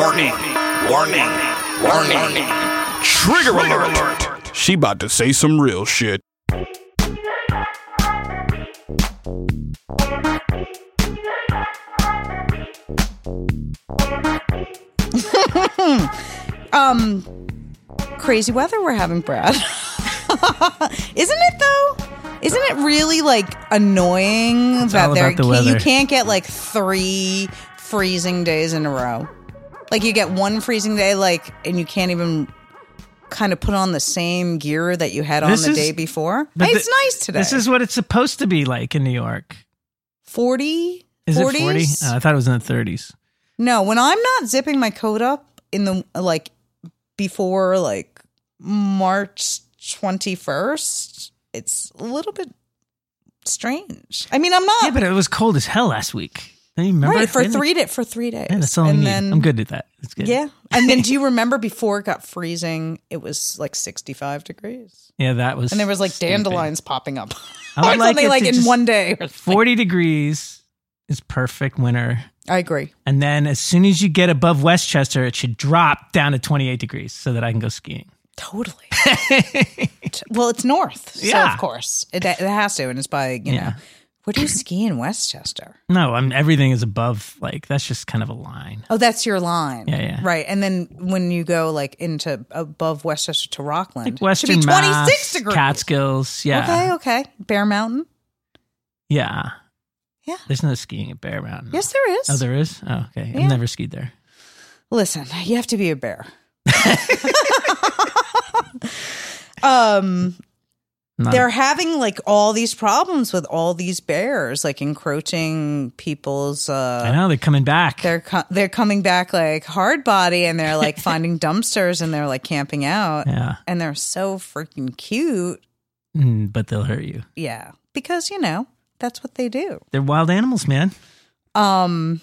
Warning, warning, warning. Trigger alert. She about to say some real shit. Um, crazy weather we're having, Brad. Isn't it though? Isn't it really like annoying that there the you can't get like three freezing days in a row? Like you get one freezing day, like, and you can't even kind of put on the same gear that you had on This the is- day before. Hey, it's nice today. This is what it's supposed to be like in New York. 40? Is 40s? it 40? Uh, I thought it was in the 30s. No, when I'm not zipping my coat up in the like before like March 21st, it's a little bit strange. I mean, I'm not Yeah, but it was cold as hell last week. Remember? right for three day, for 3 days. Yeah, that's all I and need. then I'm good at that. That's good. Yeah. And then do you remember before it got freezing, it was like 65 degrees. Yeah, that was. And there was like stupid. dandelions popping up. I would like something it like in one day. 40 degrees is perfect winter. I agree. And then as soon as you get above Westchester, it should drop down to 28 degrees so that I can go skiing. Totally. well, it's north. So Yeah. of course. It, it has to. And it's by, you know, Where do you ski in Westchester? No, I'm everything is above like that's just kind of a line. Oh, that's your line. Yeah, yeah. Right. And then when you go like into above Westchester to Rockland, Like Western it should be 26 Mass, degrees. Catskills. Yeah. Okay, okay. Bear Mountain? Yeah. Yeah. There's no skiing at Bear Mountain. Yes, there is. Oh, there is? Oh, okay. Yeah. I've never skied there. Listen, you have to be a bear. um Not- they're having like all these problems with all these bears like encroaching people's uh I know they're coming back. they're co- they're coming back like hard body and they're like finding dumpsters and they're like camping out yeah. and they're so freaking cute Mm, but they'll hurt you. yeah because you know that's what they do They're wild animals, man. um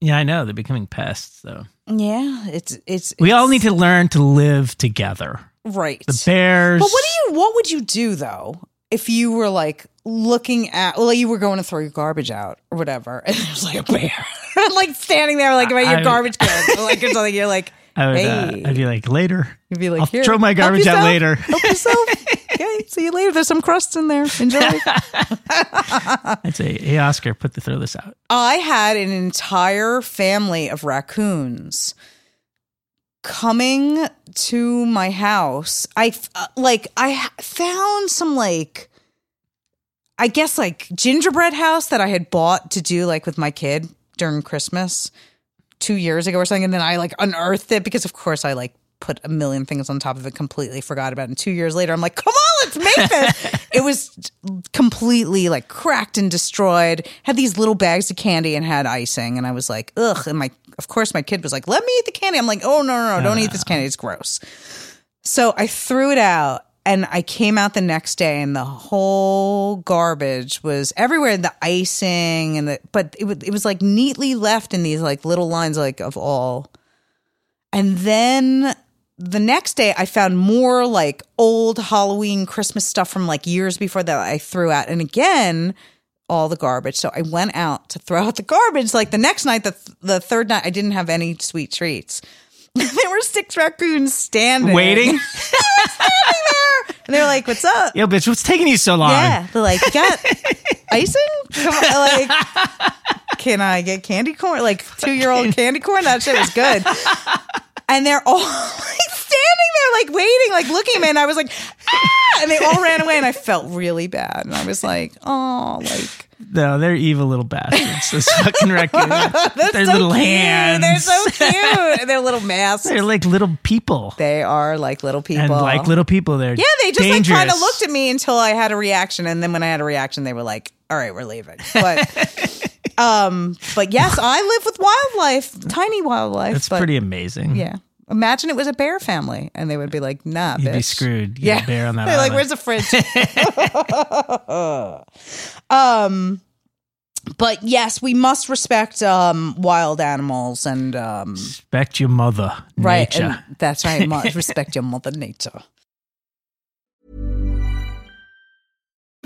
Yeah, I know. They're becoming pests, though. yeah it's it's We all need to learn to live together. Right The bears. But what do you? What would you do though if you were like looking at? Well, you were going to throw your garbage out or whatever, and there's like a bear, like standing there, like by your I- garbage can, like or something. You're like, I would, hey, uh, I'd be like, later. you'd be like, I'll Here, throw my garbage out later. Help yourself. okay, see you later. There's some crust in there. Enjoy. I'd say, hey, Oscar, put the throw this out. I had an entire family of raccoons coming to my house. I uh, like I found some like I guess like gingerbread house that I had bought to do like with my kid during Christmas 2 years ago or something and then I like unearthed it because of course I like put a million things on top of it completely forgot about it. And 2 years later I'm like come on let's make this. It was completely like cracked and destroyed. Had these little bags of candy and had icing. And I was like ugh. And my of course my kid was like let me eat the candy. I'm like oh no no no don't eat this ah. candy. It's gross. So I threw it out and I came out the next day and the whole garbage was everywhere. The icing and the but it was, it was like neatly left in these like little lines like of all. And then the next day I found more like old Halloween Christmas stuff from like years before that I threw out and again all the garbage so I went out to throw out the garbage like the next night the the third night I didn't have any sweet treats there were six raccoons standing Waiting? standing there. And they're like, "What's up?" Yo, bitch, what's taking you so long? Yeah, they're like, "You got icing? Come on, like, can I get candy corn? Like two year old candy corn? That shit was good." And they're all like standing there, like waiting, like looking at me. And I was like, "Ah!" And they all ran away, and I felt really bad. And I was like, "Oh, like." No, they're evil little bastards. Those fucking raccoons. They're Their so little cute. hands. They're so cute. They're little masks. They're like little people. They are like little people. and like little people, they're Yeah, they just dangerous. like kind of looked at me until I had a reaction, and then when I had a reaction, they were like, "All right, we're leaving." But, um, but yes, I live with wildlife, tiny wildlife. That's but, pretty amazing. Yeah, imagine it was a bear family, and they would be like, "Nah, You'd be screwed. You Yeah, bear on that They're like, "Where's the fridge?" um, but yes, we must respect um wild animals and um Respect your mother, right. nature. that's right. Must respect your mother nature.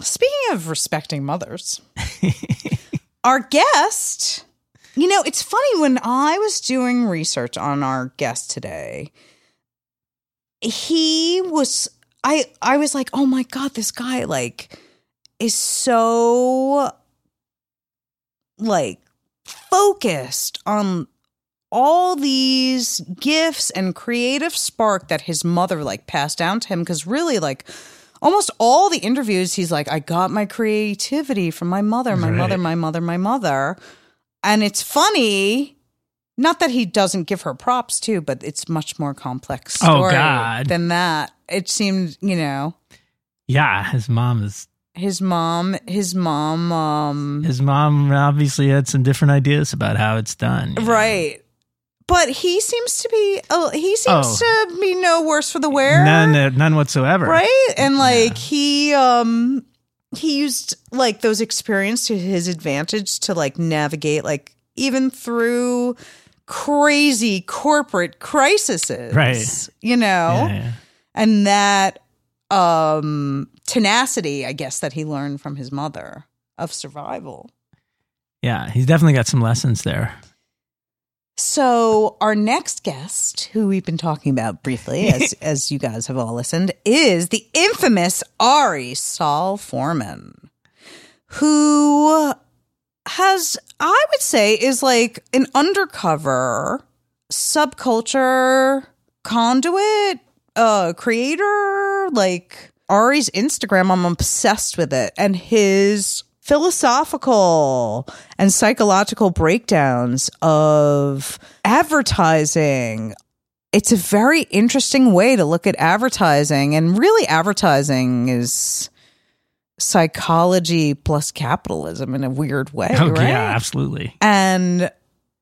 Speaking of respecting mothers, our guest, you know, it's funny when I was doing research on our guest today, he was I I was like, "Oh my god, this guy like is so like focused on all these gifts and creative spark that his mother like passed down to him. Cuz really like almost all the interviews he's like I got my creativity from my mother, my mother, my mother, my mother. And it's funny not that he doesn't give her props too, but it's much more complex Oh, story God. than that. It seemed, you know, Yeah, his mom is. his mom, his mom, um, His mom obviously had some different ideas about how it's done. right. But he seems to be, oh, he seems Oh. to be no worse for the wear. None, uh, none whatsoever. right and like he um he used like those experience to his advantage to like navigate like even through crazy corporate crises Right. you know Yeah, yeah. and that um tenacity i guess that he learned from his mother of survival Yeah, he's definitely got some lessons there. So our next guest, who we've been talking about briefly, as as you guys have all listened, is the infamous Ari Saul Forman, who has, I would say, is like an undercover subculture conduit, uh, creator. Like Ari's Instagram, I'm obsessed with it, and his philosophical and psychological breakdowns of advertising. It's a very interesting way to look at advertising, and really, advertising is psychology plus capitalism in a weird way, Oh, right? yeah, absolutely. and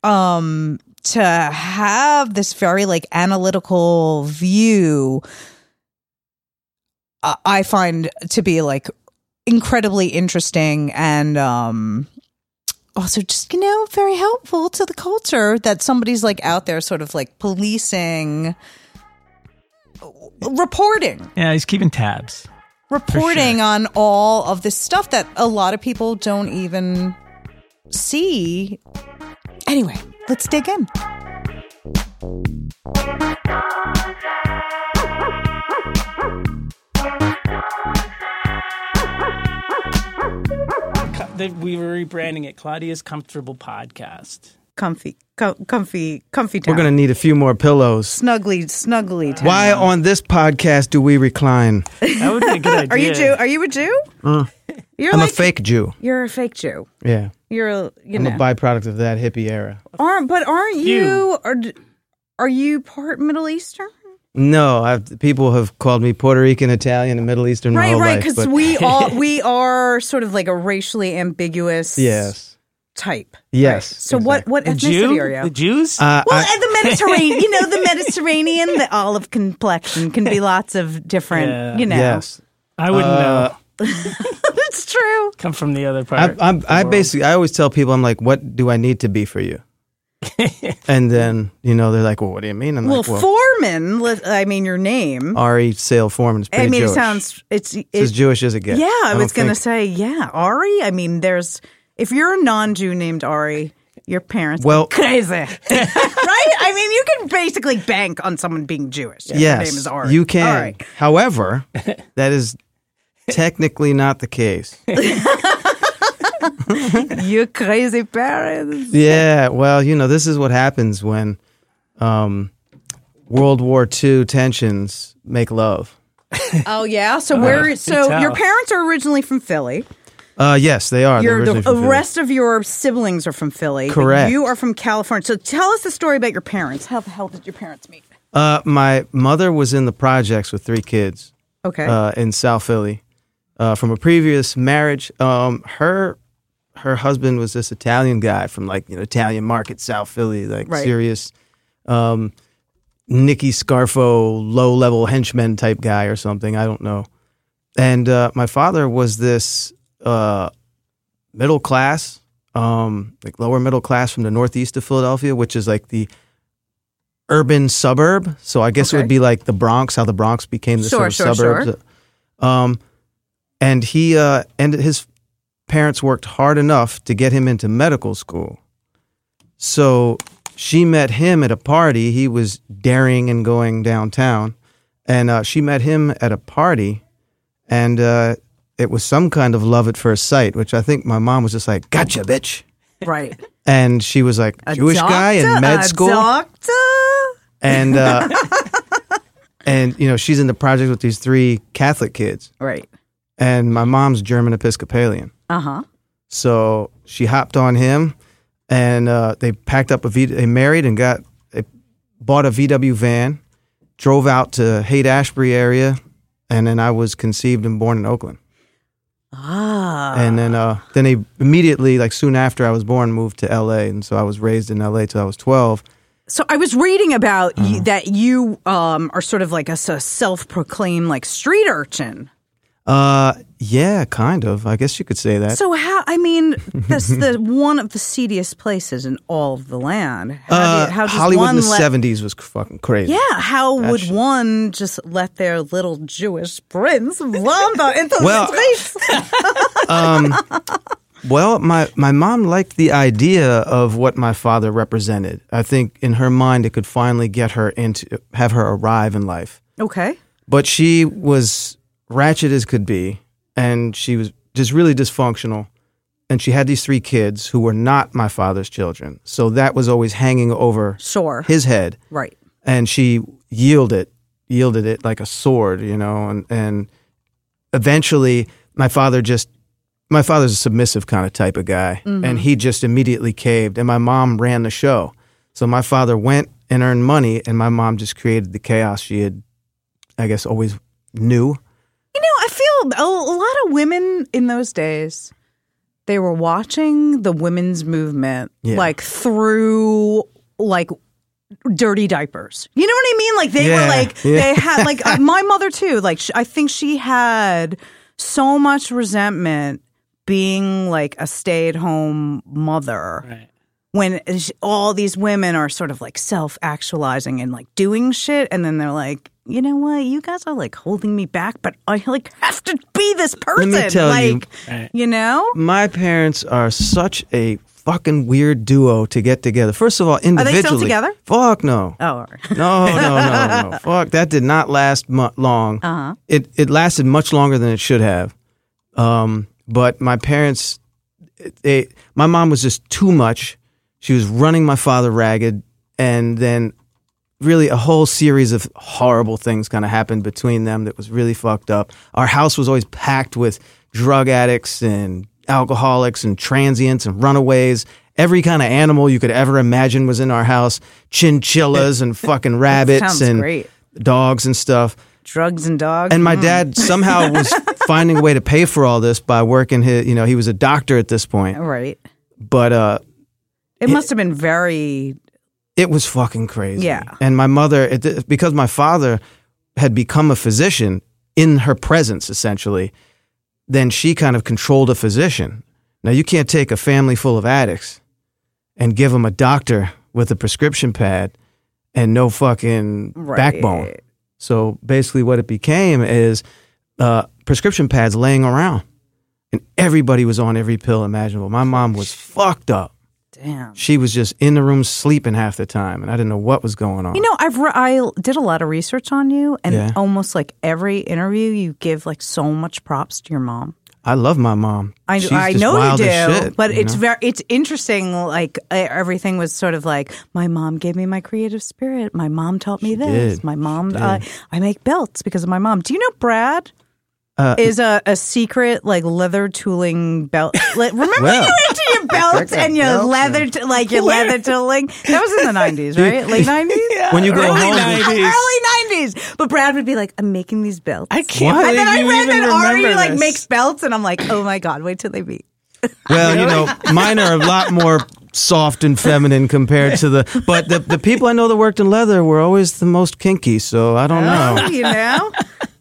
um to have this very like analytical view i find to be like incredibly interesting and um also just you know very helpful to the culture that somebody's like out there sort of like policing reporting Yeah, he's keeping tabs. reporting on all of this stuff that a lot of people don't even see. Anyway, let's dig in. We were rebranding it Claudia's Comfortable Podcast. Comfy, com- comfy, comfy town. We're gonna need a few more pillows. snuggly, snuggly town. Why on this podcast do we recline? That would be a good idea. Are you Jew? Are you a Jew? Uh, You're I'm like a fake Jew. You're a fake Jew. Yeah, You're a you I'm know a byproduct of that hippie era. aren't but aren't you, You. are are you part Middle Eastern? No, I've, people have called me Puerto Rican, Italian, and Middle Eastern my Right, whole right. Because we all we are sort of like a racially ambiguous yes, type. yes. Right. So what exactly. what The ethnicity Jew? are you? The Jews? Uh, Well, I- and the Mediterranean, you know, the Mediterranean, the olive complexion can be lots of different, Yeah. you know. yes. I wouldn't uh, know. It's true. Come from the other I, part. I'm, of the I world. basically, I always tell people, I'm like, what do I need to be for you? and then, you know, they're like, well, what do you mean? I'm Well, like, well, Forman, li- I mean, your name. Ari Sale Forman is pretty I mean, Jewish. it sounds, it's, It's as Jewish as it gets. yeah, I, don't was going to think- say, yeah, Ari. I mean, there's, if you're a non Jew named Ari, your parents Well- are crazy. right? I mean, you can basically bank on someone being Jewish. if Their Yes, name is Ari. you can. All right. However, that is technically not the case. You crazy parents. Yeah, well, you know, this is what happens when um, World War II tensions make love. Oh, yeah. So, where, so your parents are originally from Philly. Uh, yes, they are. They're the from Philly. rest of your siblings are from Philly. Correct. You are from California. So tell us the story about your parents. How the hell did your parents meet? Uh, my mother was in the projects with three kids Okay. uh, in South Philly uh, from a previous marriage. Um, her her husband was this Italian guy from like you know Italian market, South Philly, like Right. serious, um, Nicky Scarfo, low level henchman type guy or something. I don't know. And uh, my father was this uh, middle class, um, like lower middle class from the northeast of Philadelphia, which is like the urban suburb. So I guess it would be like the Bronx, how the Bronx became the Sure, sort of sure, suburbs. Um, and he uh, and his parents worked hard enough to get him into medical school. So she met him at a party. He was daring and going downtown, and uh, she met him at a party, and uh, it was some kind of love at first sight, which I think my mom was just like, "Gotcha, bitch," Right. and she was like, A "Jewish guy in med school." doctor? and uh, and you know she's in the project with these three Catholic kids, Right. and my mom's German Episcopalian, Uh huh. so she hopped on him, and uh, they packed up a V. They married and got they bought a VW van, drove out to Haight Ashbury area, and then I was conceived and born in Oakland, Ah. and then uh, then they immediately like soon after I was born moved to L.A. and so I was raised in L.A. till I was twelve. So I was reading about Uh-huh. you, that you um, are sort of like a self-proclaimed like street urchin. Uh, yeah, kind of. I guess you could say that. So how? I mean, that's the one of the seediest places in all of the land. How, Uh, you, how does Hollywood one in the let, seventies was fucking crazy. Yeah, how would That's- one just let their little Jewish prince wander into Well- the streets? Well, my my mom liked the idea of what my father represented. I think in her mind it could finally get her into have her arrive in life. Okay. But she was ratchet as could be, and she was just really dysfunctional. And she had these three kids who were not my father's children, so that was always hanging over Sure. his head. right. and she yielded yielded it like a sword you know and and eventually my father just my father's a submissive kind of type of guy mm-hmm. and he just immediately caved and my mom ran the show so my father went and earned money and my mom just created the chaos she had i guess always knew know, a, a lot of women in those days, they were watching the women's movement Yeah. like through like dirty diapers. You know what I mean? Like they were like yeah. they had like uh, my mother too. Like sh I think she had so much resentment being like a stay-at-home mother Right. When all these women are sort of like self-actualizing and like doing shit and then they're like you know what you guys are like holding me back but i like have to be this person Let me tell you- like Right. you know my parents are such a fucking weird duo to get together first of all individually still together? fuck no oh all right. No, no, no, no. Fuck, that did not last mu- long. Uh-huh. It it lasted much longer than it should have. Um, but my parents, they, my mom was just too much. She was running my father ragged, and then really a whole series of horrible things kind of happened between them that was really fucked up. Our house was always packed with drug addicts and alcoholics and transients and runaways. Every kind of animal you could ever imagine was in our house. Chinchillas and fucking rabbits and great. dogs and stuff. drugs and dogs And my dad somehow was finding a way to pay for all this by working his, you know, he was a doctor at this point. right But uh it must have been very it was fucking crazy. Yeah. And my mother, it, because my father had become a physician in her presence, essentially, then she kind of controlled a physician. Now, you can't take a family full of addicts and give them a doctor with a prescription pad and no fucking Right. backbone. So basically, what it became is uh, prescription pads laying around, and everybody was on every pill imaginable. My mom was fucked up damn she was just in the room sleeping half the time, and I didn't know what was going on. you know i've re- i did a lot of research on you and Yeah. almost like every interview you give like so much props to your mom I love my mom. I, I know you do, shit, but you it's know? very it's interesting. Like everything was sort of like my mom gave me my creative spirit. My mom taught me this. did. My mom, She uh. I make belts because of my mom. Do you know Brad? Uh, is a, a secret like leather tooling belt. Like, remember Well, you into your belts and your belts leather, t- like your leather tooling. That was in the nineties, right? Late nineties. when you go early home, 90s. Early nineties. But Brad would be like, "I'm making these belts." I can't What? and believe then I you read that Ari remember like this. makes belts, and I'm like, "Oh my god, wait till they meet." Well, you know, mine are a lot more soft and feminine compared to the. But the the people I know that worked in leather were always the most kinky. So I don't know. Oh, you know,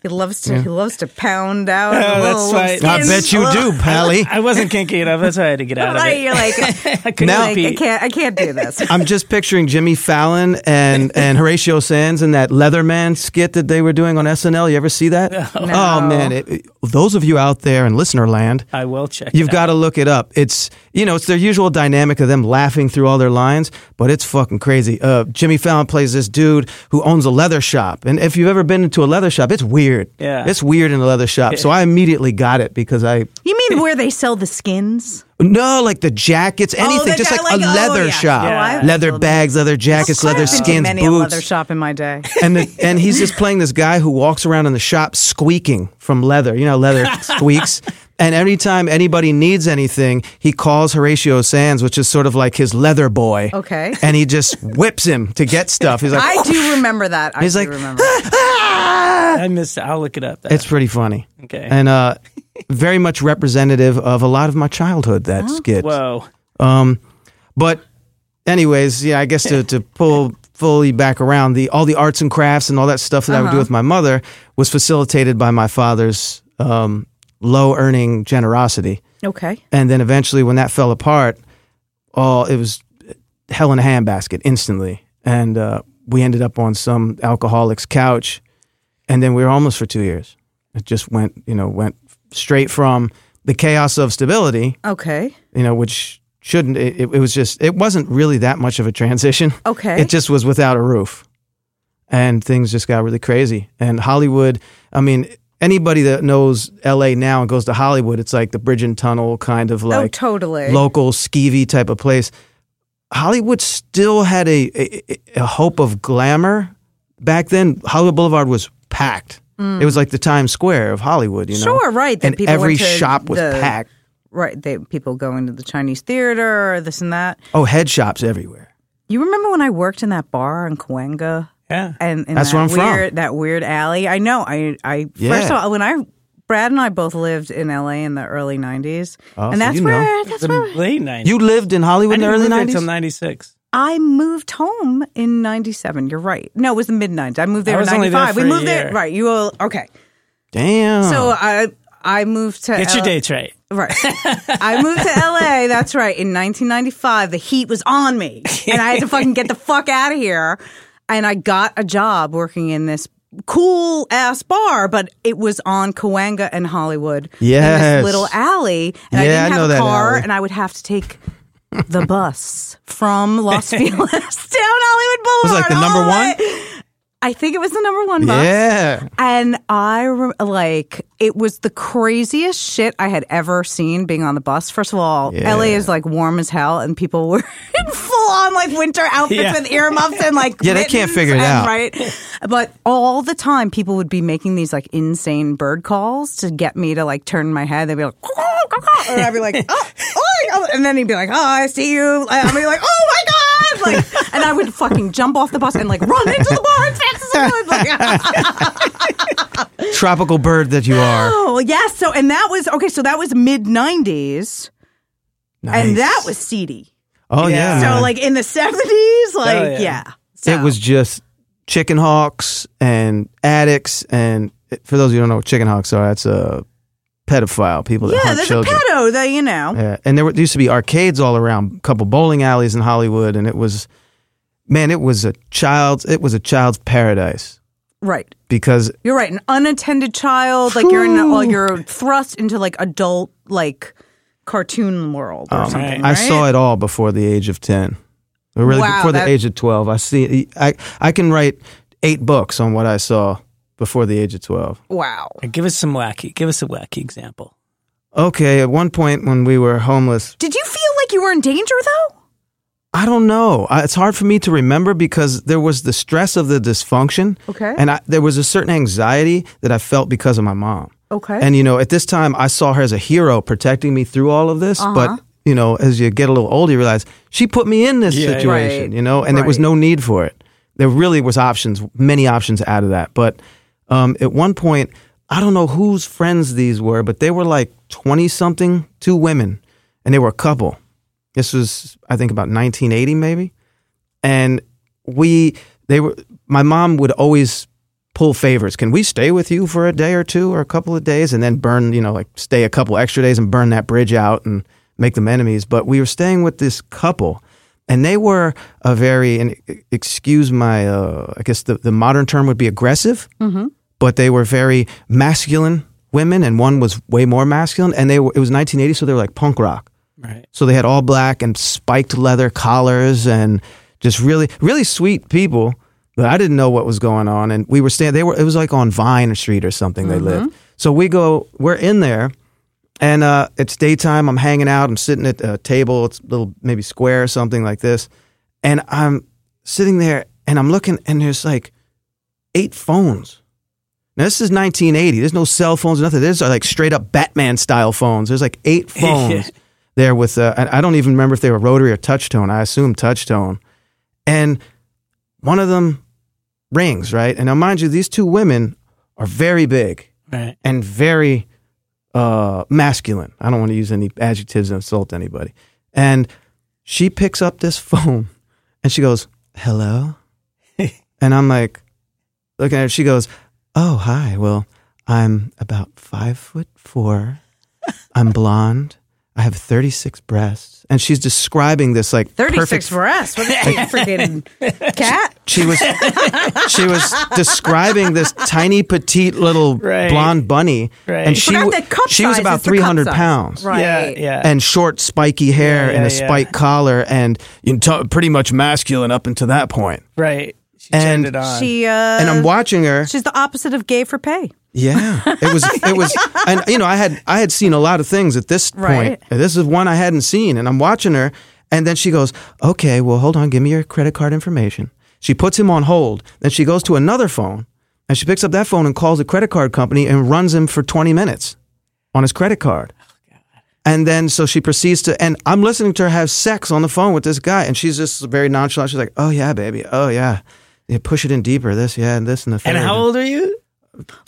he loves to he loves to pound out. Oh, a that's little right. I bet you do, Pally. I wasn't kinky enough. That's why I had to get out of Right, it. you're like, I couldn't Now- like, I can't, I can't do this. I'm just picturing Jimmy Fallon and and Horatio Sanz in that Leatherman skit that they were doing on SNL. You ever see that? No. Oh man, it, it- those of you out there in listener land, I will check. You've got to look it up. It's you know it's their usual dynamic of them laughing through all their lines, but it's fucking crazy. Uh, Jimmy Fallon plays this dude who owns a leather shop, and if you've ever been into a leather shop, it's weird. Yeah. it's weird in a leather shop. So I immediately got it because I You mean where they sell the skins? no like the jackets, oh, anything, the just ja- like, a like- oh, leather yeah. shop, Yeah. Oh, I've leather sold- bags, leather jackets, leather I've been to skins, many a boots. leather shop in my day. and the, and he's just playing this guy who walks around in the shop squeaking from leather. You know, leather squeaks. And every time anybody needs anything, he calls Horatio Sanz, which is sort of like his leather boy. Okay. And he just whips him to get stuff. He's like, I do remember that. I He's do like, remember. I missed. it. I'll look it up. it's pretty funny. Okay. And uh, very much representative of a lot of my childhood. That skit. Whoa. Um, but anyways, yeah, I guess to, to pull fully back around the all the arts and crafts and all that stuff that I would do with my mother was facilitated by my father's um, low earning generosity. Okay. And then eventually, when that fell apart, all it was hell in a handbasket instantly, and uh, we ended up on some alcoholic's couch, and then we were homeless for two years. It just went, you know, went straight from the chaos of stability Okay. you know, which shouldn't. It, it was just. It wasn't really that much of a transition. Okay. It just was without a roof, and things just got really crazy. And Hollywood. I mean, anybody that knows L.A. now and goes to Hollywood, it's like the bridge and tunnel kind of like oh, like totally. local skeevy type of place. Hollywood still had a, a, a hope of glamour back then. Hollywood Boulevard was packed. Mm. It was like the Times Square of Hollywood, you know. Sure, right, And every shop was the- packed. Right. They people going to the Chinese theater, this and that. Oh, head shops everywhere. You remember when I worked in that bar in Cahuenga? Yeah. And, and That's that where I'm from. weird, That weird alley. I know. I I Yeah. first of all when I Brad and I both lived in LA in the early nineties. Oh, and so that's you know. where that's The where late nineties. You lived in Hollywood in the early until nineties. '96. I moved home in ninety seven. You're right. No, it was the mid nineties. I moved there I in was only there for We a moved there right. You will okay. Damn. So I I moved to Get your L- dates right. Right. I moved to LA, that's right, in 1995. The heat was on me. And I had to fucking get the fuck out of here. And I got a job working in this cool ass bar, but it was on Cahuenga and Hollywood. In Yes. this little alley. And I Yeah, didn't I have know a car and I would have to take the bus from Los Feliz down Hollywood Boulevard. Was like the number one? way- I think it was the number one bus. yeah. And I rem- like it was the craziest shit I had ever seen being on the bus. First of all, Yeah. LA is like warm as hell, and people were in full on like winter outfits Yeah. with earmuffs and like Yeah, they can't figure it and- out. right? But all the time, people would be making these like insane bird calls to get me to like turn my head. They'd be like, and I'd be like, oh, oh, oh," and then he'd be like, oh, I see you. And I'd be like, oh my god. Like, and I would fucking jump off the bus and like run into the bar as fast as I could. Like, Tropical bird that you are. Oh yes. So and that was okay. So that was mid nineties, and that was seedy. Oh yeah. Yeah. So man. like in the seventies, oh, like yeah. yeah. So, it was just chicken hawks and addicts and for those of you who don't know what chicken hawks are, that's a pedophile people that yeah. hunt There's children. a pedo that you know. Yeah, and there, were, there used to be arcades all around, a couple bowling alleys in Hollywood, and it was, man, it was a child's, it was a child's paradise Right. because You're right. An unattended child, like you're in, a, you're thrust into like adult like cartoon world or something. Um, I saw it all before the age of ten, or really Wow, before the age of twelve. I see, I I can write eight books on what I saw before the age of twelve. Wow. Give us some wacky. Give us a wacky example. Okay, at one point when we were homeless, Did you feel like you were in danger though? I don't know. I, it's hard for me to remember because there was the stress of the dysfunction. Okay. And I, there was a certain anxiety that I felt because of my mom. Okay. And, you know, at this time, I saw her as a hero protecting me through all of this. Uh-huh. But, you know, as you get a little older, you realize she put me in this Yeah, situation, right. you know, and there was no need for it. There really was options, many options out of that. But um, at one point, I don't know whose friends these were, but they were like 20 something, two women. and they were a couple. This was, I think, about 1980, maybe. And we, they were, my mom would always pull favors. Can we stay with you for a day or two or a couple of days and then burn, you know, like stay a couple extra days and burn that bridge out and make them enemies? But we were staying with this couple and they were a very, and excuse my, uh, I guess the, the modern term would be aggressive, but they were very masculine women and one was way more masculine. And they were, it was 1980, so they were like punk rock. Right. So they had all black and spiked leather collars and just really, really sweet people. But I didn't know what was going on. And we were staying, they were, it was like on Vine Street or something they lived. So we go, we're in there and uh, it's daytime. I'm hanging out. I'm sitting at a table. It's a little maybe square or something like this. And I'm sitting there and I'm looking and there's like eight phones. Now this is 1980. There's no cell phones, nothing. There's are like straight up Batman style phones. There's like eight phones there with. Uh, and I don't even remember if they were rotary or touch tone. I assume touch tone. And one of them rings right. And now, mind you, these two women are very big Right. and very uh, masculine. I don't want to use any adjectives and insult anybody. And she picks up this phone and she goes, "Hello," and I'm like, looking at her. She goes, "Oh, hi. Well, I'm about five foot four. I'm blonde. I have 36 breasts." And she's describing this like 36 perfect breasts. What is she, freaking cat? she was she was describing this tiny petite little Right. blonde bunny Right. and she Forgot w- that cup she was about is cup 300 size. pounds Right. Yeah. Yeah. and short spiky hair Yeah, and a yeah, yeah. spike collar and you know, t- pretty much masculine up until that point right. She And turned it on. She, uh, and I'm watching her she's the opposite of gay for pay. Yeah it was it was and you know I had I had seen a lot of things at this Right. point and this is one I hadn't seen and I'm watching her and then she goes okay well hold on give me your credit card information she puts him on hold then she goes to another phone and she picks up that phone and calls the credit card company and runs him for 20 minutes on his credit card oh, and then so she proceeds to and I'm listening to her have sex on the phone with this guy and she's just very nonchalant she's like oh yeah baby oh yeah yeah, push it in deeper. This, yeah, and this, and the third. and how old are you?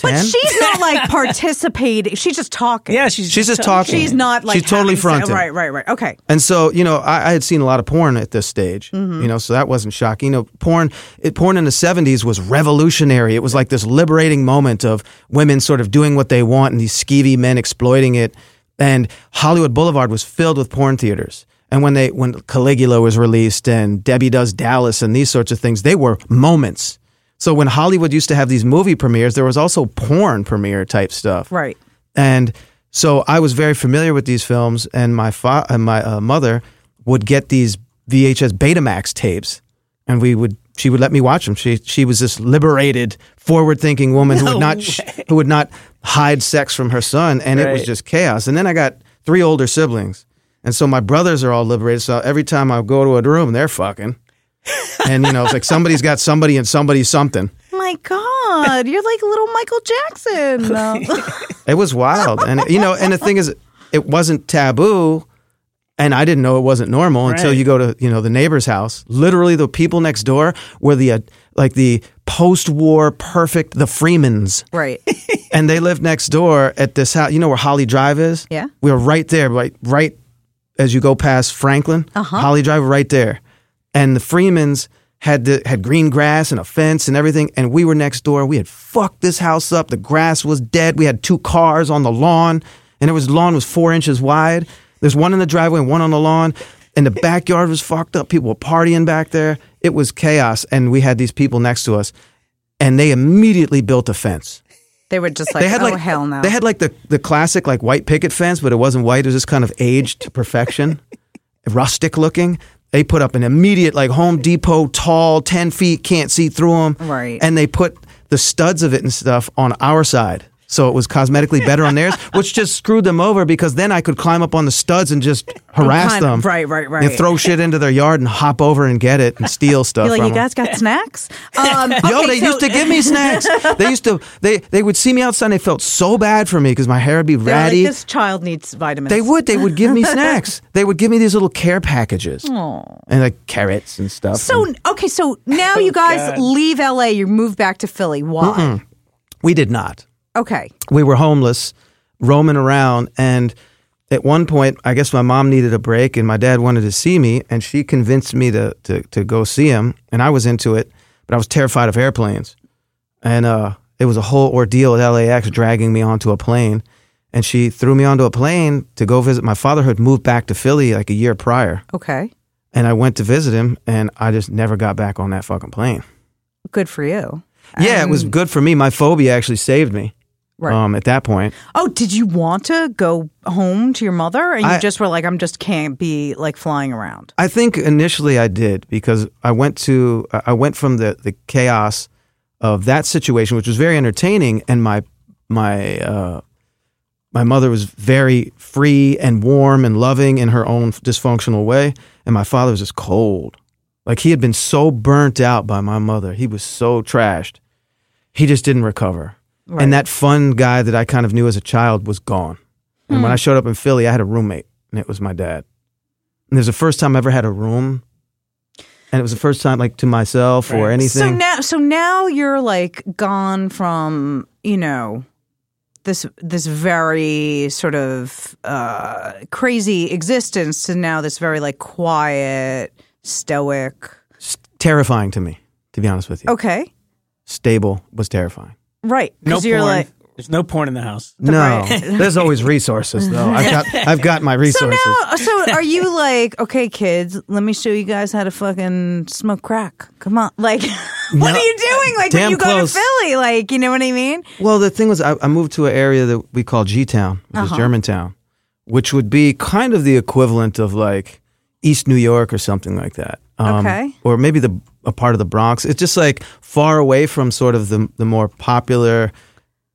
But she's not like participating. She's just talking. Yeah, she's She's just talking. She's not like She's totally having fronting. Right, right, right. Okay. And so, you know, I, I had seen a lot of porn at this stage, Mm-hmm. you know, so that wasn't shocking. You know, porn, it, porn in the 70s was revolutionary. It was like this liberating moment of women sort of doing what they want and these skeevy men exploiting it. And Hollywood Boulevard was filled with porn theaters. And when they, when Caligula was released and Debbie Does Dallas and these sorts of things, they were moments. So when Hollywood used to have these movie premieres, there was also porn premiere type stuff. Right. And so I was very familiar with these films, and my fa- and my uh, mother would get these VHS Betamax tapes, and we would she would let me watch them. She she was this liberated, forward thinking woman who would not sh- who would not hide sex from her son, and it was just chaos. And then I got three older siblings, and so my brothers are all liberated. So every time I go to a room, they're fucking. And you know, it's like somebody's got somebody and somebody's something. My God, you're like little Michael Jackson. No. It was wild, and you know, and the thing is, it wasn't taboo, and I didn't know it wasn't normal until you go to you know the neighbor's house. Literally, the people next door were the uh, like the post-war perfect the Freemans, right. and they lived next door at this house. You know where Holly Drive is? Yeah. we were right there, right right as you go past Franklin. Uh-huh. Holly Drive, right there, and the Freemans. Had the, had green grass and a fence and everything, and we were next door. We had fucked this house up. The grass was dead. We had two cars on the lawn, and it was lawn was four inches wide. There's one in the driveway and one on the lawn, and the backyard was fucked up. People were partying back there. It was chaos, and we had these people next to us, and they immediately built a fence. They were just like, They had oh, like hell no. They had like the the classic like white picket fence, but it wasn't white. It was just kind of aged to perfection, rustic looking. They put up an immediate like Home Depot tall, ten feet, can't see through them. Right. And they put the studs of it and stuff on our side. So it was cosmetically better on theirs, which just screwed them over because then I could climb up on the studs and just harass of- them. right, right, right. And throw shit into their yard and hop over and get it and steal stuff. You're like, you them. guys got snacks? Um, Yo, okay, they so- used to give me snacks. They used to. They they would see me outside. and They felt so bad for me because my hair would be They're like, ratty. this child needs vitamins. they would. They would give me snacks. They would give me these little care packages Aww. and like carrots and stuff. So And okay, so now Oh, you guys leave LA. You move back to Philly. Why? we did not. Okay. We were homeless, roaming around, and at one point, I guess my mom needed a break and my dad wanted to see me, and she convinced me to to to go see him, and I was into it, but I was terrified of airplanes, and uh, it was a whole ordeal at LAX dragging me onto a plane, and she threw me onto a plane to go visit my father who had moved back to Philly like a year prior, Okay. and I went to visit him, and I just never got back on that fucking plane. Good for you. Yeah, it was good for me. My phobia actually saved me. Right. Um, at that point, Oh, did you want to go home to your mother, and you I- just were like, "I'm just can't be like flying around." I think initially I did because I went to I went from the the chaos of that situation, which was very entertaining, and my my uh, my mother was very free and warm and loving in her own dysfunctional way, and my father was just cold. Like he had been so burnt out by my mother, he was so trashed. He just didn't recover, and that fun guy that I kind of knew as a child was gone. And when I showed up in Philly, I had a roommate, and it was my dad. And it was the first time I ever had a room. And it was the first time, like, to myself or anything. So now, so now you're like gone from you know this this very sort of uh, crazy existence to now this very like quiet, stoic. It's terrifying to me, to be honest with you. Okay, Stable was terrifying. Right? No Because you're porn. like. There's no porn in the house. No, there's always resources, though. I've got, I've got my So resources. now, so are you like, okay, kids, let me show you guys how to fucking smoke crack. Come on, like, what are you doing? Like when Damn you go to Philly, like, you know what I mean? Well, the thing was, I, I moved to an area that we call G Town, which Uh-huh. is Germantown, which would be kind of the equivalent of like East New York or something like that. Um, Okay. Or maybe the a part of the Bronx. It's just like far away from sort of the the more popular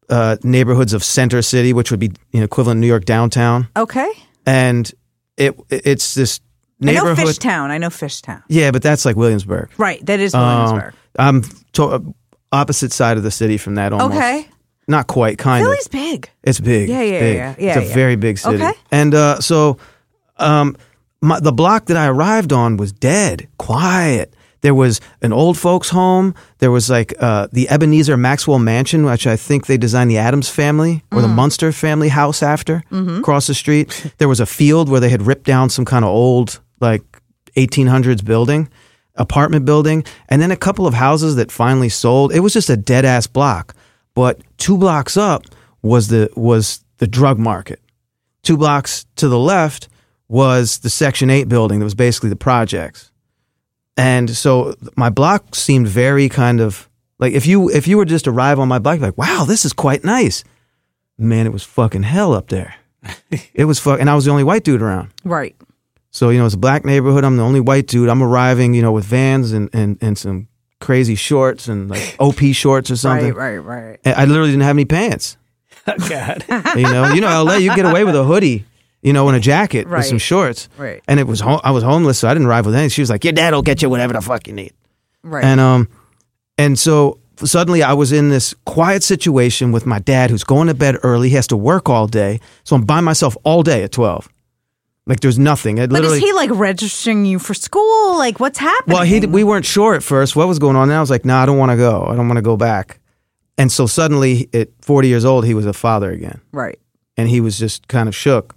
uh, neighborhoods of Center City, which would be you know, equivalent New York downtown, Okay, and it it's this I know neighborhood. Fishtown. I know Fishtown. Yeah, but that's like Williamsburg. Right, that is Um, Williamsburg. I'm to- opposite side of the city from that almost. okay, Not quite, kind of. Philly's big. It's big. Yeah, It's yeah, big. yeah, yeah, It's a yeah. very big city. Okay. And uh, so, um, my, the block that I arrived on was dead, quiet. There was an old folks' home. There was like uh, the Ebenezer Maxwell Mansion, which I think they designed the Addams family or the Mm-hmm. Munster family house after, across the street. There was a field where they had ripped down some kind of old, like 1800s building, apartment building, and then a couple of houses that finally sold. It was just a dead ass block. But two blocks up was the was the drug market. Two blocks to the left was the Section 8 building that was basically the projects. And so my block seemed very kind of like if you if you were just arrive on my block, like, wow, this is quite nice. Man, it was fucking hell up there. it was fuck, and I was the only white dude around. Right. So you know, it's a black neighborhood. I'm the only white dude. I'm arriving, you know, with vans and and, and some crazy shorts and like OP shorts or something. Right, right, right. And I literally didn't have any pants. Oh God. You know, you know, LA, you get away with a hoodie, you know, in a jacket with some shorts. Right. And it was ho- I was homeless, so I didn't arrive with anything. She was like, "Your dad will get you whatever the fuck you need." Right. And um, and so suddenly I was in this quiet situation with my dad, who's going to bed early. He has to work all day, so I'm by myself all day at twelve. Like there's nothing. It but is he like registering you for school? Like, what's happening? Well, he we weren't sure at first what was going on. And I was like, "No, nah, I don't want to go. I don't want to go back." And so suddenly, at 40 years old, he was a father again, right. and he was just kind of shook.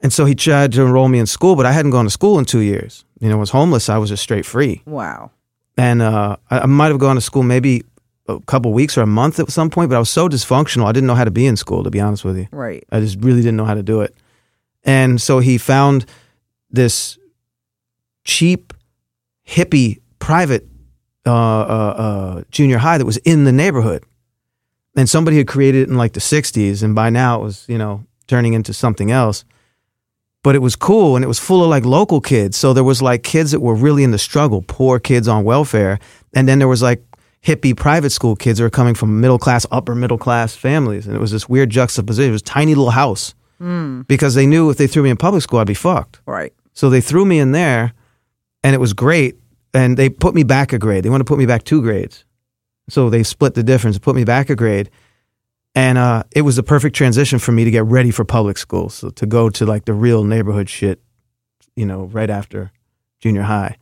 And so he tried to enroll me in school, but I hadn't gone to school in two years. You know, I was homeless. I was just straight free, Wow. and uh, I, I might have gone to school maybe a couple weeks or a month at some point. But I was so dysfunctional, I didn't know how to be in school. To be honest with you, Right. I just really didn't know how to do it. And so he found this cheap, hippie private uh, uh, uh, junior high that was in the neighborhood. And somebody had created it in like the 60s, and by now it was, you know, turning into something else. But it was cool and it was full of like local kids. So there was like kids that were really in the struggle, poor kids on welfare. And then there was like hippie private school kids that were coming from middle class, upper middle class families. And it was this weird juxtaposition. It was a tiny little house hmm. because they knew if they threw me in public school, I'd be fucked. Right. So they threw me in there and it was great. And they put me back a grade. They want to put me back two grades. So they split the difference, put me back a grade. And uh, it was the perfect transition for me to get ready for public school. So to go to like the real neighborhood shit, you know, right after junior high.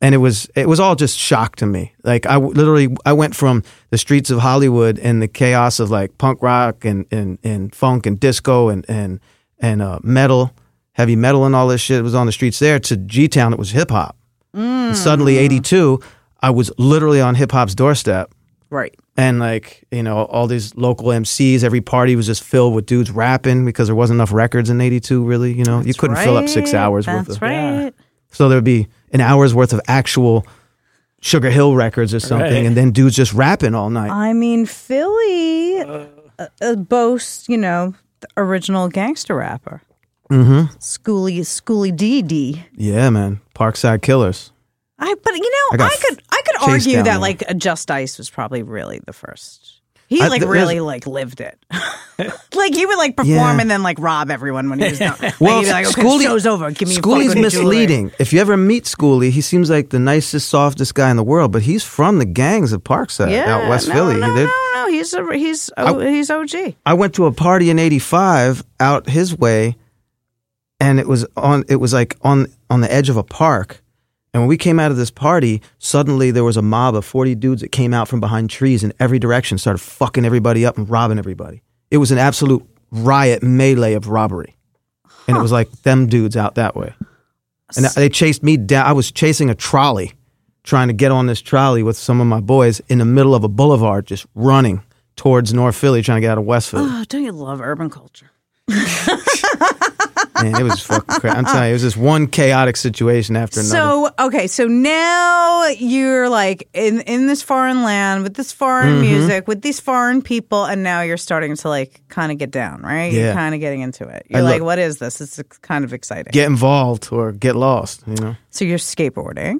And it was it was all just shock to me. Like I w- literally I went from the streets of Hollywood and the chaos of like punk rock and and, and funk and disco and and and uh, metal, heavy metal, and all this shit was on the streets there. To G Town, it was hip hop. Mm. suddenly, '82, I was literally on hip hop's doorstep, Right. And like you know, all these local MCs. Every party was just filled with dudes rapping because there wasn't enough records in '82. Really, you know, you couldn't fill up six hours That's worth of. right. So there'd be an hour's worth of actual Sugar Hill records or something, Right. and then dudes just rapping all night. I mean, Philly uh, uh, boasts, you know, the original gangster rapper. Mm-hmm. Schoolly, Schoolly D D. yeah, man. Parkside Killers. I, but you know, I I, could, I could argue that there. like a Just Ice was probably really the first. He I- like th- really like lived it. like he would like perform Yeah. and then like rob everyone when he was done. Like, Well, like, okay, Schoolly- show's over. Give me jewelry." misleading. If you ever meet Schoolly, he seems like the nicest, softest guy in the world, but he's from the gangs of Parkside Yeah, out West no, Philly. No, no, no. He's a, he's oh, he's OG. I went to a party in '85 out his way, and it was on. It was like on on the edge of a park. And when we came out of this party, suddenly there was a mob of 40 dudes that came out from behind trees in every direction, started fucking everybody up and robbing everybody. It was an absolute riot melee of robbery. And it was like them dudes out that way. And they chased me down. I was chasing a trolley, trying to get on this trolley with some of my boys in the middle of a boulevard, just running towards North Philly, trying to get out of West Philly. Oh, don't you love urban culture? Man, it was fucking crazy. I'm telling you, it was this one chaotic situation after another. So okay, so now you're like in in this foreign land with this foreign Mm-hmm. music with these foreign people, and now you're starting to like kind of get down, right? You're Yeah. kind of getting into it. You're like, look- what is this? It's kind of exciting. get involved or get lost, you know? so you're skateboarding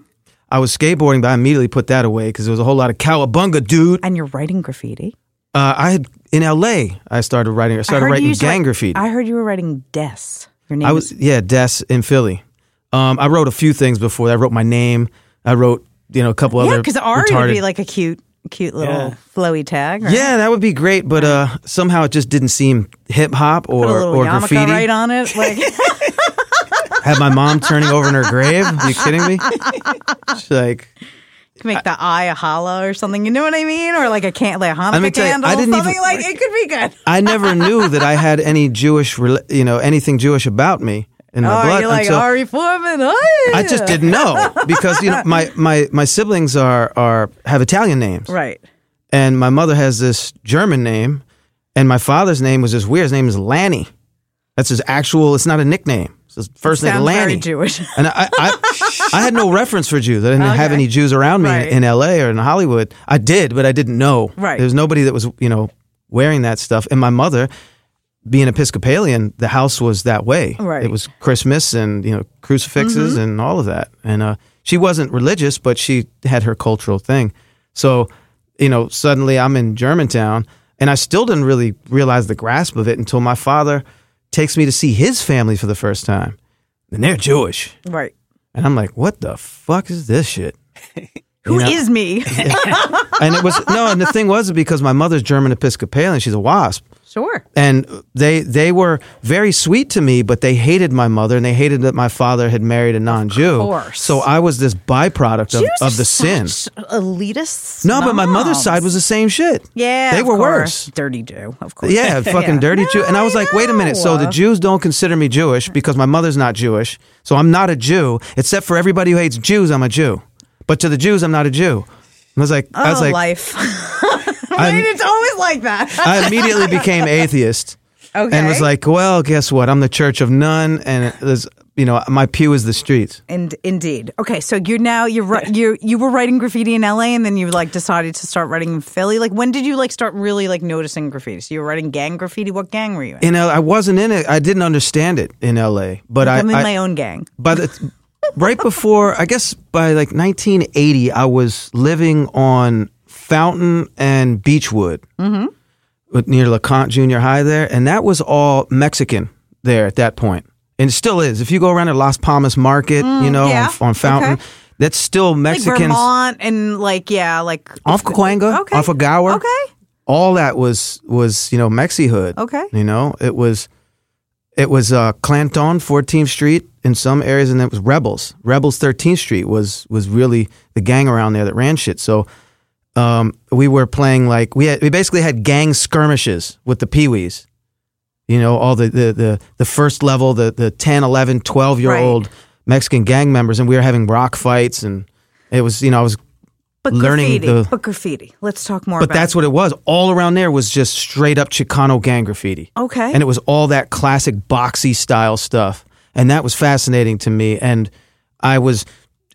I was skateboarding, but I immediately put that away because there was a whole lot of cowabunga, dude. and you're writing graffiti. Uh, I had in L.A. I started writing. I started heard you writing gang write- graffiti. I heard you were writing Des. Your name I was yeah, Des in Philly. Um, I wrote a few things before. I wrote my name. I wrote you know a couple yeah, other because Ari would retarded- be like a cute, cute little Yeah. flowy tag. Right? yeah, that would be great, but uh, somehow it just didn't seem hip hop Put a or little or graffiti. right on it. Like Had my mom turning over in her grave. Are you kidding me? She's like, make the eye a hollow or something. You know what I mean? Or like a can like a Hanukkah me tell you, candle. I didn't something even- like it could be good. I never knew that I had any Jewish, you know, anything Jewish about me in my Oh, blood you're like until Ari Forman. Oh, I just didn't know because you know my my my siblings are are have Italian names, Right. and my mother has this German name, and my father's name was just weird. His name is Lanny. That's his actual. It's not a nickname. It's his first name, Lanny. very Jewish. And I, I, I had no reference for Jews. I didn't have any Jews around me Right. in, in L.A. or in Hollywood. I did, but I didn't know. Right. There was nobody that was, you know, wearing that stuff. And my mother, being Episcopalian, the house was that way. Right. It was Christmas and you know crucifixes and all of that. And uh, she wasn't religious, but she had her cultural thing. So, you know, suddenly I'm in Germantown, and I still didn't really realize the grasp of it until my father takes me to see his family for the first time, and they're Jewish. right. And I'm like, what the fuck is this shit? Who You is me? And it was no, and the thing was because my mother's German Episcopalian, she's a WASP, sure. and they they were very sweet to me, but they hated my mother and they hated that my father had married a non-Jew. course. So I was this byproduct of, Jews of the sin. Elitists. No, but my mother's side was the same shit. Yeah, they were course. worse. Dirty Jew, of course. Yeah, fucking dirty Jew. And I was like, wait a minute. So the Jews don't consider me Jewish because my mother's not Jewish. So I'm not a Jew, except for everybody who hates Jews, I'm a Jew. But to the Jews, I'm not a Jew. And I was like, I was Oh, like, life. I mean, it's always like that. I immediately became atheist Okay. and was like, well, guess what? I'm the church of none. And there's, you know, my pew is the streets. And indeed. Okay, so you're now you're you you were writing graffiti in LA, and then you like decided to start writing in Philly. Like, when did you like start really like noticing graffiti? So you were writing gang graffiti. What gang were you in? You know, I wasn't in it. I didn't understand it in LA. But I, I'm in I, my own gang. the right before I guess by like 1980, I was living on Fountain and Beechwood, mm-hmm. near LeConte Junior High there, and that was all Mexican there at that point, and it still is. If you go around to Las Palmas Market, you know, Mm, yeah. on, on Fountain, Okay. that's still Like Mexicans. Vermont and like yeah, like off Cahuenga, Okay. off of Gower. Okay. All that was was you know Mexi hood. Okay. You know it was it was uh, Clanton, 14th Street in some areas, and it was Rebels. Rebels, 13th Street was was really the gang around there that ran shit. So um, we were playing like we had we basically had gang skirmishes with the Pee Wees. You know, all the the the, the first level, the the 10, 11, 12 year old Mexican gang members, and we were having rock fights, and it was you know I was But learning graffiti. the- but graffiti. Let's talk more But that's what it was. All around there was just straight up Chicano gang graffiti. Okay. And it was all that classic boxy style stuff. And that was fascinating to me. And I was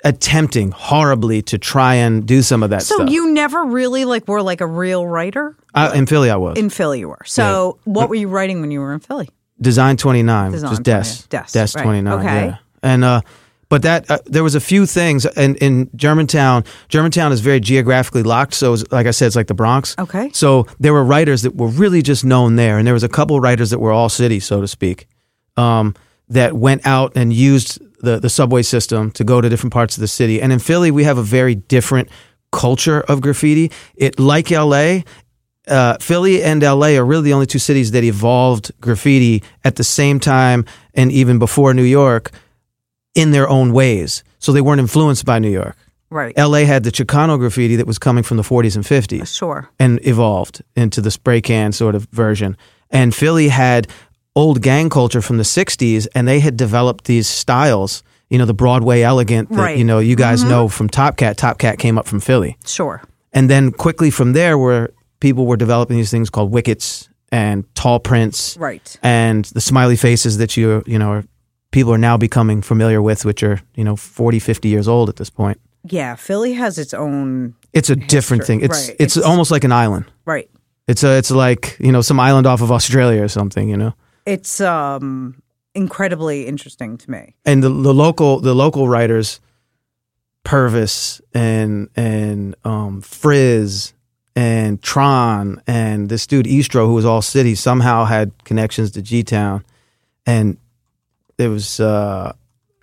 attempting horribly to try and do some of that So stuff. you never really like were like a real writer? I, in Philly, I was. In Philly you were. So what were you writing when you were in Philly? Design 29, Design just Des. 29. Des, Des right. 29. Okay. Yeah. And, uh, but that uh, there was a few things and in Germantown. Germantown is very geographically locked, so it's, like I said, it's like the Bronx. Okay. So there were writers that were really just known there, and there was a couple writers that were all city, so to speak, um, that went out and used the the subway system to go to different parts of the city. And in Philly, we have a very different culture of graffiti. It like L.A. Uh, Philly and LA are really the only two cities that evolved graffiti at the same time and even before New York in their own ways. So they weren't influenced by New York. Right. LA had the Chicano graffiti that was coming from the 40s and 50s Sure. and evolved into the spray can sort of version. And Philly had old gang culture from the 60s and they had developed these styles, you know, the Broadway elegant that, Right. you know, you guys mm-hmm. know from Top Cat. Top Cat came up from Philly. Sure. And then quickly from there, where people were developing these things called wickets and tall prints, Right. and the smiley faces that you you know are, people are now becoming familiar with, which are you know 40, 50 years old at this point. Yeah, Philly has its own It's a different thing. It's, right. it's It's- almost like an island. right. It's a it's like you know some island off of Australia or something. You know. It's um incredibly interesting to me. and the, the local the local writers Purvis and and um, Frizz and Tron and this dude Eastro who was all city somehow had connections to G Town and there was uh,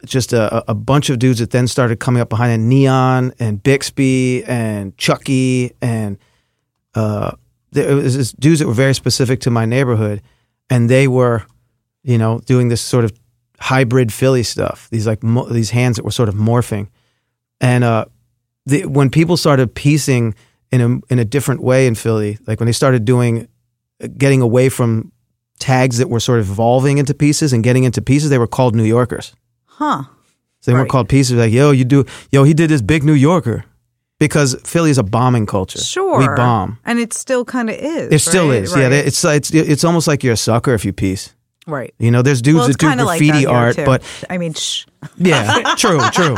just a, a bunch of dudes that then started coming up behind it. Neon and Bixby and Chucky and uh, there was dudes that were very specific to my neighborhood and they were you know doing this sort of hybrid Philly stuff. These like mo- these hands that were sort of morphing, and uh, the, when people started piecing in a in a different way in Philly, like when they started doing, getting away from tags that were sort of evolving into pieces and getting into pieces, they were called New Yorkers. Huh. So they weren't called pieces. Like yo, you do yo, he did this big New Yorker, because Philly is a bombing culture. Sure. we bomb. And it still kind of is. It still right? is. Yeah, Right. they- it's it's it's almost like you're a sucker if you piece. right. You know, there's dudes Well, that do of like graffiti that art, but I mean, shh. Yeah, true, true.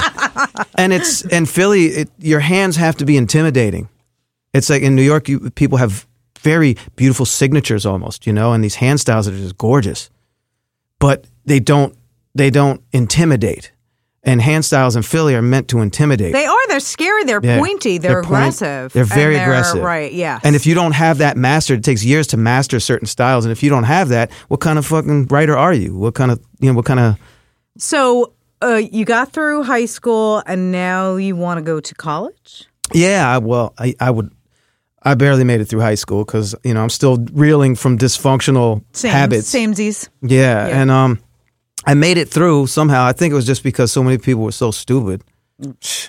And it's and Philly, it, your hands have to be intimidating. It's like in New York, you, people have very beautiful signatures almost, you know, and these hand styles that are just gorgeous, but they don't they don't intimidate. And hand styles in Philly are meant to intimidate. They are. They're scary. They're Yeah. pointy. They're, They're point- aggressive. they're and very aggressive. Right. Yeah. and if you don't have that mastered, it takes years to master certain styles. And if you don't have that, what kind of fucking writer are you? What kind of you know? What kind of so uh, you got through high school, and now you want to go to college. Yeah, I, well, I, I would. I barely made it through high school because you know I'm still reeling from dysfunctional Same, habits. Samesies. Yeah, Yeah. and um, I made it through somehow. I think it was just because so many people were so stupid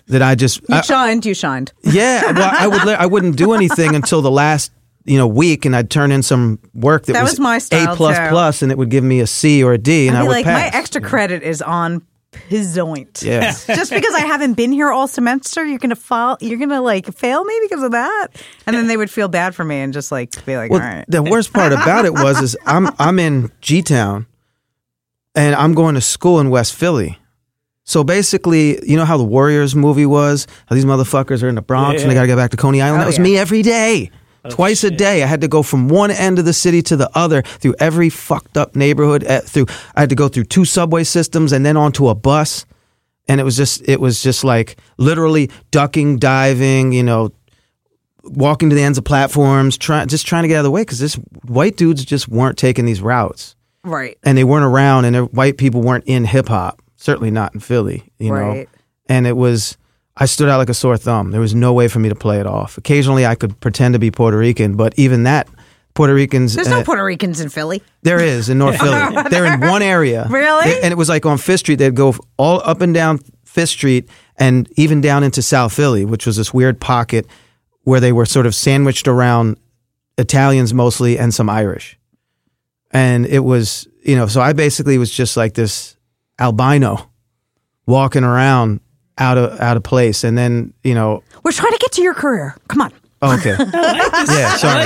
that I just You I- shined. You shined. yeah. Well, I would. I wouldn't do anything until the last you know week, and I'd turn in some work that, That was my A plus, and it would give me a C or a D, and I'd I would like, pass. my extra credit is on pizzoint. Yeah. Just because I haven't been here all semester, you're gonna fall. You're gonna like fail me because of that, and then they would feel bad for me and just like be like, Well, all right. the worst part about it was is I'm I'm in G Town, and I'm going to school in West Philly. So basically, you know how the Warriors movie was? How these motherfuckers are in the Bronx and they got to get back to Coney Island. Oh, that was yeah. me every day. Twice a day, I had to go from one end of the city to the other through every fucked up neighborhood. eh, Through I had to go through two subway systems and then onto a bus, and it was just it was just like literally ducking, diving, you know, walking to the ends of platforms, trying just trying to get out of the way because this white dudes just weren't taking these routes, right. and they weren't around, and white people weren't in hip hop. Certainly not in Philly, you know. And it was I stood out like a sore thumb. There was no way for me to play it off. Occasionally, I could pretend to be Puerto Rican, but even that. Puerto Ricans. There's uh, no Puerto Ricans in Philly. there is in North Philly. They're in one area. Really? And it was like on Fifth Street. They'd go all up and down Fifth Street and even down into South Philly, which was this weird pocket where they were sort of sandwiched around Italians mostly and some Irish. And it was you know so I basically was just like this albino walking around out of out of place, and then you know We're trying to get to your career. Come on. oh, okay yeah sorry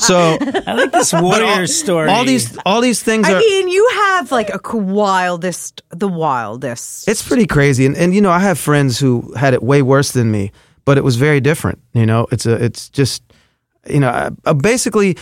so I like this warrior all, story. all these all these things I are mean, you have like a wildest, the wildest. It's pretty crazy, and and you know I have friends who had it way worse than me, but it was very different. You know, it's a it's just you know I, I basically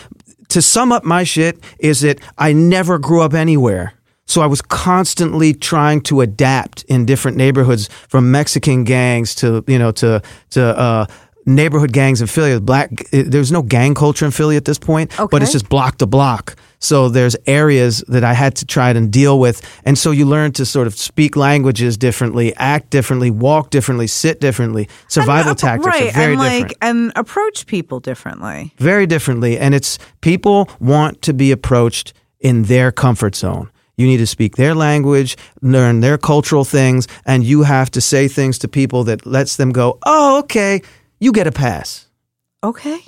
to sum up my shit is that I never grew up anywhere. So I was constantly trying to adapt in different neighborhoods, from Mexican gangs to you know to to uh, neighborhood gangs in Philly. Black there's no gang culture in Philly at this point, okay. but it's just block to block. So there's areas that I had to try and deal with, and so you learn to sort of speak languages differently, act differently, walk differently, sit differently. Survival And, tactics right, are very and different like and approach people differently. very differently and it's people want to be approached in their comfort zone you need to speak their language learn their cultural things and you have to say things to people that lets them go oh okay you get a pass. Okay,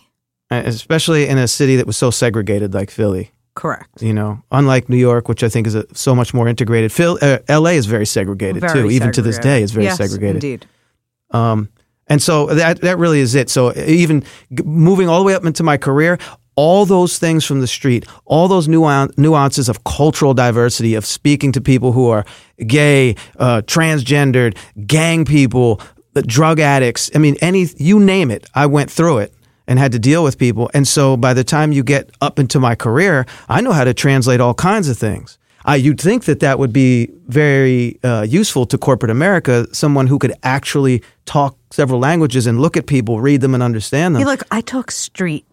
Uh, especially in a city that was so segregated like philly. Correct. you know unlike new york which i think is a, so much more integrated. Phil, uh, la is very segregated Very too. Even to this day it's very Yes, segregated. Indeed. um, and so that that really is it. So even g- moving all the way up into my career, all those things from the street, all those nuan- nuances of cultural diversity, of speaking to people who are gay, uh, transgendered, gang people, the drug addicts. I mean, any you name it, I went through it and had to deal with people. And so by the time you get up into my career, I know how to translate all kinds of things. I, you'd think that that would be very uh, useful to corporate America, someone who could actually talk several languages and look at people, read them, and understand them. Hey, look, I talk street,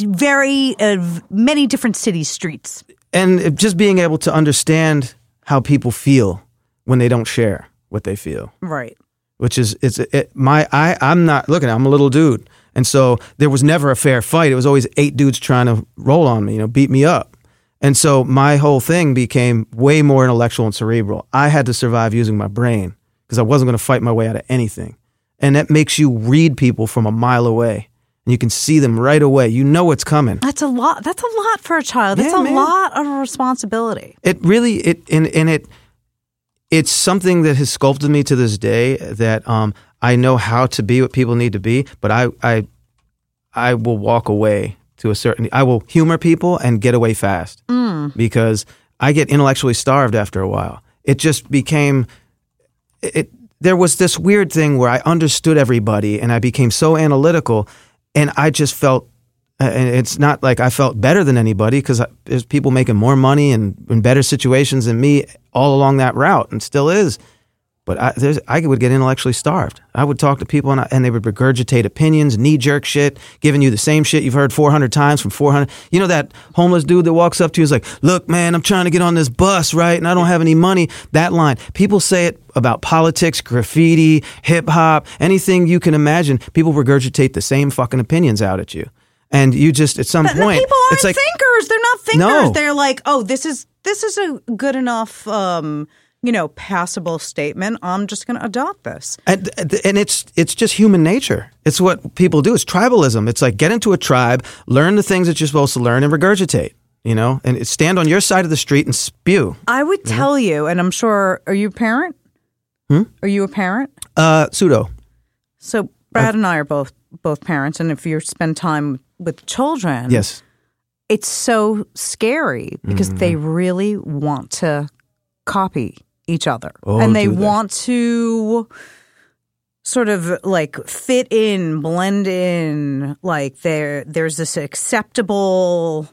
very uh, many different city streets. and just being able to understand how people feel when they don't share what they feel, Right. Which is it's it, my I I'm not looking. I'm a little dude, and so there was never a fair fight. It was always eight dudes trying to roll on me, you know, beat me up. And so my whole thing became way more intellectual and cerebral. I had to survive using my brain because I wasn't going to fight my way out of anything. And that makes you read people from a mile away. And you can see them right away. You know what's coming. That's a lot. That's a lot for a child. That's Yeah, a man. lot of responsibility. It really it and, and it it's something that has sculpted me to this day that um I know how to be what people need to be, but I I I will walk away to a certain I will humor people and get away fast. Because I get intellectually starved after a while. It just became it there was this weird thing where I understood everybody and I became so analytical and I just felt and it's not like I felt better than anybody because there's people making more money and in better situations than me all along that route and still is. But I, I would get intellectually starved. I would talk to people and, I, and they would regurgitate opinions, knee jerk shit, giving you the same shit you've heard 400 times from 400. You know that homeless dude that walks up to you is like, "Look, man, I'm trying to get on this bus, right? And I don't have any money." That line. People say it about politics, graffiti, hip hop, anything you can imagine. People regurgitate the same fucking opinions out at you, and you just at some But point, people aren't it's like thinkers. They're not thinkers. No. They're like, oh, this is this is a good enough, um, you know, passable statement. I'm just going to adopt this. And, and it's it's just human nature. It's what people do. It's tribalism. It's like get into a tribe, learn the things that you're supposed to learn, and regurgitate. You know, and stand on your side of the street and spew. I would tell you, and I'm sure. Are you a parent? Hmm? Are you a parent? Uh, pseudo. So Brad and I are both both parents, and if you spend time with children, Yes. it's so scary because Mm-hmm. they really want to copy each other Oh, and they they? want to sort of like fit in blend in like there there's this acceptable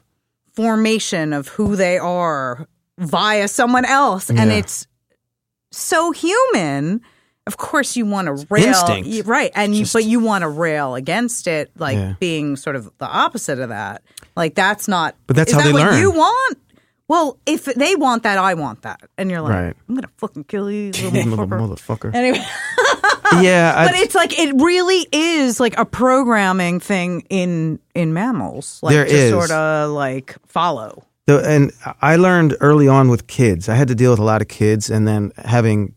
formation of who they are via someone else and Yeah. it's so human of course you want to rail Instinct. right and you, but you want to rail against it like Yeah. being sort of the opposite of that like that's not But that's how that they what learn. you want well if they want that i want that and you're like Right. i'm gonna fucking kill you little motherfucker motherfucker. anyway yeah, I- but it's like it really is like a programming thing in in mammals like There to is. sort of like follow The, and I learned early on with kids. I had to deal with a lot of kids, and then having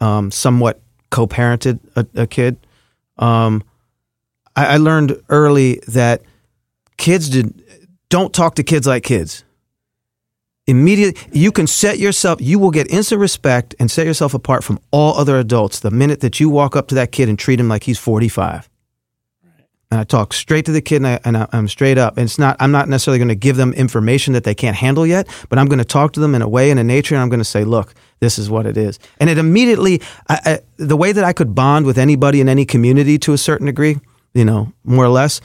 um, somewhat co-parented a, a kid, um, I, I learned early that kids did don't talk to kids like kids. immediate you can set yourself you will get instant respect and set yourself apart from all other adults the minute that you walk up to that kid and treat him like he's 45 and i talk straight to the kid and, I, and I, i'm straight up. And it's not i'm not necessarily going to give them information that they can't handle yet but i'm going to talk to them in a way in a nature and i'm going to say look this is what it is and it immediately I, I, the way that i could bond with anybody in any community to a certain degree you know more or less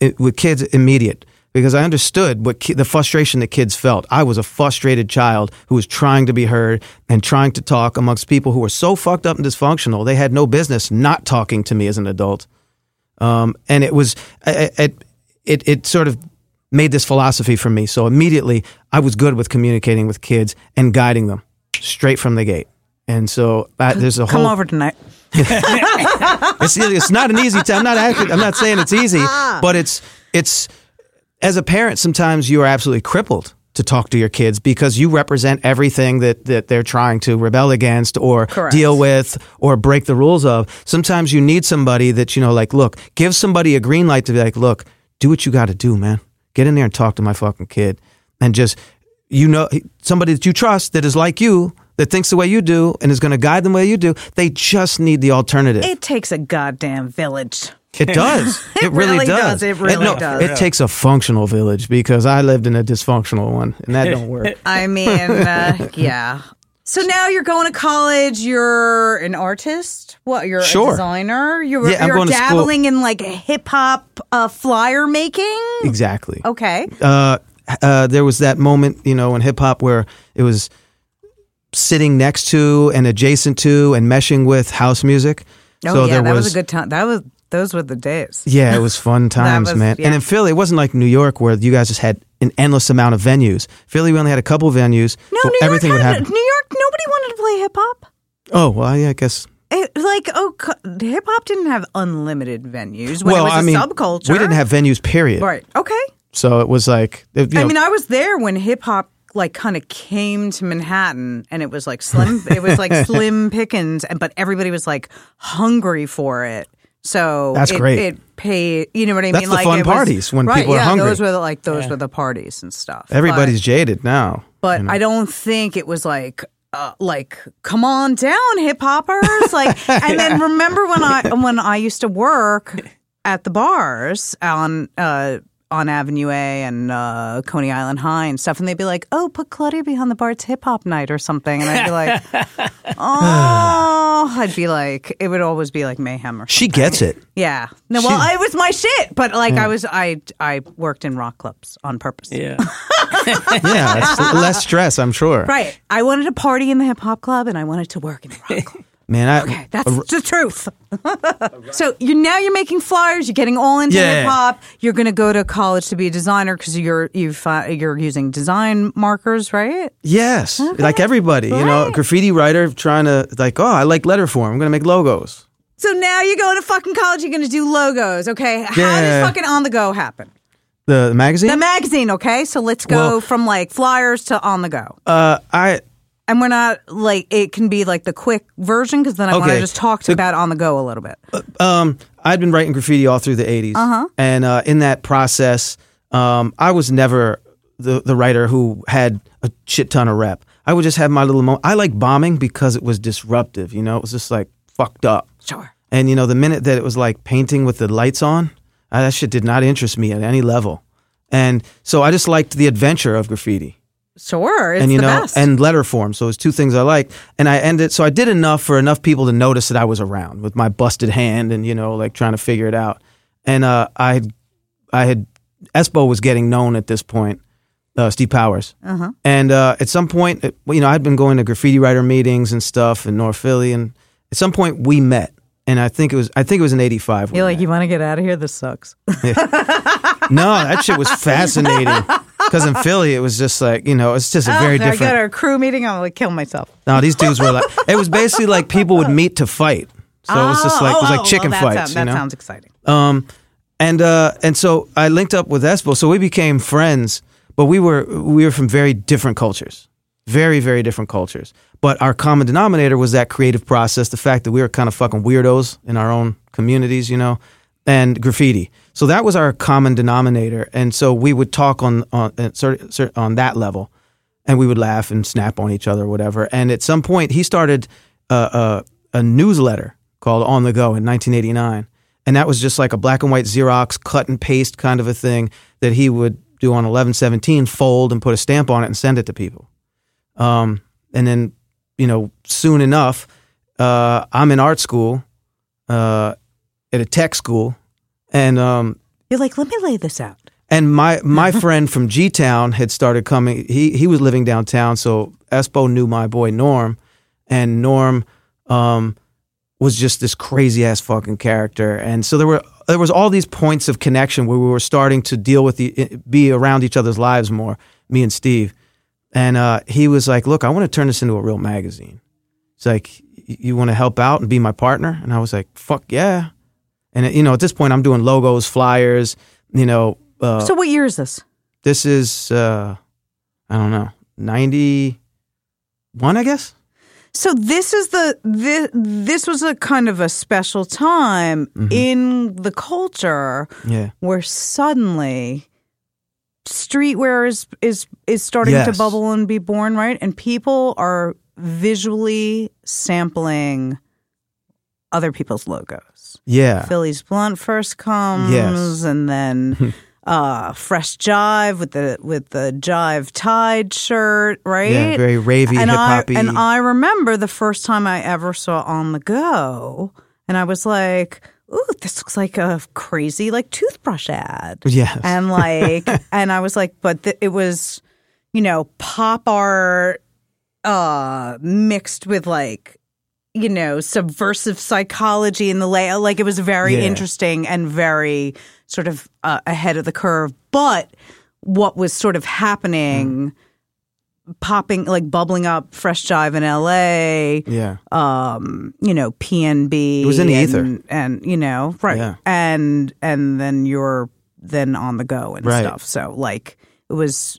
it, with kids immediate because I understood what ki- the frustration that kids felt. I was a frustrated child who was trying to be heard and trying to talk amongst people who were so fucked up and dysfunctional they had no business not talking to me as an adult. Um, and it was it, it it sort of made this philosophy for me. So immediately I was good with communicating with kids and guiding them straight from the gate. And so uh, there's a whole. Come over tonight. it's, it's not an easy time. I'm not actually, I'm not saying it's easy, but it's it's as a parent sometimes you are absolutely crippled to talk to your kids because you represent everything that that they're trying to rebel against or Correct. deal with or break the rules of. Sometimes you need somebody that you know like look, give somebody a green light to be like, "Look, do what you got to do, man. Get in there and talk to my fucking kid." And just you know somebody that you trust that is like you that thinks the way you do and is going to guide them the way you do. They just need the alternative. It takes a goddamn village. It does. It, It really, really does. does. It really no, does. It takes a functional village because I lived in a dysfunctional one, and that don't work. I mean, uh, yeah. So now you're going to college. You're an artist. What? You're Sure. a designer. You're, Yeah, I'm you're going to school- dabbling in like hip hop uh, flyer making. Exactly. Okay. Uh, uh, there was that moment, you know, in hip hop where it was sitting next to and adjacent to and meshing with house music. Oh so yeah, that was, a good time. That was those were the days. Yeah, it was fun times, was- man. yeah. And in Philly, it wasn't like New York where you guys just had an endless amount of venues. Philly, we only had a couple venues. No, so New everything York would happen. New York. Nobody wanted to play hip hop. Oh well, yeah, I guess. It, like oh, hip hop didn't have unlimited venues when well, it was a I mean, subculture. we didn't have venues. Period. right. Okay. So it was like, you know, I mean, I was there when hip hop like kind of came to Manhattan, and it was like slim. it was like slim pickings, and but everybody was like hungry for it. So That's it, great. It paid. You know what I That's mean? the like fun it was- parties when right, people are yeah, hungry. Those were the, like those were the parties and stuff. everybody's jaded now. But, but I don't think it was like. Uh, like, come on down, hip hoppers! Like, and then remember when I when I used to work at the bars on uh, on Avenue A and uh, Coney Island High and stuff, and they'd be like, "Oh, put Claudia behind the bar. It's hip hop night or something," and I'd be like, "Oh," I'd be like, it would always be like mayhem or She something. gets it. Yeah. No, well, it was my shit, but like I was, I I worked in rock clubs on purpose. Yeah. Yeah, it's less stress, I'm sure. Right. I wanted to party in the hip hop club, and I wanted to work in the rock club. Man, I, Okay, that's the truth. so you now you're making flyers. You're getting all into Yeah. hip hop. You're going to go to college to be a designer because you're you've uh, you're using design markers, right? yes, like everybody, you know, Right. graffiti writer trying to like, oh, I like letter form. I'm gonna make logos. So now you go to fucking college. You're going to do logos. Okay, how Yeah. does fucking on the go happen? The magazine. The magazine. Okay, so let's go Well- from like flyers to on the go. uh, I And we're not like it can be like the quick version because then I want to Okay. just talk The- about on the go a little bit. um, I'd been writing graffiti all through the 80s. Uh-huh. And uh, in that process, um, I was never the, the writer who had a shit ton of rep. I would just have my little moment. I like bombing because it was disruptive, you know? It was just like fucked up. Sure. And, you know, the minute that it was like painting with the lights on, uh, that shit did not interest me at any level. And so I just liked the adventure of graffiti Sure. And you know best. and letter form so it's two things i like, and i ended so i did enough for enough people to notice that i was around with my busted hand and you know like trying to figure it out and uh i had i had espo was getting known at this point uh, steve powers Uh-huh. and uh at some point it, you know i'd been going to graffiti writer meetings and stuff in north philly and at some point we met and i think it was i think it was in 85 You're like, met. you want to get out of here? This sucks. no that shit was fascinating because in philly it was just like you know it's just a very Oh, I different got a crew meeting. I'm like, kill myself. No, these dudes were like, it was basically like people would meet to fight. So it was just like, it was like chicken Oh, that fights, sounds- you that know? sounds exciting. Um, and, uh, and so I linked up with Espo. So we became friends, but we were, we were from very different cultures, very, very different cultures. But our common denominator was that creative process, the fact that we were kind of fucking weirdos in our own communities, you know, and graffiti. So that was our common denominator. And so we would talk on, on, uh, on that level. and we would laugh and snap on each other or whatever. And at some point, he started a, a, a newsletter called On the Go in 1989. And that was just like a black and white Xerox cut and paste kind of a thing that he would do on 1117, fold and put a stamp on it and send it to people. Um, and then, you know, soon enough, uh, I'm in art school uh, at a tech school. And um, You're like, let me lay this out. and my my friend from G Town had started coming. He he was living downtown, so Espo knew my boy Norm, and Norm um, was just this crazy ass fucking character. And so there were there was all these points of connection where we were starting to deal with the be around each other's lives more. Me and Steve, and uh, he was like, "Look, I want to turn this into a real magazine." It's like, "You want to help out and be my partner?" And I was like, "Fuck yeah!" And you know, at this point, I'm doing logos, flyers, you know. Uh, so what year is this? this is uh I don't know, 91 I guess. So this is the this, this was a kind of a special time in the culture Yeah. where suddenly streetwear is is is starting to bubble and be born, right? And people are visually sampling other people's logos. Yeah. Phillies Blunt first comes, Yes. and then uh, Fresh Jive with the with the Jive Tide shirt, right? Yeah, very ravey, and I hip-hoppy. and I remember the first time I ever saw On the Go, and I was like, "Ooh, this looks like a crazy like toothbrush ad." Yes. and like, and I was like, but th- it was, you know, pop art uh mixed with like you know subversive psychology in the layout like it was very Yeah. interesting and very sort of uh, ahead of the curve but what was sort of happening popping like bubbling up fresh jive in la Yeah. um you know pnb It was in the and, ether. and you know right Yeah. and and then you're then on the go and Right. stuff so like it was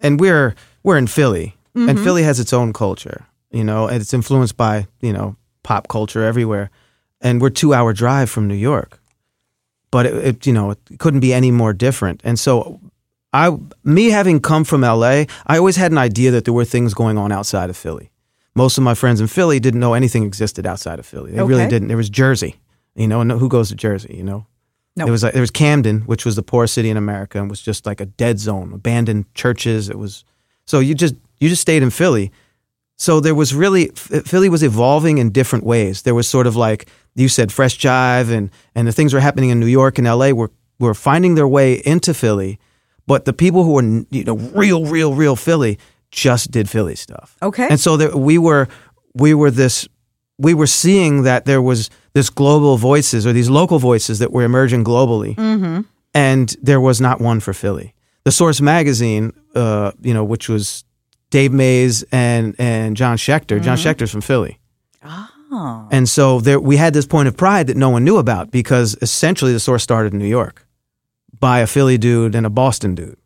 and we're we're in Philly, Mm-hmm. and Philly has its own culture, you know, and it's influenced by you know pop culture everywhere, and we're two hour drive from New York, but it, it you know it couldn't be any more different, and so. I, me having come from LA, I always had an idea that there were things going on outside of Philly. Most of my friends in Philly didn't know anything existed outside of Philly. They really didn't. There was Jersey, you know, and who goes to Jersey, you know? No. There was like, there was Camden, which was the poorest city in America, and was just like a dead zone, abandoned churches. It was so you just you just stayed in Philly. So there was really Philly was evolving in different ways. There was sort of like you said, fresh jive, and and the things were happening in New York and L.A. were were finding their way into Philly, but the people who were you know real, real, real Philly just did Philly stuff. Okay. and so there, we were we were this we were seeing that there was this global voices or these local voices that were emerging globally, and there was not one for Philly. The Source magazine, uh, you know, which was Dave Mays and and Jon Shecter. Jon Shecter's from Philly. Oh. And so there, we had this point of pride that no one knew about because essentially the source started in New York by a Philly dude and a Boston dude.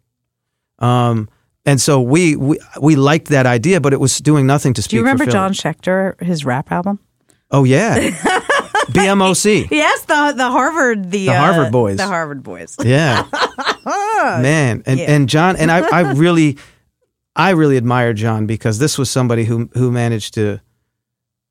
Um, and so we, we we liked that idea, but it was doing nothing to speak. do you remember jon shecter his rap album Oh yeah, BMOC. Yes, the the Harvard the, The uh, Harvard boys. the Harvard boys. Yeah, man, and and John and I, I really, I really admired John because this was somebody who who managed to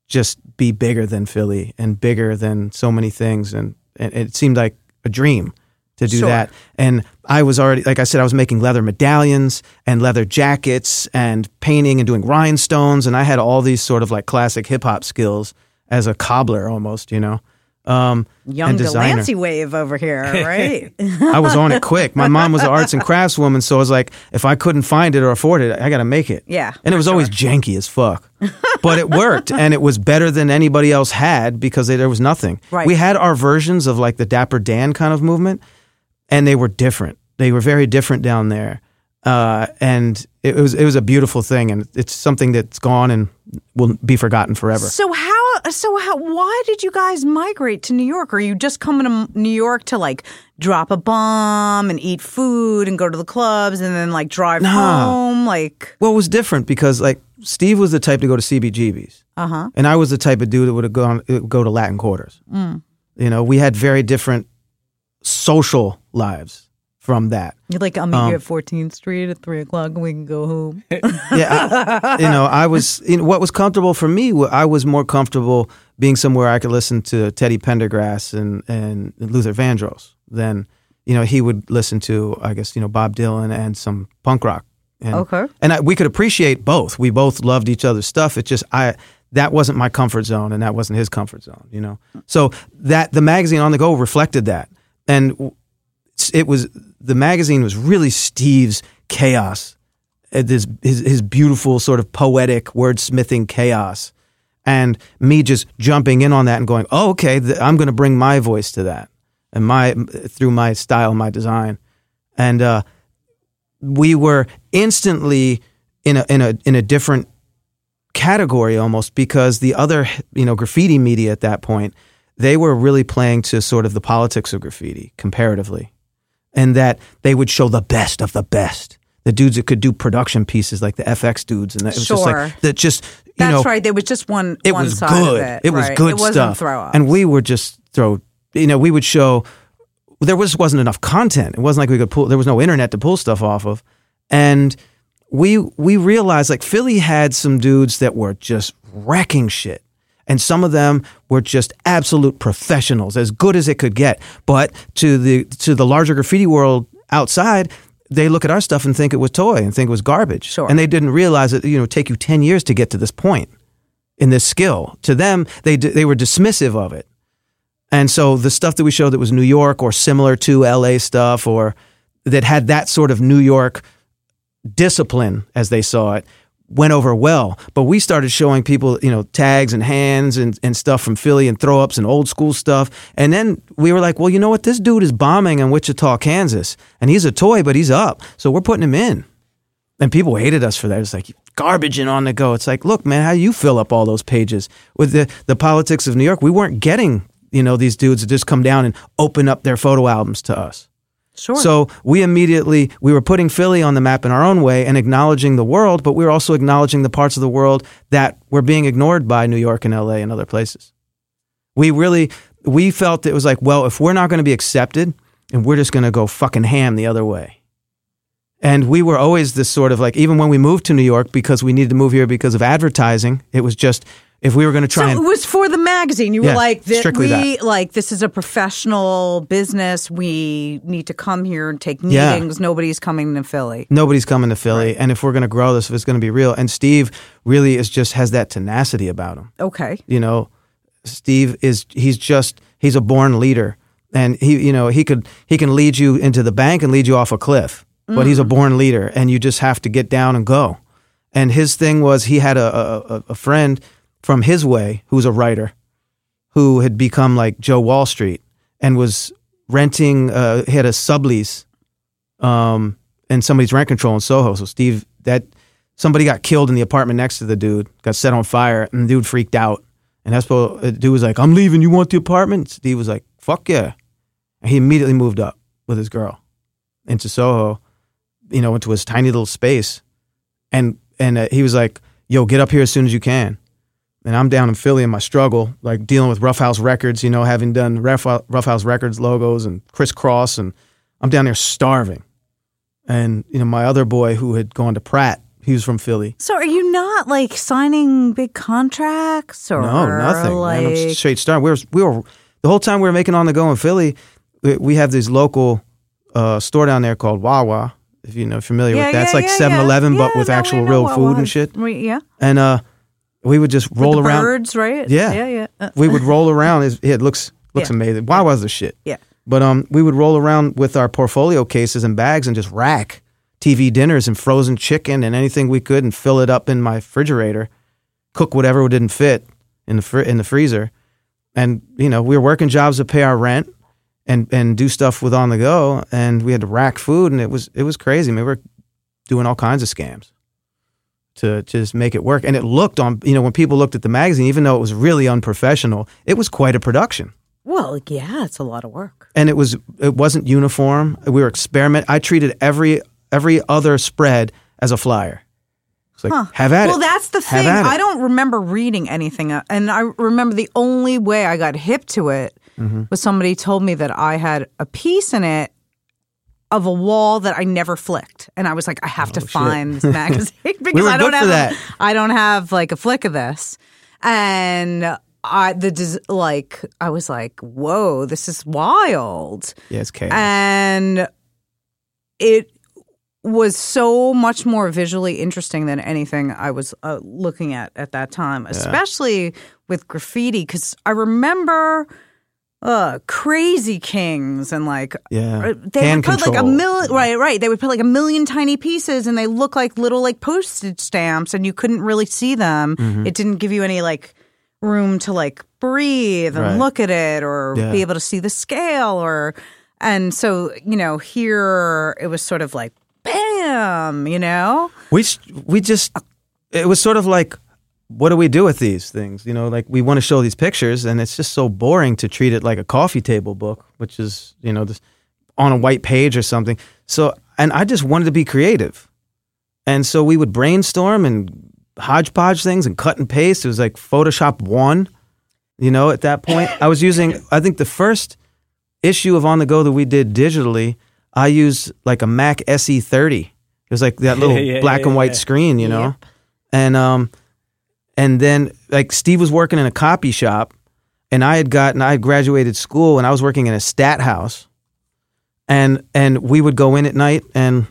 just be bigger than Philly and bigger than so many things, and, and it seemed like a dream to do Sure. that. And I was already, like I said, I was making leather medallions and leather jackets and painting and doing rhinestones, and I had all these sort of like classic hip hop skills as a cobbler almost, you know. Um, Young. Delancey wave over here, right? I was on it quick. My mom was an arts and crafts woman, so I was like, if I couldn't find it or afford it, I got to make it. Yeah, and it was always janky as fuck, but it worked, and it was better than anybody else had because there was nothing. Right. We had our versions of like the Dapper Dan kind of movement, and they were different. They were very different down there, uh, and it was it was a beautiful thing, and it's something that's gone and will be forgotten forever. so how so how why did you guys migrate to New York? Are you just coming to New York to like drop a bomb and eat food and go to the clubs and then like drive Nah. home? Like Well, it was different because like Steve was the type to go to CBGBs, uh-huh. and I was the type of dude that would have gone go to Latin Quarters. You know, we had very different social lives. From that. You're like, I'll meet you at um, 14th Street at three o'clock and we can go home. yeah, I, you know, I was you know, what was comfortable for me. I was more comfortable being somewhere I could listen to Teddy Pendergrass and and Luther Vandross than you know he would listen to. I guess you know Bob Dylan and some punk rock. And, Okay. and I, we could appreciate both. We both loved each other's stuff. It just I that wasn't my comfort zone, and that wasn't his comfort zone. You know, so that the magazine on the go reflected that, and it was the magazine was really Steve's chaos, uh, this his his beautiful sort of poetic wordsmithing chaos, and me just jumping in on that and going, oh, okay, th- I'm going to bring my voice to that and my through my style, my design, and uh, we were instantly in a in a in a different category almost because the other you know graffiti media at that point they were really playing to sort of the politics of graffiti comparatively and that they would show the best of the best the dudes that could do production pieces like the FX dudes and that it was just like that just you That's know right. There was just one. it one was side good. Of it. was right. good it wasn't stuff. Throw up. And we were just throw. You know, we would show. There was wasn't enough content. It wasn't like we could pull. There was no internet to pull stuff off of, and we we realized like Philly had some dudes that were just wrecking shit. And some of them were just absolute professionals, as good as it could get. But to the to the larger graffiti world outside, they look at our stuff and think it was toy and think it was garbage. Sure. And they didn't realize that you know take you ten years to get to this point in this skill. To them, they d- they were dismissive of it. And so the stuff that we showed that was New York or similar to LA stuff or that had that sort of New York discipline as they saw it went over well. But we started showing people, you know, tags and hands and, and stuff from Philly and throw ups and old school stuff. And then we were like, well, you know what? This dude is bombing in Wichita, Kansas. And he's a toy, but he's up. So we're putting him in. And people hated us for that. It's like garbage and on the go. It's like, look, man, how do you fill up all those pages with the the politics of New York? We weren't getting, you know, these dudes to just come down and open up their photo albums to us. Sure. So we immediately we were putting Philly on the map in our own way and acknowledging the world, but we were also acknowledging the parts of the world that were being ignored by New York and LA and other places. We really we felt it was like, well, if we're not going to be accepted, and we're just going to go fucking ham the other way. And we were always this sort of like, even when we moved to New York because we needed to move here because of advertising, it was just if we were going to try so and it was for the magazine. You Yeah, were like, that strictly we like this is a professional business. We need to come here and take Yeah. meetings. Nobody's coming to Philly. nobody's coming to Philly. And if we're going to grow this, if it's going to be real, and Steve really is just has that tenacity about him. Okay. You know, Steve is he's just he's a born leader, and he you know he could he can lead you into the bank and lead you off a cliff, but he's a mm. born leader, and you just have to get down and go. And his thing was he had a, a- a friend from his way who was a writer, who had become like Joe Wall Street and was renting. Uh, had a sublease um, and somebody's rent control in Soho. So Steve, that somebody got killed in the apartment next to the dude, got set on fire, and the dude freaked out. And that's what the dude was like, "I'm leaving. You want the apartment?" Steve was like, "Fuck yeah!" And he immediately moved up with his girl into Soho, you know, into his tiny little space, and and uh, he was like, "Yo, get up here as soon as you can." And I'm down in Philly in my struggle, like dealing with Ruffhouse Records, you know, having done Rough, Ruffhouse Records logos and Kris Kross, and I'm down there starving. And you know, my other boy who had gone to Pratt, he was from Philly. So are you not like signing big contracts or No, nothing. Like, man, I'm straight starving. We were, we were the whole time we were making on the go in Philly. We, we have this local uh, store down there called Wawa. If you know familiar yeah, with that, it's yeah, like yeah, 7-Eleven, yeah. but with actual real what food and shit. Yeah. And uh, we would just roll around. birds, right? Yeah. Yeah, yeah. Uh, we would roll around. It, it looks looks Yeah. amazing. Wawa's the shit. yeah. But um, we would roll around with our portfolio cases and bags and just rack TV dinners and frozen chicken and anything we could and fill it up in my refrigerator, cook whatever didn't fit in the fr- in the freezer, and you know we were working jobs to pay our rent and and do stuff with on the go, and we had to rack food and it was it was crazy. I mean, we were doing all kinds of scams to to just make it work, and it looked on you know when people looked at the magazine, even though it was really unprofessional, it was quite a production Well, yeah, it's a lot of work. and it was it wasn't uniform. We were experiment. I treated every every other spread as a flyer. It's like have at well, it. that's the Have thing. I don't remember reading anything, uh, and I remember the only way I got hip to it Mm-hmm. was somebody told me that I had a piece in it of a wall that I never flicked, and I was like, I have to find this magazine because were I don't have that. I don't have like a flick of this, and I the like I was like, whoa, this is wild, Yeah, it's chaos. and it was so much more visually interesting than anything I was uh, looking at at that time, especially with graffiti. Because I remember uh, Crazy Kings and like Yeah. uh, they Can would put like a control. million right, right. They would put like a million tiny pieces, and they look like little like postage stamps, and you couldn't really see them. Mm-hmm. It didn't give you any like room to like breathe and Right. look at it or Yeah. be able to see the scale or and so you know here it was sort of like bam you know we we just it was sort of like what do we do with these things? You know like we want to show these pictures and it's just so boring to treat it like a coffee table book which is you know this on a white page or something. So and i just wanted to be creative. And so we would brainstorm and hodgepodge things and cut and paste. It was like photoshop 1 you know at that point. I was using i think the first issue of on the go that we did digitally i used like a mac se30 it was like that little Yeah, black yeah, and white yeah. screen you know? And um and then like steve was working in a copy shop and i had gotten i had graduated school and i was working in a stat house and and we would go in at night and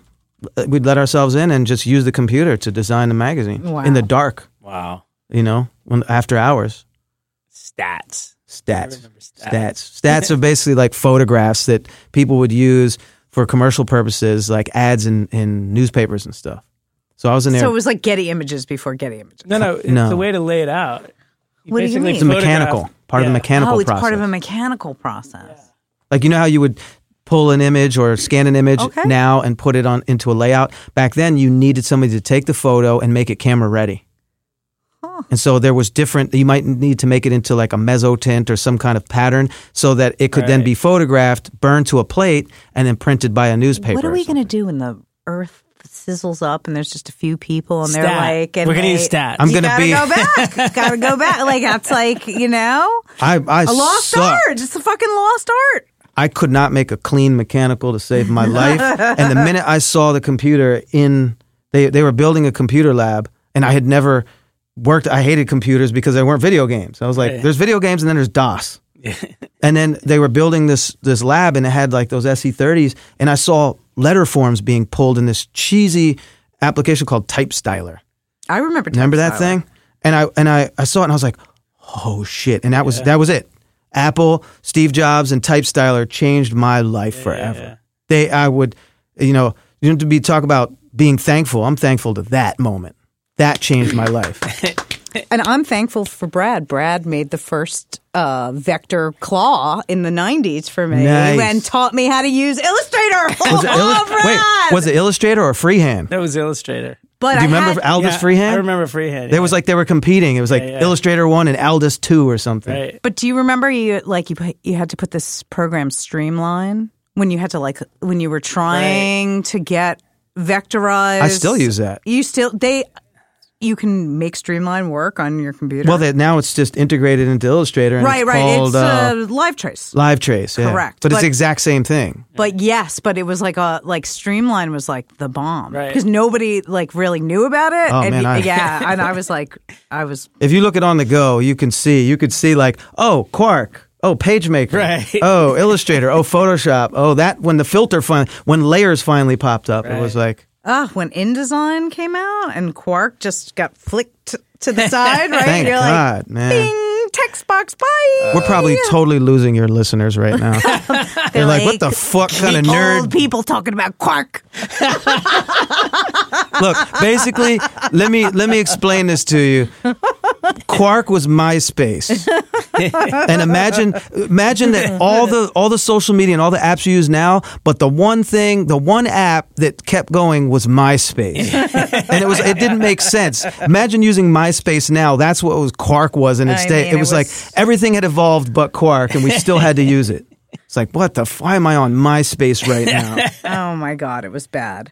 uh, we'd let ourselves in and just use the computer to design the magazine Wow. in the dark Wow. you know when after hours Stats. stats remember stats stats. stats are basically like photographs that people would use for commercial purposes like ads in, in newspapers and stuff so i was in there so it was like getty images before getty images No, no, it's No. the way to lay it out. You What do you mean? it's a mechanical photograph- part of the mechanical oh it's process part of a mechanical process Like you know how you would pull an image or scan an image Okay. now and put it on into a layout. Back then, you needed somebody to take the photo and make it camera ready. And so there was different. You might need to make it into like a mezzotint or some kind of pattern so that it could then be photographed, burned to a plate, and then printed by a newspaper. what are we going to do when the earth sizzles up and there's just a few people and they're Stat. like and We're gonna they- use stats. I'm gonna gotta be- go back gotta go back like that's like you know I I a lost sucked. art it's a fucking lost art I could not make a clean mechanical to save my life. and the minute I saw the computer in, they they were building a computer lab, and I had never worked. I hated computers because they weren't video games. I was like, there's video games, and then there's DOS. and then they were building this this lab, and it had like those SE30s, and I saw letter forms being pulled in this cheesy application called Type Styler. I remember Remember that Styler. thing? And I and I, I saw it and I was like, oh shit. And that was that was it. Apple, Steve Jobs, and Type Styler changed my life forever. They I would you know, you know to be talk about being thankful. I'm thankful to that moment. That changed my life. And I'm thankful for Brad. Brad made the first uh, vector claw in the 90s for me Nice. and taught me how to use Illustrator. Was it oh, Illus- Brad! wait, was it Illustrator or Freehand? That was Illustrator. But Do you I remember had- Aldus Yeah, Freehand? I remember Freehand. There was like they were competing. It was like Yeah, yeah. Illustrator 1 and Aldus 2 or something. right. But do you remember you like you put, you had to put this program Streamline when you had to like when you were trying to get vectorized? I still use that. You still they you can make Streamline work on your computer. Well, that now it's just integrated into Illustrator and right, it's right. called it's uh, uh, Live Trace. Live Trace. Yeah. Correct. But, it's the exact same thing. But yes, but it was like a like Streamline was like the bomb Right. because nobody like really knew about it. Oh, and man, I- yeah, and I was like, I was If you look at on the go, you can see you could see like, oh, Quark, oh, PageMaker, Right. oh, Illustrator, oh, Photoshop, oh, that when the filter fin- when layers finally popped up, it was like, ah when InDesign came out and Quark just got flicked to the side, right? thank You're God, like, man. Bing, text box, bye. We're probably totally losing your listeners right now. They're like, what the fuck kind of nerd? Old people talking about Quark. Look, basically, let me let me explain this to you. Quark was MySpace, and imagine imagine that all the all the social media and all the apps you use now, but the one thing, the one app that kept going was MySpace, and it was it didn't make sense. Imagine using MySpace now. That's what was Quark was in its I day. mean, it it was, was- like everything had evolved but Quark, and we still had to use it. It's like what the? f- Why am I on MySpace right now? Oh my god, it was bad.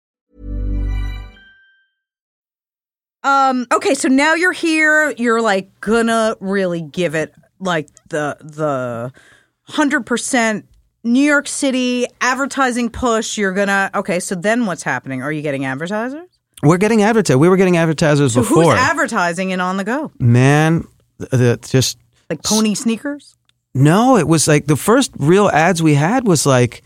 Um, okay, so now you're here. You're like gonna really give it like the the hundred percent New York City advertising push. You're gonna okay. So then what's happening? Are you getting advertisers? We're getting advertisers. We were getting advertisers So before. who's advertising in on the go? Man, th- th- just Like pony sneakers? no. It was like the first real ads we had was like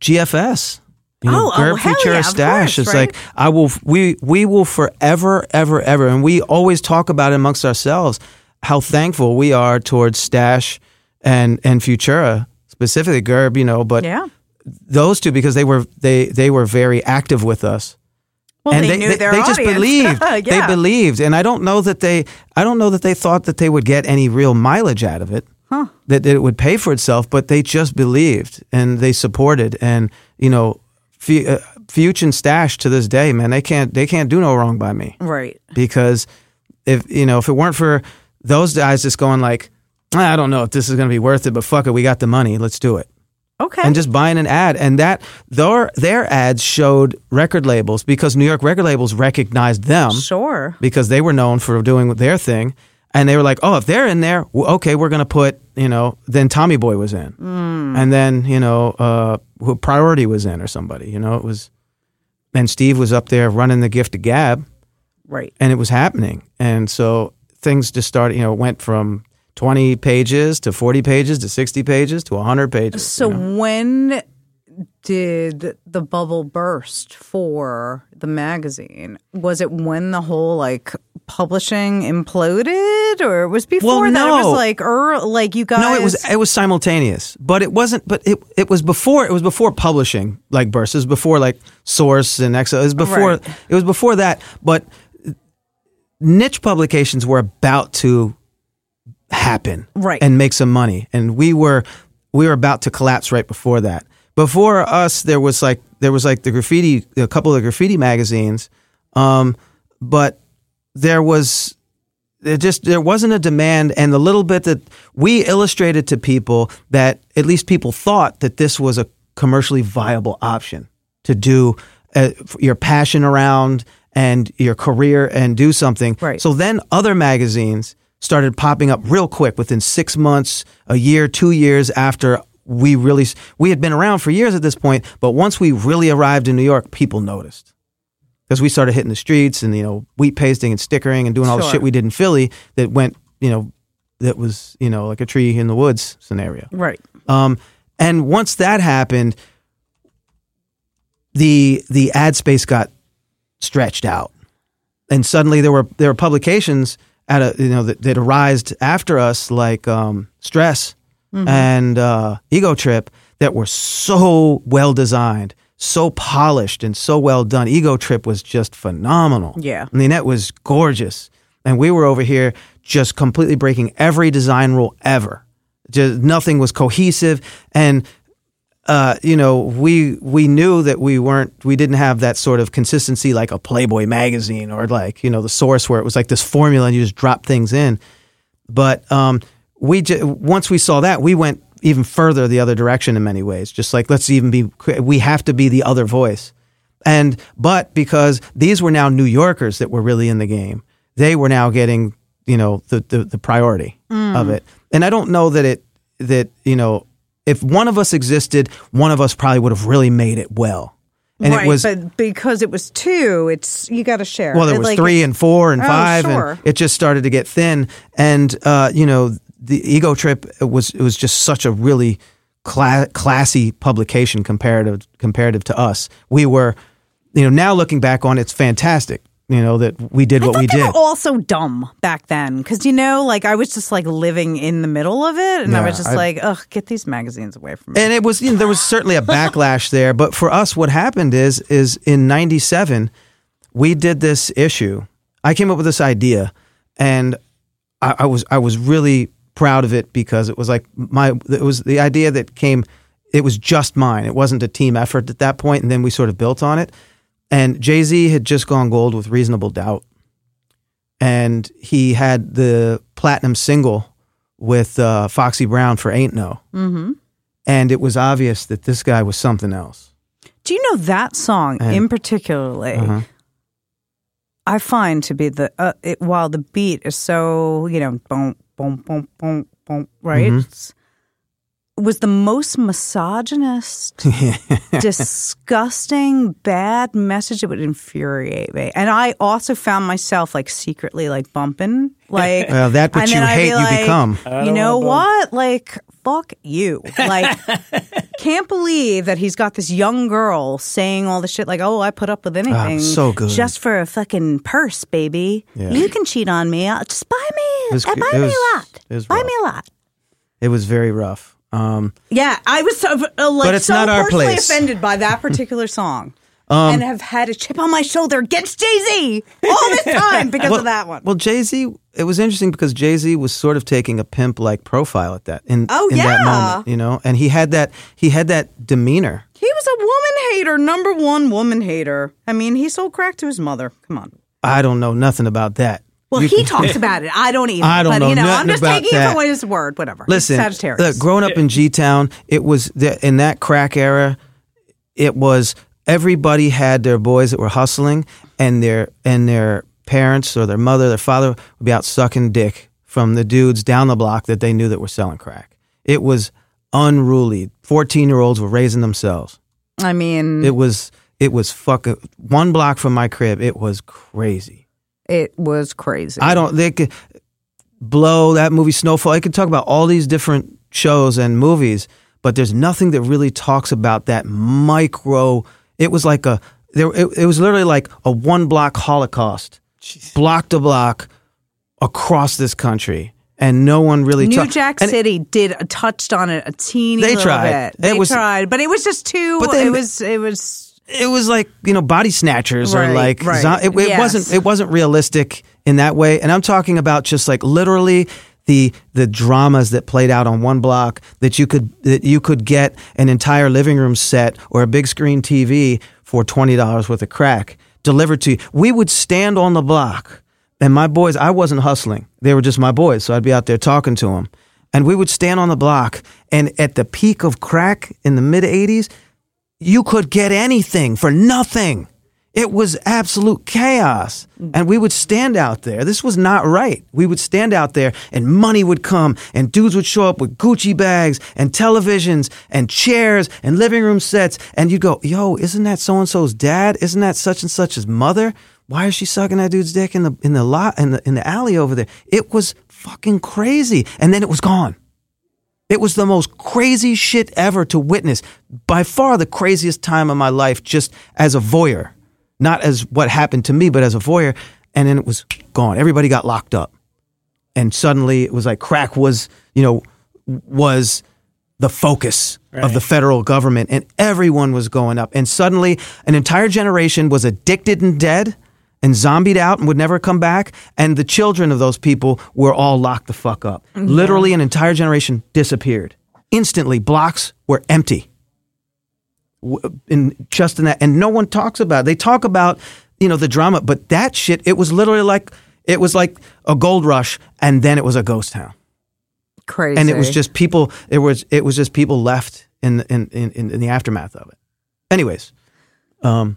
GFS. You know, Oh, oh, Futura yeah, Stash. course, it's right? like I will. We we will forever, ever, ever, and we always talk about it amongst ourselves how thankful we are towards Stash and and Futura specifically Gerb. You know, but Yeah. those two because they were they they were very active with us. Well, and they, knew their they just believed. yeah. They believed, and I don't know that they. I don't know that they thought that they would get any real mileage out of it. Huh. That, that it would pay for itself, but they just believed and they supported. And you know, Uh, Fuchs and Stash to this day, man, they can't they can't do no wrong by me Right. because if you know if it weren't for those guys just going like, "Ah, I don't know if this is going to be worth it, but fuck it, we got the money, let's do it Okay. and just buying an ad and that their their ads showed record labels because New York record labels recognized them sure. because they were known for doing their thing and they were like oh if they're in there okay we're going to put you know then Tommy Boy was in. And then you know uh who Priority was in or somebody you know it was and Steve was up there running the gift of gab. Right. and it was happening. And so things just started you know went from 20 pages to 40 pages to 60 pages to 100 pages So when did the bubble burst for the magazine? Was it when the whole like publishing imploded, or it was before Well, that? It was like, er, like you guys. No, it was it was simultaneous, but it wasn't. But it it was before it was before publishing like Burst. It was before like Source and Excel. It was before Right. it was before that. But niche publications were about to happen, Right. and make some money, and we were we were about to collapse right before that. Before us, there was like there was like the graffiti, a couple of the graffiti magazines, um, but there was it just there wasn't a demand and the little bit that we illustrated to people that at least people thought that this was a commercially viable option to do uh, your passion around and your career and do something Right. so then other magazines started popping up real quick within six months a year two years after we really we had been around for years at this point but once we really arrived in new york people noticed because we started hitting the streets and you know wheat pasting and stickering and doing all the shit we did in Philly that went you know that was you know like a tree in the woods scenario. right. Um, and once that happened, the the ad space got stretched out, and suddenly there were there were publications at a you know that, that arised after us like um, Stress and uh, Ego Trip that were so well designed, so polished, and so well done. Ego Trip was just phenomenal. Yeah. I mean that was gorgeous, and we were over here just completely breaking every design rule ever. Just nothing was cohesive, and uh, you know, we we knew that we weren't we didn't have that sort of consistency like a Playboy magazine or like you know the Source where it was like this formula and you just drop things in. But um, we once we saw that, we went even further the other direction in many ways. Just like let's even be, we have to be the other voice. And but because these were now New Yorkers that were really in the game, they were now getting you know the the, the priority of it. And I don't know that it that you know if one of us existed, one of us probably would have really made it well. And right, it was but because it was two, it's you got to share. well, there was like, three and four and Oh, five, sure. and it just started to get thin. And uh, you know, the Ego Trip was it was just such a really cla- classy publication comparative comparative to us. We were, you know, now looking back on it, it's fantastic. You know that we did what we did. were all so dumb back then because you know, like I was just like living in the middle of it, and I Yeah, was just I- like, ugh, get these magazines away from me. and it was you know there was certainly a backlash there but for us what happened is is in 97 we did this issue i came up with this idea and I, I was i was really proud of it because it was like my it was the idea that came it was just mine it wasn't a team effort at that point and then we sort of built on it and jay-z had just gone gold with reasonable doubt and he had the platinum single with uh, foxy brown for ain't no hmm and it was obvious that this guy was something else. Do you know that song And- in particularly? Uh-huh. I find to be the uh, it, while the beat is so you know boom boom boom boom boom right Mhm. Was the most misogynist, disgusting, bad message. It would infuriate me, and I also found myself like secretly like bumping like Well, that which you then I'd be hate, you become. You know what? Like fuck you. Like can't believe that he's got this young girl saying all the shit like, "Oh, I put up with anything, Ah, so good. just for a fucking purse, baby. Yeah. You can cheat on me. Uh, Just buy me, was- uh, buy it me was- a lot. it was buy rough. me a lot." It was very rough. Um, Yeah, I was so, uh, like But it's so not our personally place. offended by that particular song. Um, and have had a chip on my shoulder against Jay Z all this time because well, of that one. Well, Jay Z, it was interesting because Jay Z was sort of taking a pimp like profile at that in, Oh, in that yeah. moment, you know, and he had that he had that demeanor. He was a woman hater, number one woman hater. I mean, he sold crack to his mother. Come on. I don't know nothing about that. Well, You he talks about it. I don't even. I don't but, know you know, I'm just taking that. it from his word. Whatever. Listen, Sagittarius. look, growing up in G Town, it was the, in that crack era. It was everybody had their boys that were hustling, and their and their parents or their mother, their father would be out sucking dick from the dudes down the block that they knew that were selling crack. It was unruly. Fourteen year olds were raising themselves. I mean, It was it was fucking one block from my crib. It was crazy. it was crazy. I don't. They could blow that movie Snowfall. I could talk about all these different shows and movies, but there's nothing that really talks about that micro. It was like a there. It, it was literally like a one block Holocaust, block to block across this country, and no one really. New Jack City did touched on it a teeny They little tried. bit. It They was- tried, but it was just too. But they- it was. It was. it was like you know body snatchers or like right. it, it Yes. wasn't it wasn't realistic in that way and i'm talking about just like literally the the dramas that played out on one block that you could that you could get an entire living room set or a big screen tv for $20 worth of crack delivered to you. We would stand on the block and my boys i wasn't hustling. They were just my boys so i'd be out there talking to them and we would stand on the block and at the peak of crack in the mid 80s you could get anything for nothing. It was absolute chaos. And we would stand out there. This was not right. We would stand out there and money would come and dudes would show up with Gucci bags and televisions and chairs and living room sets. And you'd go, yo, isn't that so and so's dad? Isn't that such and such's mother? Why is she sucking that dude's dick in the in the lot in the in the alley over there? It was fucking crazy. And then it was gone. It was the most crazy shit ever to witness. By far the craziest time of my life, just as a voyeur. Not as what happened to me, but as a voyeur. And then it was gone. Everybody got locked up. And suddenly it was like crack was, you know, was the focus of the federal government and everyone was going up. And suddenly an entire generation was addicted and dead and zombied out and would never come back. And the children of those people were all locked the fuck up. Mm-hmm. Literally, an entire generation disappeared. Instantly, blocks were empty. In just in that, and no one talks about. It. They talk about you know the drama, but that shit. It was literally like it was like a gold rush, and then it was a ghost town. Crazy. and it was just people. It was it was just people left in in in, in the aftermath of it. Anyways, um,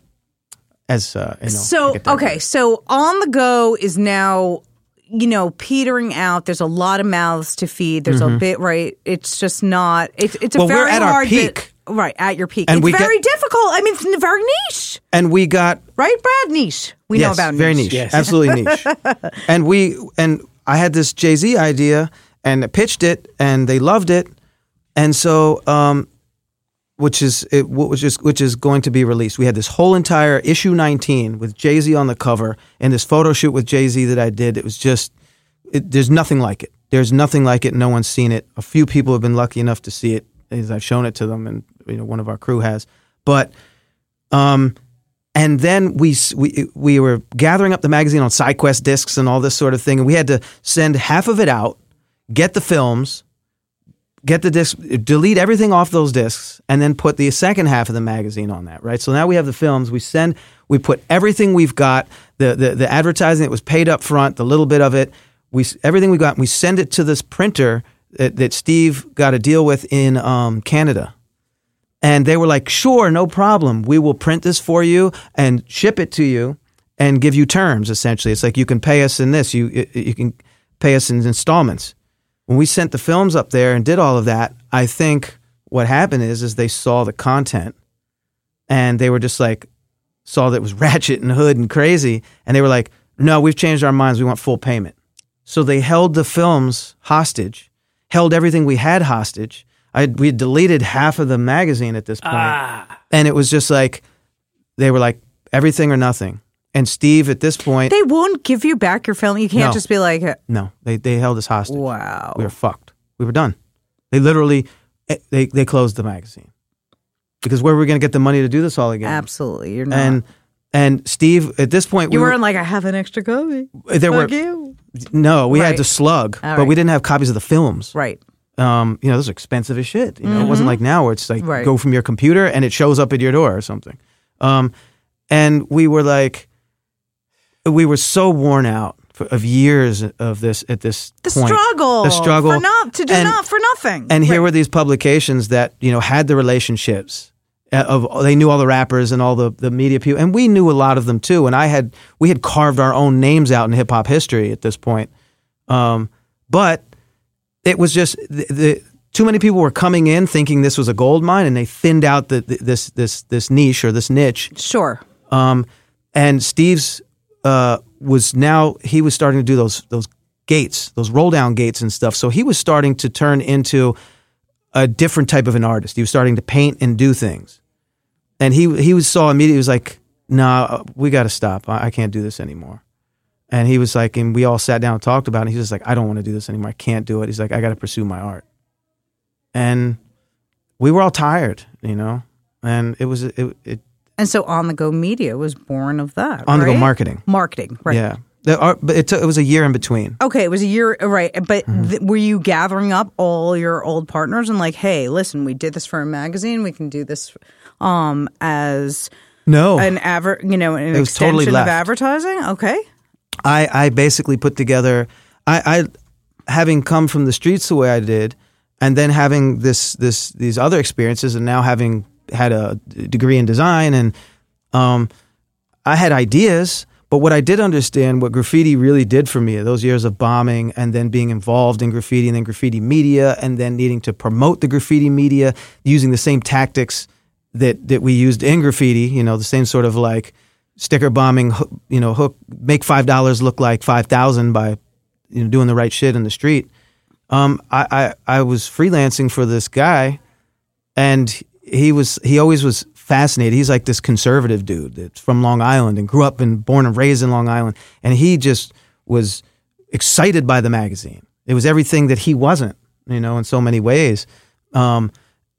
as uh, you know, so I get that okay. right. So on the go is now, you know, petering out. There's a lot of mouths to feed. There's a bit right. It's just not. It's it's a Mm-hmm. Well, we're very at our hard bit- peak. Right at your peak. And it's we get- very difficult. I mean, it's very niche, and we got right, Brad? Niche. We know about niche. very niche. niche, Yes. absolutely niche. and we and I had this Jay Z idea and pitched it, and they loved it, and so um, which is it which is which is going to be released. We had this whole entire issue 19 with Jay Z on the cover, and this photo shoot with Jay Z that I did. It was just it, there's nothing like it. There's nothing like it. No one's seen it. A few people have been lucky enough to see it, as I've shown it to them, and you know one of our crew has. But um, and then we we we were gathering up the magazine on SyQuest discs and all this sort of thing, and we had to send half of it out, get the films, get the disc, delete everything off those discs, and then put the second half of the magazine on that. Right. So now we have the films. We send, we put everything we've got, the the, the advertising that was paid up front, the little bit of it, we everything we got. We send it to this printer that, that Steve got a deal with in um, Canada. And they were like, sure, no problem. We will print this for you and ship it to you and give you terms, essentially. It's like you can pay us in this, you, you can pay us in installments. When we sent the films up there and did all of that, I think what happened is, is they saw the content and they were just like, saw that it was ratchet and hood and crazy. And they were like, no, we've changed our minds. We want full payment. So they held the films hostage, held everything we had hostage. I we had deleted half of the magazine at this point, and it was just like they were like everything or nothing. And Steve, at this point, They won't give you back your film. You can't No. just be like, no, they they held us hostage. wow. We were fucked. We were done. They literally eh, they they closed the magazine because where were we going to get the money to do this all again? Absolutely. You're not. And and Steve, at this point, you we weren't like, I have an extra copy. there were Fuck you. no, we Right. had to slug, All but we right. didn't have copies of the films. Right. Um, you know, those are expensive as shit. You know, it wasn't like now where it's like Mm-hmm. Right. go from your computer and it shows up at your door or something. Um, and we were like, we were so worn out for, of years of this at this The point. struggle. the struggle, For not, to do and, not for nothing. And here were these publications that you know had the relationships uh, of they knew all the rappers and all the the media people, and we knew a lot of them too. And I had we had carved our own names out in hip hop history at this point, um, but it was just the, the too many people were coming in thinking this was a gold mine, and they thinned out the, this this this niche or this niche. Sure. Um, and Steve's uh, was now he was starting to do those those gates, those roll down gates and stuff. So he was starting to turn into a different type of an artist. He was starting to paint and do things, and he he was saw immediately. He was like, "Nah, we got to stop. I, I can't do this anymore." And he was like, and we all sat down and talked about it. He was just like, "I don't want to do this anymore. I can't do it." He's like, "I got to pursue my art," and we were all tired, you know. And it was it, it And so On the Go Media was born of that. on the go right? marketing. Marketing. Right. Yeah, the art, but it took, it was a year in between. Okay, it was a year, right? But Mm-hmm. th- were you gathering up all your old partners and like, hey, listen, we did this for a magazine. We can do this um as No, an adver, you know, an It was extension totally of advertising. Okay, I I basically put together. I, I having come from the streets the way I did, and then having this this these other experiences, and now having had a degree in design, and um, I had ideas. But what I did understand, what graffiti really did for me, those years of bombing and then being involved in graffiti and then graffiti media and then needing to promote the graffiti media using the same tactics that, that we used in graffiti, you know, the same sort of like sticker bombing, you know, hook, make $5 look like 5,000 by, you know, doing the right shit in the street. Um, I, I, I was freelancing for this guy and he was he always was fascinated. He's like this conservative dude that's from Long Island and grew up and born and raised in Long Island, and he just was excited by the magazine. It was everything that he wasn't, you know, in so many ways. Um,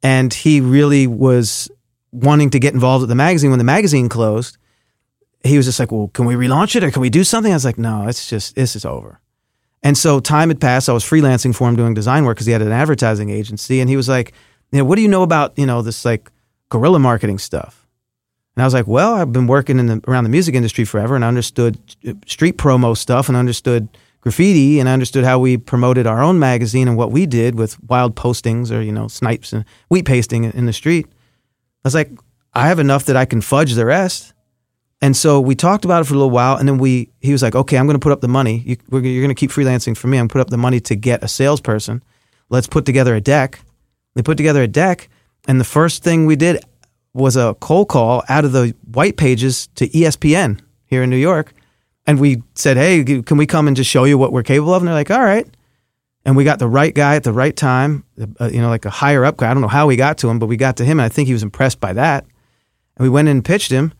and he really was wanting to get involved with the magazine when the magazine closed. He was just like, "Well, can we relaunch it or can we do something?" I was like, "No, it's just this is over." And so time had passed. I was freelancing for him doing design work because he had an advertising agency. And he was like, you know, what do you know about, you know, this like guerrilla marketing stuff? And I was like, well, I've been working in the, around the music industry forever and I understood uh, street promo stuff and understood graffiti and I understood how we promoted our own magazine and what we did with wild postings or you know snipes and wheat pasting in the street. I was like, I have enough that I can fudge the rest. And so we talked about it for a little while, and then we he was like, "Okay, I'm going to put up the money. You, you're going to keep freelancing for me. I'm going to put up the money to get a salesperson. Let's put together a deck." They put together a deck, and the first thing we did was a cold call out of the white pages to ESPN here in New York, and we said, "Hey, can we come and just show you what we're capable of?" And they're like, "All right." And we got the right guy at the right time, uh, you know, like a higher up guy. I don't know how we got to him, but we got to him, and I think he was impressed by that. And we went in and pitched him,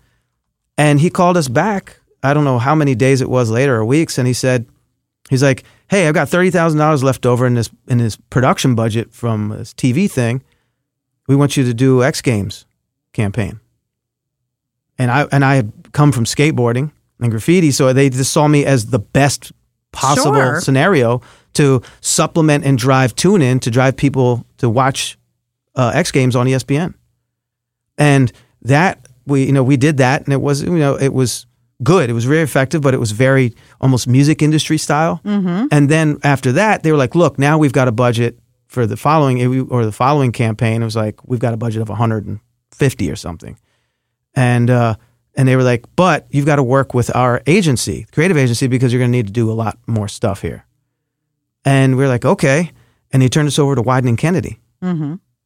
and he called us back. I don't know how many days it was later or weeks, and he said, he's like, "Hey, I've got thirty thousand dollars left over in this in this production budget from this TV thing. We want you to do X Games campaign." And I and I had come from skateboarding and graffiti, so they just saw me as the best possible Sure. scenario to supplement and drive tune in to drive people to watch uh, X Games on ESPN. And that we you know we did that and it was you know it was good. It was very effective, but it was very almost music industry style. Mm-hmm. And then after that, they were like, "Look, now we've got a budget for the following or the following campaign." It was like we've got a budget of 150 or something, and uh, and they were like, "But you've got to work with our agency, creative agency, because you're going to need to do a lot more stuff here." And we are like, "Okay," and they turned us over to Wieden Kennedy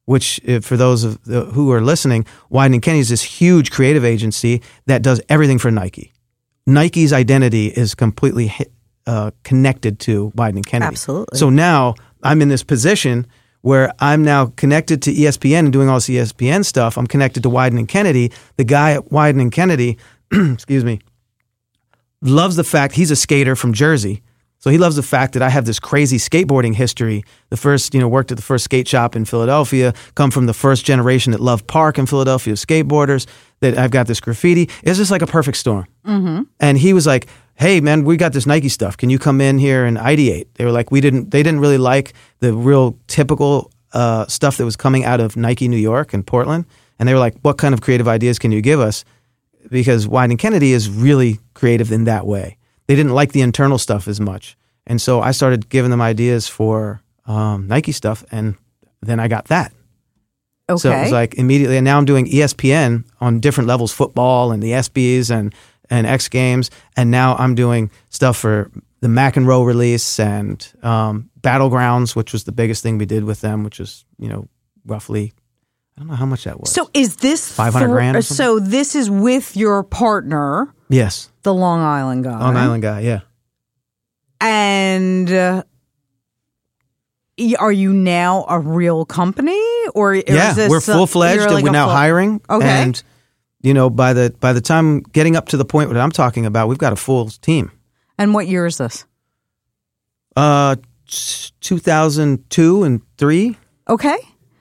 which for those of the, who are listening, Wieden Kennedy is this huge creative agency that does everything for Nike. Nike's identity is completely uh, connected to Wieden Kennedy. Absolutely. So now I'm in this position where I'm now connected to ESPN and doing all this ESPN stuff. I'm connected to Wieden Kennedy. The guy at and Kennedy, excuse me, loves the fact he's a skater from Jersey. So he loves the fact that I have this crazy skateboarding history. The first, you know, worked at the first skate shop in Philadelphia, come from the first generation that loved park in Philadelphia, skateboarders, that I've got this graffiti. It's just like a perfect storm. Mm-hmm. And he was like, hey, man, we got this Nike stuff. Can you come in here and ideate? They were like, we didn't, they didn't really like the real typical uh, stuff that was coming out of Nike New York and Portland. And they were like, what kind of creative ideas can you give us? because Wieden Kennedy is really creative in that way. They didn't like the internal stuff as much. And so I started giving them ideas for um, Nike stuff, and then I got that. Okay. So it was like immediately, and now I'm doing ESPN on different levels, football and the SBs and and X Games, and now I'm doing stuff for the McEnroe release and um, Battlegrounds, which was the biggest thing we did with them, which was you know roughly I don't know how much that was. so is this 500 grand or So this is with your partner, yes, the Long Island guy. Long Island guy, yeah. And uh, are you now a real company, or, yeah, is this we're full fledged, and like we're now full- hiring. Okay. and you know by the by the time getting up to the point that I'm talking about, we've got a full team. And what year is this? Uh, 2002 and three. Okay.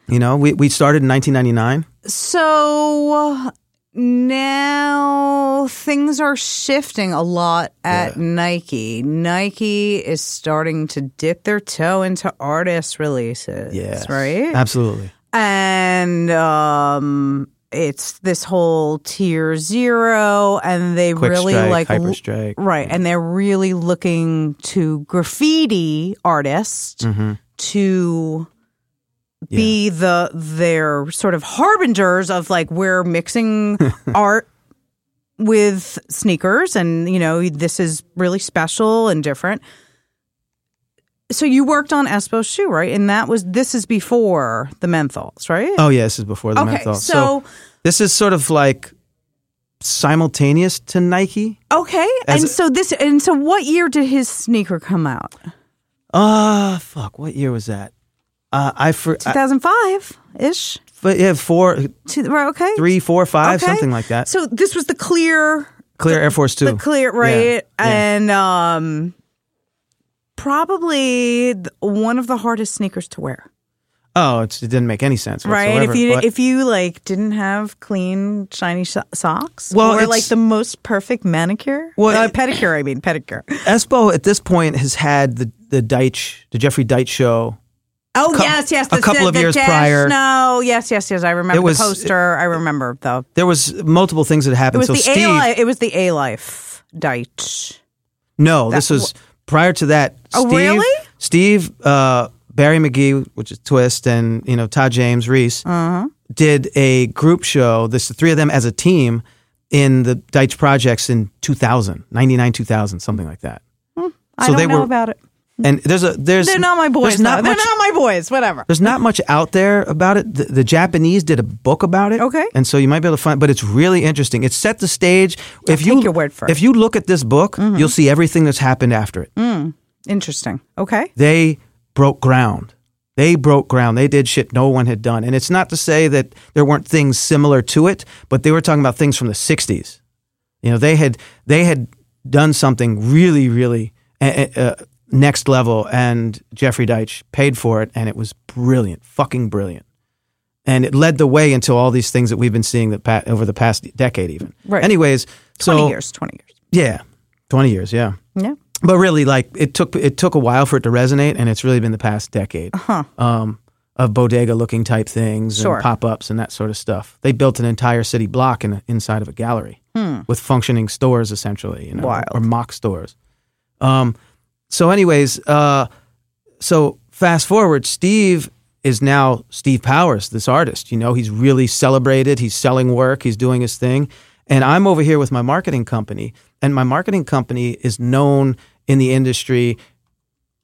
You know, we we started in 1999. So now things are shifting a lot at Nike. Nike is starting to dip their toe into artist releases. Yes, Right? Absolutely. and um it's this whole tier zero and they Quick really strike, like hyper strike. right and they're really looking to graffiti artists Mm-hmm. to be the their sort of harbingers of like we're mixing art with sneakers and you know this is really special and different so you worked on Espo's shoe, right? And that was this is before the menthols, right? Oh yeah, this is before the Okay, menthol. so- this is sort of like simultaneous to Nike. Okay. And so this and so what year did his sneaker come out? Ah, fuck. What year was that? Uh, I for 2005 ish. but yeah, four, Right, okay. three, four, five, Okay. something like that. So this was the clear Clear Air Force Two. the clear right Yeah, yeah. and um probably one of the hardest sneakers to wear. Oh, it's, it didn't make any sense. Right. If you but- if you like didn't have clean shiny so- socks Well, or like the most perfect manicure, Well, uh, it- pedicure, I mean pedicure. Espo at this point has had the the Deitch, the Jeffrey Deitch show. Oh cou- yes, yes. a the- couple the- of the years prior. No, yes, yes, yes. I remember was- the poster. I remember though. There was multiple things that happened. It was so the Steve, A life. It was the A life Deitch. no, that this was prior to that, Oh, Steve, really? Steve, uh, Barry McGee, which is Twist, and you know Todd James Reas, Uh-huh. did a group show. This the three of them as a team in the Deitch Projects in 2000, 99, 2000, something like that. I So don't they know were- about it. And there's a there's They're not my boys. Not much, They're not my boys. Whatever. there's not much out there about it. The, the Japanese did a book about it. Okay. And so you might be able to find, but it's really interesting. It set the stage. if you your word for it. Mm-hmm. if you look at this book, you'll see everything that's happened after it. Interesting. Okay. They broke ground. They broke ground. They did shit no one had done. And it's not to say that there weren't things similar to it, but they were talking about things from the '60s. You know, they had they had done something really, really uh, uh, next level, and Jeffrey Deitch paid for it, and it was brilliant, fucking brilliant. And it led the way into all these things that we've been seeing that pa- over the past decade, even. Right. Anyways, Twenty so years. Twenty years. yeah, twenty years, yeah. Yeah. But really, like it took it took a while for it to resonate, and it's really been the past decade um, of bodega looking type things Sure. and pop ups and that sort of stuff. They built an entire city block in, inside of a gallery with functioning stores, essentially, you know, Wild. or mock stores. Um, so, anyways, uh, so fast forward, Steve is now Steve Powers, this artist. You know, he's really celebrated. He's selling work. He's doing his thing. And I'm over here with my marketing company, and my marketing company is known in the industry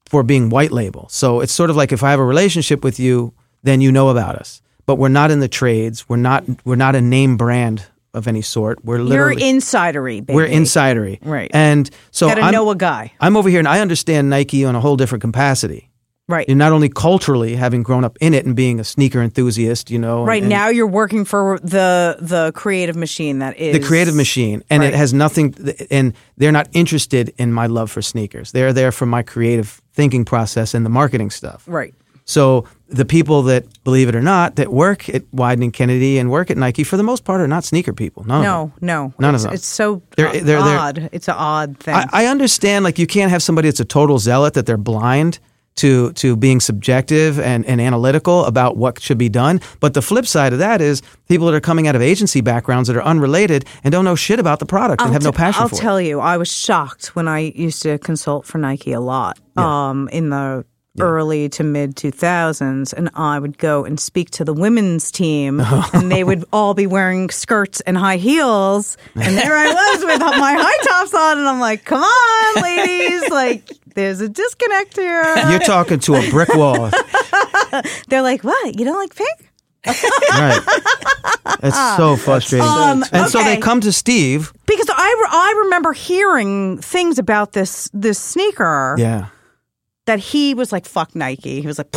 for being white label. So it's sort of like if I have a relationship with you, then you know about us. But we're not in the trades. We're not. We're not a name brand of any sort. We're literally You're insidery, baby. we're insidery. Right. And so Gotta I'm, know a guy. I'm over here and I understand Nike on a whole different capacity. Right. You're not only culturally having grown up in it and being a sneaker enthusiast, you know. Right and- now, you're working for the the creative machine that is the creative machine and Right. it has nothing and they're not interested in my love for sneakers they're there for my creative thinking process and the marketing stuff Right. So the people that believe it or not that work at Wieden Kennedy and work at Nike for the most part are not sneaker people none No, no, None of it's, them. It's so They're- they're- they're- odd. it's an odd thing. I, I understand like you can't have somebody that's a total zealot that they're blind to to being subjective and, and analytical about what should be done. But the flip side of that is people that are coming out of agency backgrounds that are unrelated and don't know shit about the product and I'll have no passion I'll for it. tell you, I was shocked when I used to consult for Nike a lot um, in the early to mid 2000s. And I would go and speak to the women's team, and they would all be wearing skirts and high heels. And there I was with my high tops on, and I'm like, come on, ladies. Like, there's a disconnect here. You're talking to a brick wall. They're like, what? You don't like pink? right. It's so frustrating. Um, and so they come to Steve. Because I, re- I remember hearing things about this this sneaker Yeah. That he was like, fuck Nike. He was like,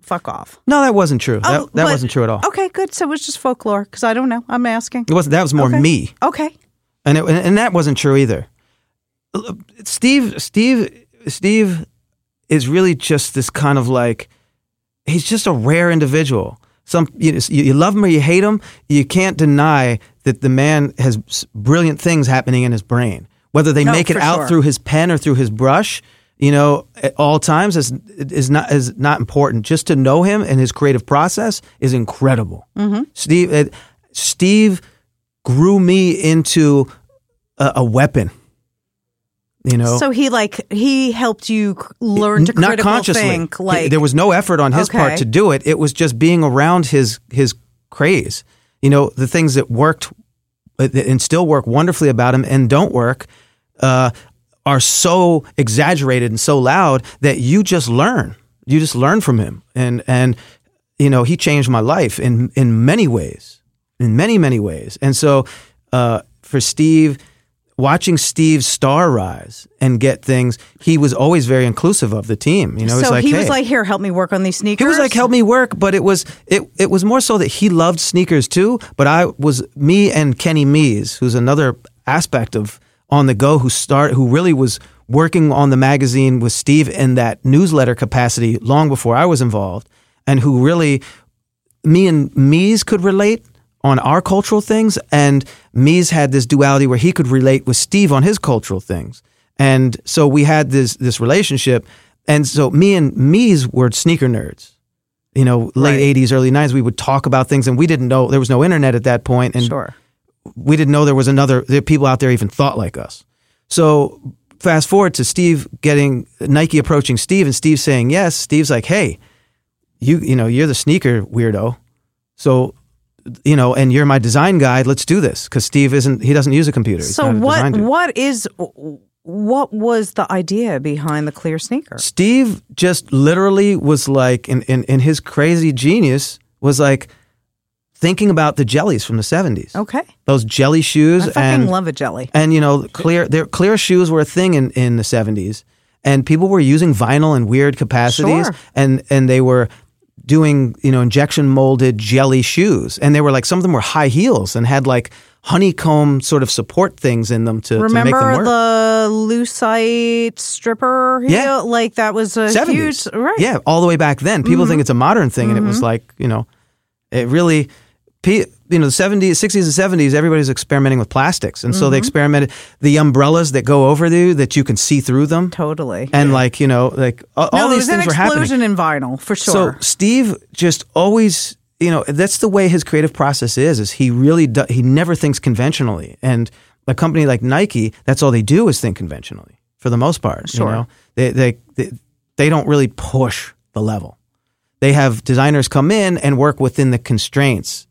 fuck off. No, that wasn't true. That, Oh, that but- wasn't true at all. Okay, good. So it was just folklore because I don't know. I'm asking. It wasn't. That was more Okay. me, Okay. and it, and that wasn't true either. Steve, Steve, Steve is really just this kind of like he's just a rare individual. Some you, you love him or you hate him, you can't deny that the man has brilliant things happening in his brain. Whether they No, make it out sure. through his pen or through his brush, you know, at all times is is not is not important. Just to know him and his creative process is incredible. Mm-hmm. Steve, uh, Steve grew me into a, a weapon. You know, So he like he helped you learn to not consciously. think. Like there was no effort on his part to do it. It was just being around his his craze. You know, the things that worked uh, and still work wonderfully about him and don't work uh, are so exaggerated and so loud that you just learn. You just learn from him, and and you know he changed my life in in many ways, in many many ways. And so uh, for Steve, watching Steve's star rise and get things, he was always very inclusive of the team. You know, so like, he hey. was like, "Here, help me work on these sneakers." He was like, help me work, but it was it it was more so that he loved sneakers too. But I was me and Kenny Mees, who's another aspect of on the go, who start who really was working on the magazine with Steve in that newsletter capacity long before I was involved, and who really me and Mees could relate on our cultural things, and Mees had this duality where he could relate with Steve on his cultural things, and so we had this this relationship, and so me and Mees were sneaker nerds. You know, late Right. '80s, early '90s, we would talk about things, and we didn't know there was no internet at that point, and "Sure." We didn't know there was another there people out there even thought like us. So fast forward to Steve getting Nike approaching Steve and Steve saying yes. Steve's like, "Hey, you you know you're the sneaker weirdo, so you know, and you're my design guy. Let's do this." Because Steve isn't he doesn't use a computer. He's So what what is what was the idea behind the clear sneaker? Steve just literally was like, in, in, in his crazy genius, was like thinking about the jellies from the 70s. Okay. Those jelly shoes. I fucking and, love a jelly. And, you know, clear, their clear shoes were a thing in, in the 70s. And people were using vinyl in weird capacities. Sure. And, and they were doing, you know, injection molded jelly shoes. And they were like, some of them were high heels and had like honeycomb sort of support things in them to, to make them Remember work. the lucite stripper heel? Yeah. Like that was a 70s. huge right. Yeah, all the way back then. People mm-hmm. think it's a modern thing, and it was mm-hmm. like, you know, it really, you know, the 70s, 60s, and 70s, everybody's experimenting with plastics. And so they mm-hmm. experimented the umbrellas that go over you that you can see through them. Totally. And like, you know, like all, no, all these things were happening. explosion in vinyl for sure. So. Steve just always, you know, that's the way his creative process is. Is he really? Do, he never thinks conventionally, and a company like Nike, that's all they do is think conventionally for the most part. Sure. You know, they they they, they don't really push the level. They have designers come in and work within the constraints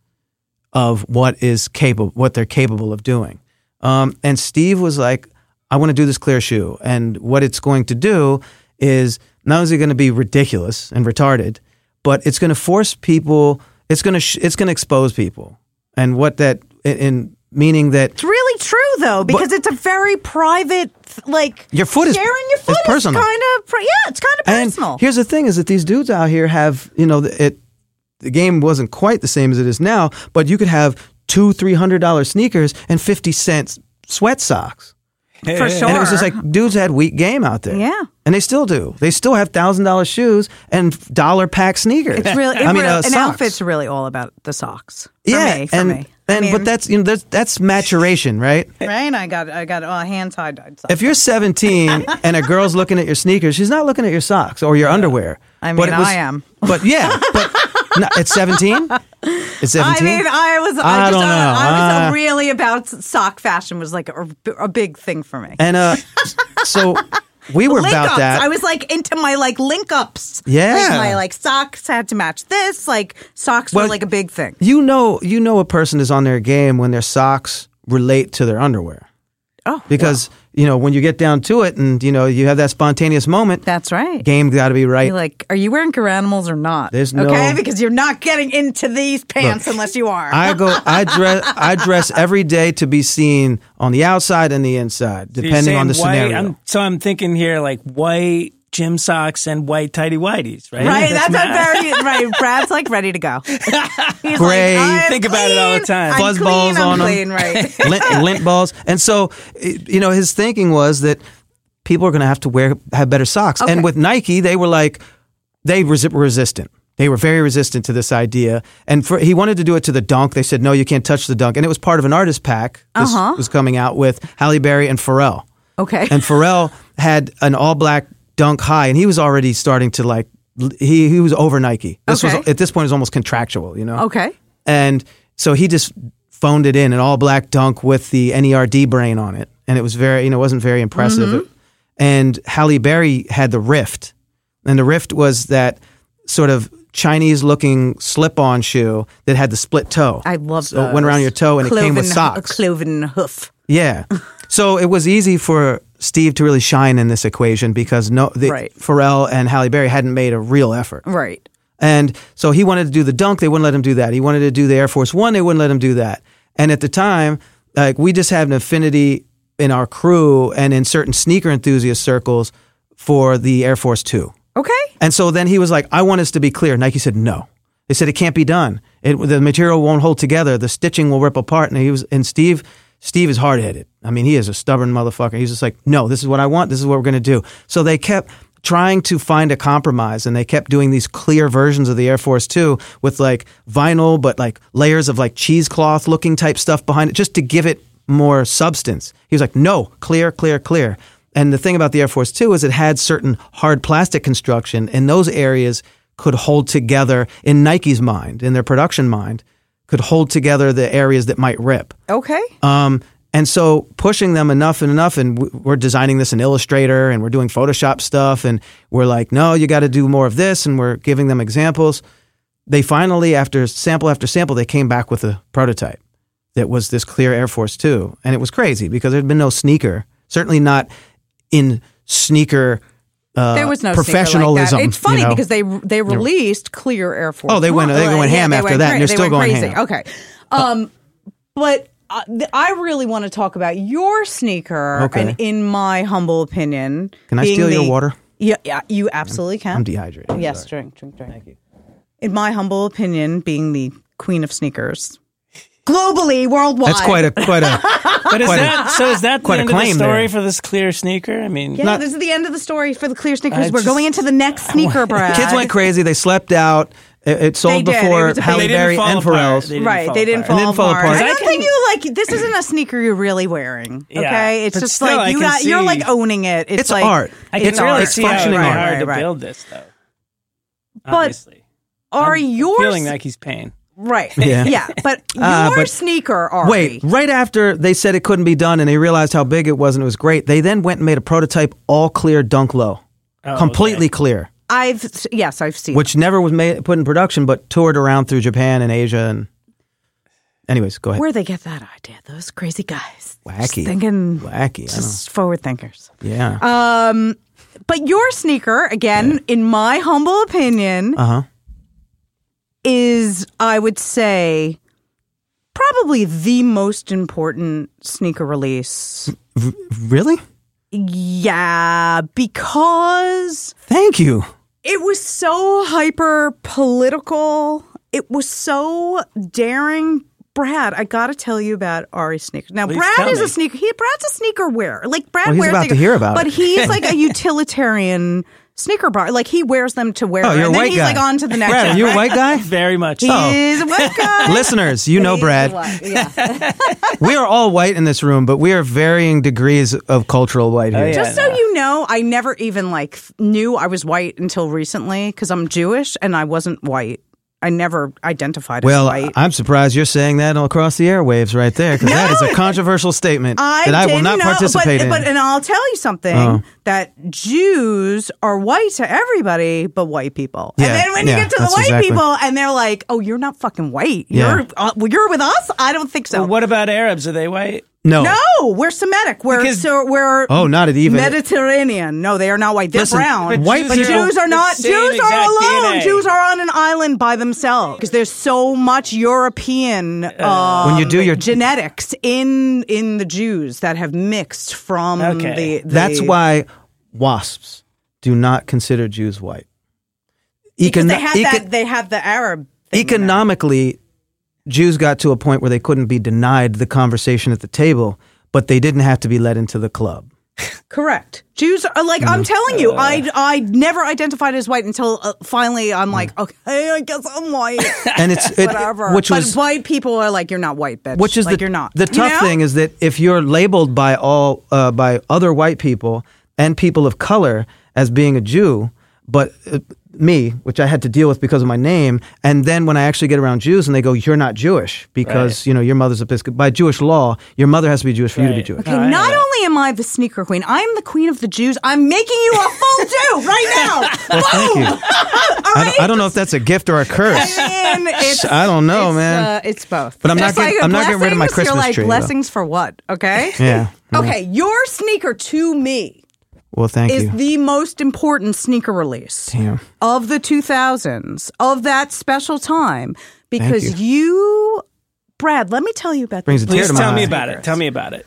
of what is capable, what they're capable of doing. Um, and Steve was like, "I want to do this clear shoe, and what it's going to do is not only is it going to be ridiculous and retarded, but it's going to force people. It's going to sh- it's going to expose people, and what that in, in meaning that it's really true though, because it's a very private, like Your foot is- sharing your foot is personal. kind of yeah, it's kind of And personal. here's the thing: is that these dudes out here have you know it. The game wasn't quite the same as it is now, but you could have two, three hundred dollar sneakers and fifty cent sweat socks. for sure. And it was just like dudes had weak game out there. Yeah. And they still do. They still have thousand dollar shoes and dollar pack sneakers. it's really, it I mean, really uh, an socks. outfit's really all about the socks. For yeah, me, for and me. I and mean, but that's you know that's that's maturation, right? right. I got I got uh, hand tied. If you're 17 and a girl's looking at your sneakers, she's not looking at your socks or your underwear. I mean, it was- I am. But yeah, but no, it's 17. It's 17. I mean, I was. I, I just, don't know. I was Uh, really about sock fashion. Was like a, a big thing for me. and uh, so we were link about ups. that. I was like into my like link ups. Yeah. like my like socks had to match this. Like socks Well, were like a big thing. you know, you know, a person is on their game when their socks relate to their underwear. Oh, Because you know when you get down to it, and you know you have that spontaneous moment. that's right. Game got to be right. You're like, are you wearing Garanimals or not? There's no- okay because you're not getting into these pants unless you are. I go. I dress. I dress every day to be seen on the outside and the inside, So depending on the white- scenario. I'm, so I'm thinking here like white gym socks and white tighty whities, right? Right, that's, not- a very right. Brad's like ready to go. He's Gray. like, I'm Think about it all the clean, time. I'm Fuzz clean, balls I'm on 'em. clean, right? lint, lint balls. And so, you know, his thinking was that people are going to have to wear have better socks. Okay. And with Nike, they were like they were resistant. They were very resistant to this idea. And for, he wanted to do it to the dunk. They said, no, you can't touch the dunk. And it was part of an artist pack. This Uh-huh. was coming out with Halle Berry and Pharrell. Okay. And Pharrell had an all black dunk high, and he was already starting to like, he, he was over Nike. This was, at this point, it was almost contractual, you know? okay. And so he just phoned it in, an all black dunk with the NERD brain on it. And it was very, you know, it wasn't very impressive. Mm-hmm. And Halle Berry had the Rift. And the Rift was that sort of Chinese looking slip on shoe that had the split toe. I love so it went around your toe and it came with socks. A cloven hoof. Yeah. So it was easy for Steve to really shine in this equation because no, the, Right. Pharrell and Halle Berry hadn't made a real effort. Right. And so he wanted to do the dunk. They wouldn't let him do that. He wanted to do the Air Force One. They wouldn't let him do that. And at the time, like we just had an affinity in our crew and in certain sneaker enthusiast circles for the Air Force Two. Okay. And so then he was like, I want us to be clear. Nike said, no. They said, it can't be done. It, the material won't hold together. The stitching will rip apart. And he was, and Steve, Steve is hard headed. I mean, he is a stubborn motherfucker. He's just like, no, this is what I want. This is what we're going to do. So they kept trying to find a compromise and they kept doing these clear versions of the Air Force 2 with like vinyl, but like layers of like cheesecloth looking type stuff behind it just to give it more substance. He was like, no, clear, clear, clear. And the thing about the Air Force 2 is it had certain hard plastic construction, and those areas could hold together in Nike's mind, in their production mind, could hold together the areas that might rip. Okay. Um, And so pushing them enough and enough, and we're designing this in Illustrator and we're doing Photoshop stuff, and we're like, no, you got to do more of this, and we're giving them examples. They finally, after sample after sample, they came back with a prototype that was this clear Air Force 2. And it was crazy because there had been no sneaker, certainly not in sneaker uh, there was no professionalism. Like that. It's funny you know? because they they released clear Air Force. Oh, they went- they went ham after went that, and they're still went going crazy. ham. Okay, um, but. Uh, I really want to talk about your sneaker, Okay. and in my humble opinion, Can I steal your water? Yeah, yeah, you absolutely can. I'm dehydrated. Yes, Sorry. drink, drink, drink. Thank you. In my humble opinion, being the queen of sneakers, globally, worldwide. That's quite a quite a But is Quite a- that so? Is that the quite a end of the story there. for this clear sneaker? I mean, Yeah, this is the end of the story for the clear sneakers. I We're just- going into the next sneaker brand. kids went crazy. They slept out. It, it sold They did. It before was Halle Berry and apart. Pharrell's. They didn't right, fall they didn't apart. fall, It didn't fall apart. apart. I I don't can- think you like. This isn't a sneaker you're really wearing. Yeah, Okay, it's just still, like you can got. You're like owning it. It's, It's like, art. I can it's really art. see how it'd functioning art. hard to build this, though. But Obviously. Are I'm yours feeling Nike's pain? Right? Yeah. yeah. But your Ah, but- sneaker, Ari, Wait, right after they said it couldn't be done and they realized how big it was and it was great, they then went and made a prototype all clear dunk low. Oh, completely okay. clear, I've yes, I've seen. which never was made put in production but toured around through Japan and Asia and Anyways, go ahead. Where they get that idea? Those crazy guys. Just Wacky. thinking Wacky. Just forward thinkers. Yeah. Um, but your sneaker, again, in my humble opinion, Uh-huh. Is I would say probably the most important sneaker release. Really? Yeah, because Thank you. it was so hyper political. It was so daring. Brad, I got to tell you about Ari sneakers. Now, Please Brad is me. a sneaker. He Brad's a sneaker wearer. Like Brad Well, he's wears about to hear about but it. he's like a utilitarian sneaker bar. Like he wears them to wear. Oh, you're a and then white he's guy. like on to the next. Brad, one, are you a right? white guy? Very much. He so. is a white guy. Listeners, you know Brad. Yeah. We are all white in this room, but we are varying degrees of cultural white oh, here. Oh, yeah. Just so you know, I never even like knew I was white until recently because I'm Jewish and I wasn't white. I never identified Well, as white. I'm surprised you're saying that all across the airwaves right there, because that is a controversial statement I that I will didn't know, participate but, in. But and I'll tell you something Oh. that Jews are white to everybody, but white people. Yeah, and then when yeah, you get to the white exactly- people, and they're like, "Oh, you're not fucking white. Yeah. You're uh, well, you're with us. I don't think so. Well, what about Arabs? Are they white? No. No, we're Semitic. We're Because- so we're Oh, not at even. Mediterranean. No, they are not white. They're Listen, brown. but white but people- Jews are not. The same Jews are exact alone. DNA. Jews are on an island by themselves because there's so much European um, When you do your- genetics in in the Jews that have mixed from Okay. the, the. That's why wasps do not consider Jews white. because they have that. They have the Arab. thing economically, Jews got to a point where they couldn't be denied the conversation at the table, but they didn't have to be let into the club. Correct. Jews are like I'm telling you, I I never identified as white until uh, finally I'm like, okay, I guess I'm white. And it's it, Whatever. which but was white people are like, you're not white, bitch. which is like the you're not. the You tough know? thing is that if you're labeled by all uh, by other white people and people of color as being a Jew, but uh, me, which I had to deal with because of my name, and then when I actually get around Jews and they go, "You're not Jewish because Right. you know your mother's Episcopal." By Jewish law, your mother has to be Jewish for you to be Jewish. Okay, Oh, not only am I the sneaker queen, I'm the queen of the Jews. I'm making you a full Jew right now. Well, thank you. All I, don't, I don't know if that's a gift or a curse. I mean, it's, I don't know, it's, man. Uh, it's both. But I'm not It's getting- like I'm not getting rid of my Christmas You're like tree, though. blessings for what? Okay. Yeah. Okay, your sneaker to me Well, thank is you. Is the most important sneaker release Damn. of the 2000s of that special time because you. you. Brad, let me tell you about Brings a this. Please to my tell me about it. Tell me about it.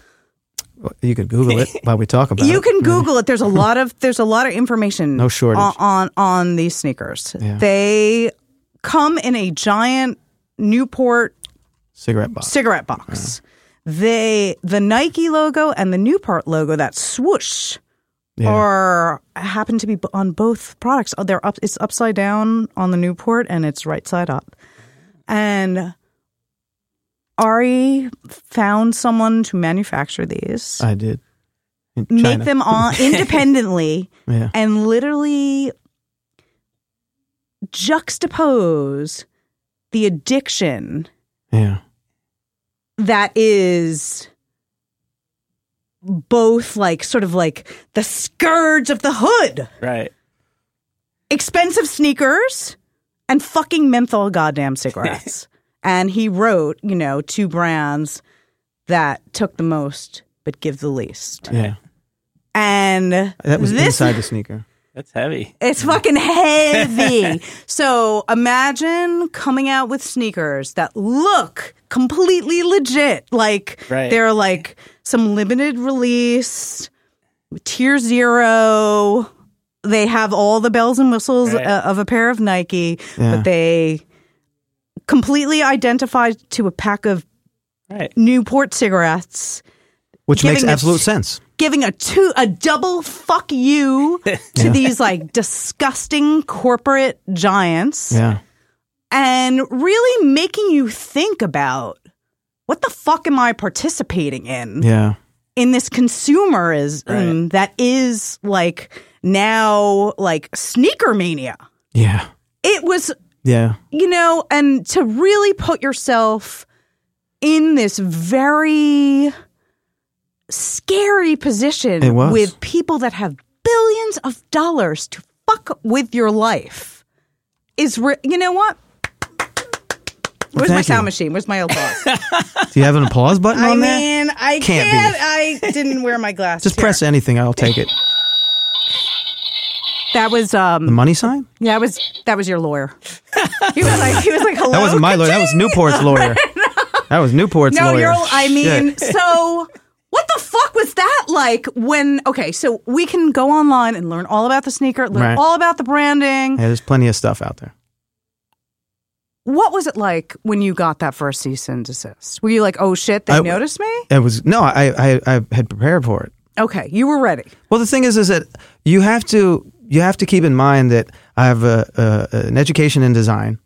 You could Google it while we talk about it. You can mm-hmm. Google it. There's a lot of there's a lot of information. No shortage. on on, on these sneakers. Yeah. They come in a giant Newport cigarette box. cigarette box. Uh-huh. They the Nike logo and the Newport logo that swoosh Yeah. are happen to be on both products. Oh, They're up. It's upside down on the Newport and it's right side up. And Ari found someone to manufacture these, I did. Make them on independently, Yeah. and literally juxtapose the addiction Yeah. that is both like sort of like the scourge of the hood. Right. expensive sneakers and fucking menthol goddamn cigarettes. and he wrote, you know, two brands that took the most but give the least. Yeah. And That was this inside the sneaker. That's heavy. it's fucking heavy. so imagine coming out with sneakers that look completely legit. Like Right. they're like some limited release, tier zero. They have all the bells and whistles Right. uh, of a pair of Nike, Yeah. but they completely identify to a pack of Right. Newport cigarettes Which makes the- absolute sense. Giving a two a double fuck you to these like disgusting corporate giants Yeah. and really making you think about what the fuck am I participating in Yeah. in this consumerism that is like now like sneaker mania. Yeah. It was Yeah. you know, and to really put yourself in this very scary position with people that have billions of dollars to fuck with your life is, re- you know what? Where's my sound you. machine? Where's my applause? Do you have an applause button I on there? mean, I Can't can't. I didn't wear my glasses. Just Here. press anything. I'll take it. That was The um. money sign? Yeah, that was that was your lawyer. He was like he was like hello. That wasn't my lawyer. That was Newport's lawyer. That was Newport's lawyer. No, lawyer. you're. I mean, Shit. so the was that like? When okay, so we can go online and learn all about the sneaker, learn Right. all about the branding. Yeah, there's plenty of stuff out there. What was it like when you got that first cease and desist? Were you like, oh shit, they I- noticed me? It was no, I, I I had prepared for it. Okay, you were ready. Well, the thing is, is that you have to you have to keep in mind that I have a, a, an education in design,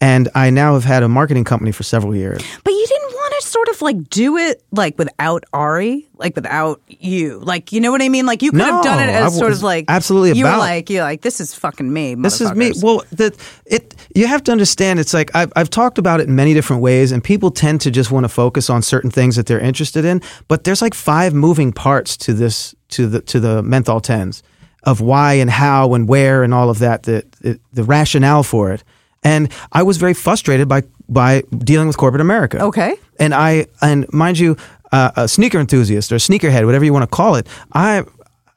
and I now have had a marketing company for several years. But you didn't sort of like do it like without Ari, like without you, like you know what I mean? Like you could have done it as sort of like absolutely You were like you're like this is fucking me. This is me. Well, that it you have to understand. It's like I've I've talked about it in many different ways, and people tend to just want to focus on certain things that they're interested in. But there's like five moving parts to this to the to the menthol tens of why and how and where and all of that. The the, the rationale for it. And I was very frustrated by by dealing with corporate America. Okay. And I and mind you, uh, a sneaker enthusiast or sneakerhead, whatever you want to call it, I,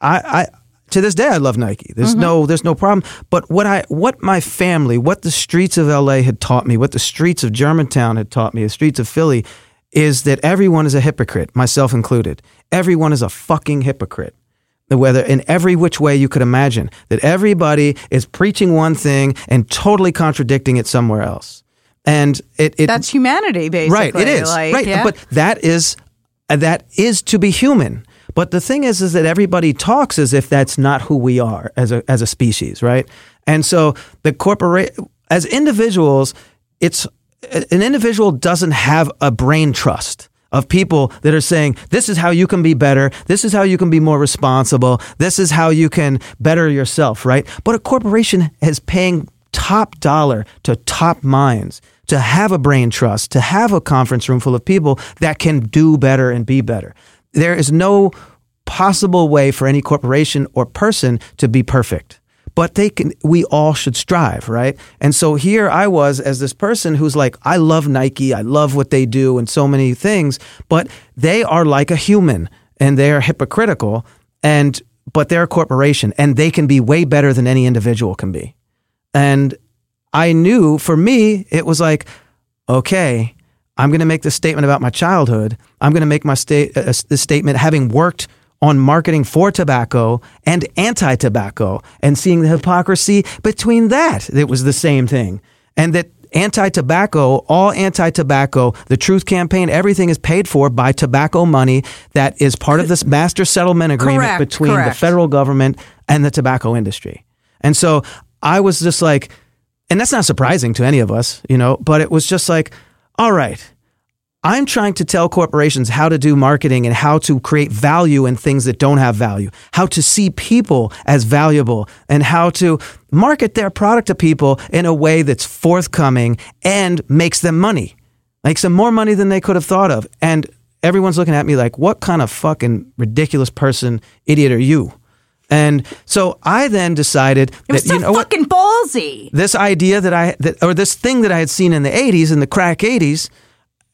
I, I to this day I love Nike. There's no there's no problem. But what I what my family, what the streets of LA had taught me, what the streets of Germantown had taught me, the streets of Philly, is that everyone is a hypocrite, myself included. Everyone is a fucking hypocrite whether in every which way you could imagine that everybody is preaching one thing and totally contradicting it somewhere else and it, it That's humanity, basically. right it is. Like, right yeah. but that is uh, that is to be human. But the thing is is that everybody talks as if that's not who we are as a as a species right? And so the corporate as individuals it's an individual doesn't have a brain trust of people that are saying this is how you can be better. This is how you can be more responsible. This is how you can better yourself right? But a corporation is paying top dollar to top minds to have a brain trust to have a conference room full of people that can do better and be better. There is no possible way for any corporation or person to be perfect but they can we all should strive right? And so here i was as this person who's like i love nike i love what they do and so many things but they are like a human and they are hypocritical and but they're a corporation and they can be way better than any individual can be. And i knew for me it was like okay i'm going to make this statement about my childhood. I'm going to make my state uh, this statement having worked on marketing for tobacco and anti-tobacco and seeing the hypocrisy between that. It was the same thing. And that anti-tobacco all anti-tobacco the truth campaign everything is paid for by tobacco money that is part of this master settlement agreement Correct, between the federal government and the tobacco industry. And so i was just like and that's not surprising to any of us you know but it was just like all right I'm trying to tell corporations how to do marketing and how to create value in things that don't have value, how to see people as valuable, and how to market their product to people in a way that's forthcoming and makes them money, makes them more money than they could have thought of. And everyone's looking at me like, what kind of fucking ridiculous person, idiot are you? And so I then decided It that so you know what ballsy. this idea that I that or this thing that I had seen in the '80s in the crack '80s,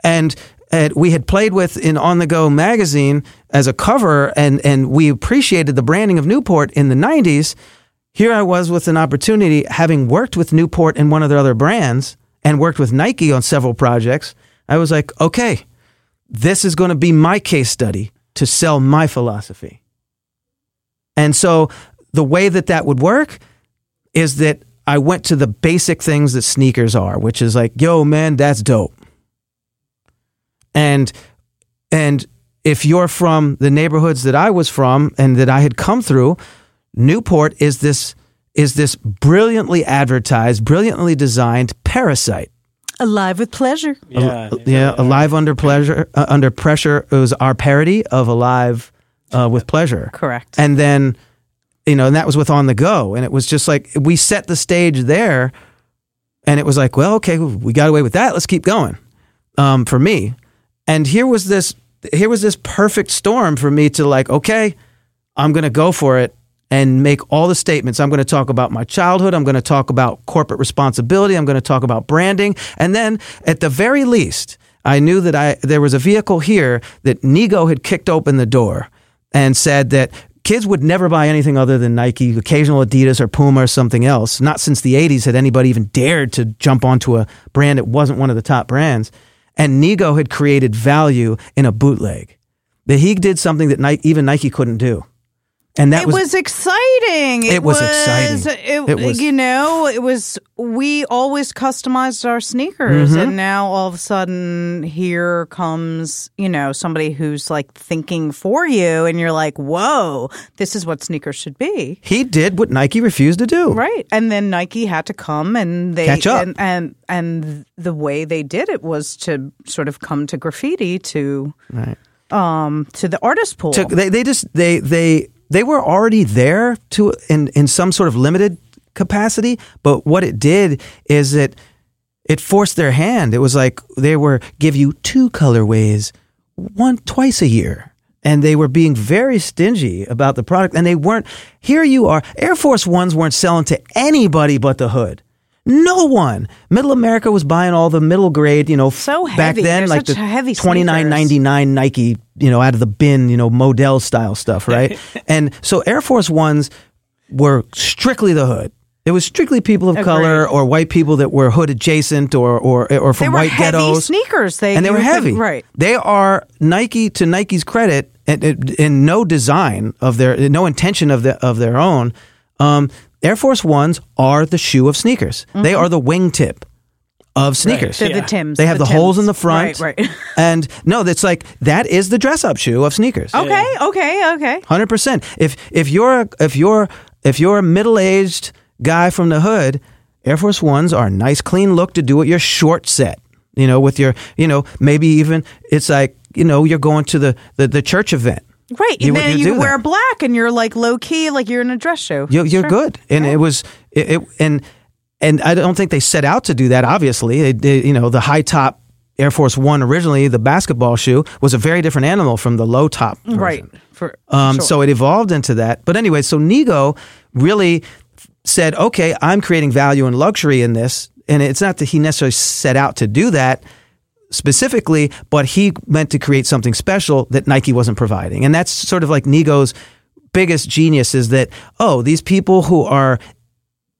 and and we had played with in On the Go magazine as a cover, and and we appreciated the branding of Newport in the '90s. Here I was with an opportunity, having worked with Newport and one of their other brands, and worked with Nike on several projects. I was like, okay, this is going to be my case study to sell my philosophy. And so the way that that would work is that I went to the basic things that sneakers are, which is like, yo, man, that's dope. And and if you're from the neighborhoods that I was from and that I had come through, Newport is this is this brilliantly advertised, brilliantly designed parasite. Alive with pleasure. Yeah. Yeah, alive under pleasure, uh, under pressure. It was our parody of alive uh, with pleasure. Correct. And then, you know, and that was with on the go, and it was just like we set the stage there, and it was like, well, okay, we got away with that. Let's keep going. Um, for me, and here was this, here was this perfect storm for me to like, okay, I'm going to go for it and make all the statements. I'm going to talk about my childhood. I'm going to talk about corporate responsibility. I'm going to talk about branding. And then at the very least, I knew that I there was a vehicle here that Nigo had kicked open the door and said that kids would never buy anything other than Nike, occasional Adidas or Puma or something else. Not since the 80s had anybody even dared to jump onto a brand that wasn't one of the top brands. And Nigo had created value in a bootleg. That he did something that Nike, even Nike couldn't do. And that it was, exciting. It was exciting. It, It was- you know, it was. We always customized our sneakers, Mm-hmm. and now all of a sudden, here comes you know somebody who's like thinking for you, and you're like, "Whoa, this is what sneakers should be." he did what Nike refused to do. Right, and then Nike had to come and they Catch up. and, and and the way they did it was to sort of come to graffiti to Right. um to the artist pool. to, they they just they they they were already there to in in some sort of limited capacity but what it did is it it forced their hand. It was like they were give you two colorways one twice a year. And they were being very stingy about the product. And they weren't here you are air force ones weren't selling to anybody but the hood no one. Middle America was buying all the middle grade, you know, So back heavy. then, They're like the heavy twenty nine ninety nine Nike, you know, out of the bin, you know, Model style stuff, right? and so Air Force Ones were strictly the hood. It was strictly people of color or white people that were hood adjacent or or or from white heavy ghettos. sneakers. They and they were heavy. right? They are Nike to Nike's credit, and, and, and no design of their, no intention of the, of their own. Um, Air Force Ones are the shoe of sneakers. They mm-hmm. are the wingtip of sneakers. They're the Tims. They have the, holes in the front. Right, right. and no, that's like that is the dress up shoe of sneakers. Okay, okay, okay. Hundred percent. If if you're a- if you're if you're a middle aged guy from the hood, Air Force Ones are a nice clean look to do at your short set. You know, with your you know maybe even it's like you know you're going to the the, the church event. Right. You and then you you wear that. black and you're like low key, like you're in a dress show. You, you're Sure. good, and it was it, it and and I don't think they set out to do that. Obviously, they, they, you know the high top Air Force One originally the basketball shoe was a very different animal from the low top. version. Right. For Um, sure. So it evolved into that. But anyway, so Nigo really said, okay, I'm creating value and luxury in this. And it's not that he necessarily set out to do that specifically, but he meant to create something special that Nike wasn't providing. And that's sort of like Nigo's biggest genius is that, oh, these people who are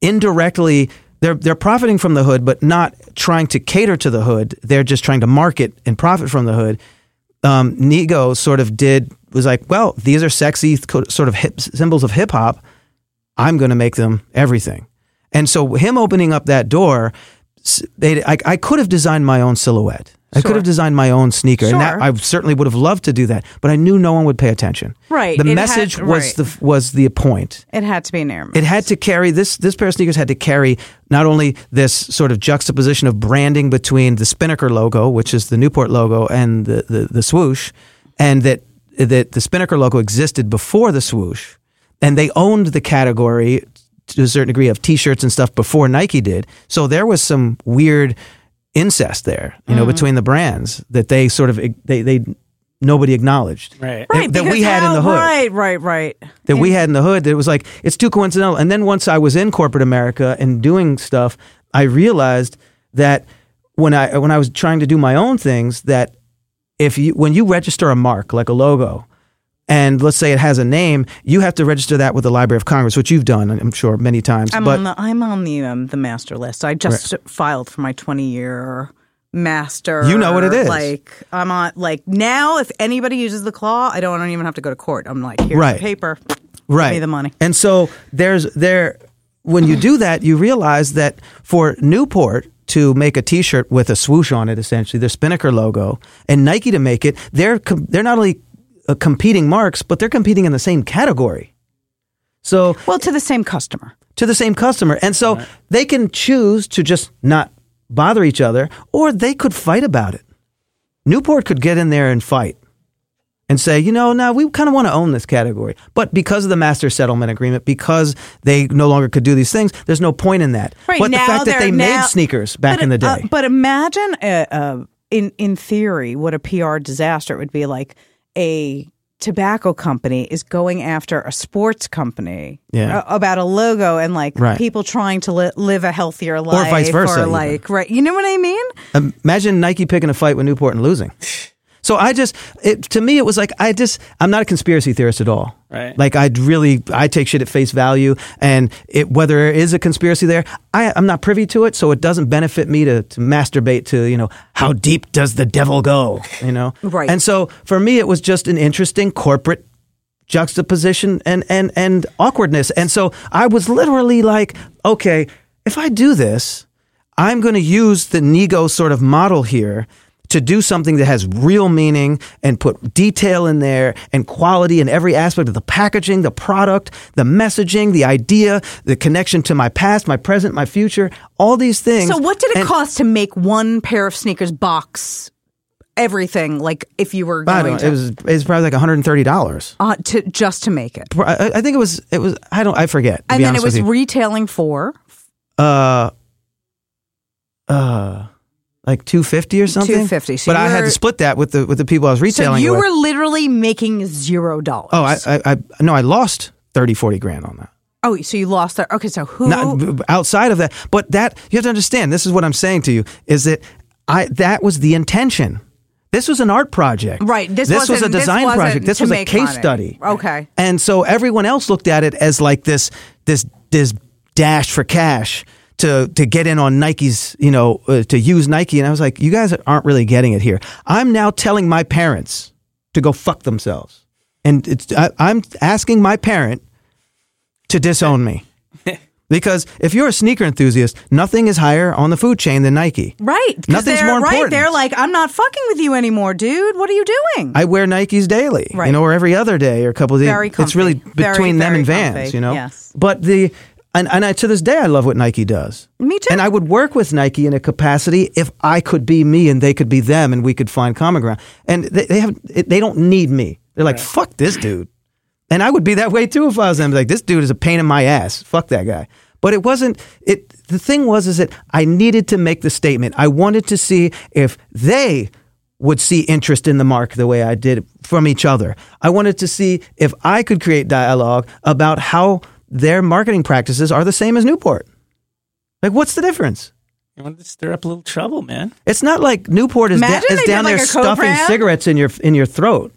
indirectly they're they're profiting from the hood, but not trying to cater to the hood. They're just trying to market and profit from the hood um, Nigo sort of did was like, well, these are sexy sort of hip symbols of hip hop. I'm going to make them everything. And so him opening up that door, they, I, I could have designed my own silhouette. I could have designed my own sneaker, and that, I certainly would have loved to do that. But I knew no one would pay attention. Right. The It had- message was right. the was the point. it had to be an air. It had to carry this. This pair of sneakers had to carry not only this sort of juxtaposition of branding between the Spinnaker logo, which is the Newport logo, and the the, the swoosh, and that that the Spinnaker logo existed before the swoosh, and they owned the category to a certain degree of T-shirts and stuff before Nike did. So there was some weird incest there, you know, mm-hmm. between the brands that they sort of they they nobody acknowledged. Right. Right, that we because had in the hood. Right, right, right. that we had in the hood that it was like it's too coincidental and then once i was in corporate america and doing stuff i realized that when i when i was trying to do my own things that if you when you register a mark like a logo and let's say it has a name you have to register that with the library of congress which you've done i'm sure many times I'm but on the I'm on the um, the master list. I just filed for my 20 year master. You know what it is. Like I'm on like now. If anybody uses the claw, I don't, I don't even have to go to court. I'm like here's Right. the paper. right Give me the money. and so there's there when you do that you realize that for newport to make a t-shirt with a swoosh on it essentially their spinnaker logo and nike to make it they're com- they're not only uh, competing marks but they're competing in the same category so Well, to the same customer. to the same customer and so they can choose to just not bother each other or they could fight about it newport could get in there and fight and say, you know, now we kind of want to own this category. But because of the master settlement agreement, because they no longer could do these things, there's no point in that. Right but the fact that they're now- made sneakers back But, in the uh, day. but imagine, uh, uh, in in theory, what a PR disaster it would be like a tobacco company is going after a sports company Yeah. a- about a logo and like Right. people trying to li- live a healthier life or vice versa, or even. like right you know what i mean Imagine Nike picking a fight with Newport and losing. So I just, it, to me, it was like I just, I'm not a conspiracy theorist at all. Right. Like I'd really, I take shit at face value, and it, whether there is a conspiracy there, I, I'm not privy to it, so it doesn't benefit me to, to masturbate to, you know, how deep does the devil go, you know? Right. And so for me, it was just an interesting corporate juxtaposition and and and awkwardness. And so I was literally like, okay, if I do this, I'm going to use the Nigo sort of model here to do something that has real meaning and put detail in there and quality in every aspect of the packaging, the product, the messaging, the idea, the connection to my past, my present, my future, all these things. so what did it And- cost to make one pair of sneakers box everything like if you were going to it was it was probably like $130. uh, to just to make it I, I think it was it was I don't I forget. and then it was retailing for uh uh like 250 or something? 250. So but i had to split that with the with the people i was retailing so you with. were literally making zero dollars. Oh I, I i no i lost 30 40 grand on that. Oh so you lost that okay so who Not, outside of that but that you have to understand this is what i'm saying to you is that i that was the intention. This was an art project. Right, this this was a wasn't- this design project. This was a case study. Okay. and so everyone else looked at it as like this this this dash for cash to to get in on Nike's, you know, uh, to use Nike. And I was like, you guys aren't really getting it here. I'm now telling my parents to go fuck themselves, and it's I, I'm asking my parent to disown me. Because if you're a sneaker enthusiast, nothing is higher on the food chain than Nike. Right. Nothing's they're, more right important. they're like i'm not fucking with you anymore dude what are you doing I wear Nikes daily, Right. you know, or every other day or a couple of days. Very It's really comfy. Very, between them very and Vans, comfy. you know. Yes. But the and, and I, to this day, I love what Nike does. Me too. And I would work with Nike in a capacity if I could be me and they could be them, and we could find common ground. And they, they have they don't need me. They're like, fuck this dude. And I would be that way too if I was them. Like this dude is a pain in my ass. Fuck that guy. But it wasn't. It the thing was is that I needed to make the statement. I wanted to see if they would see interest in the mark the way I did from each other. I wanted to see if I could create dialogue about how their marketing practices are the same as Newport. Like, what's the difference? You want to stir up a little trouble, man. It's not like Newport is, da- is down did, there like, stuffing cigarettes in your in your throat.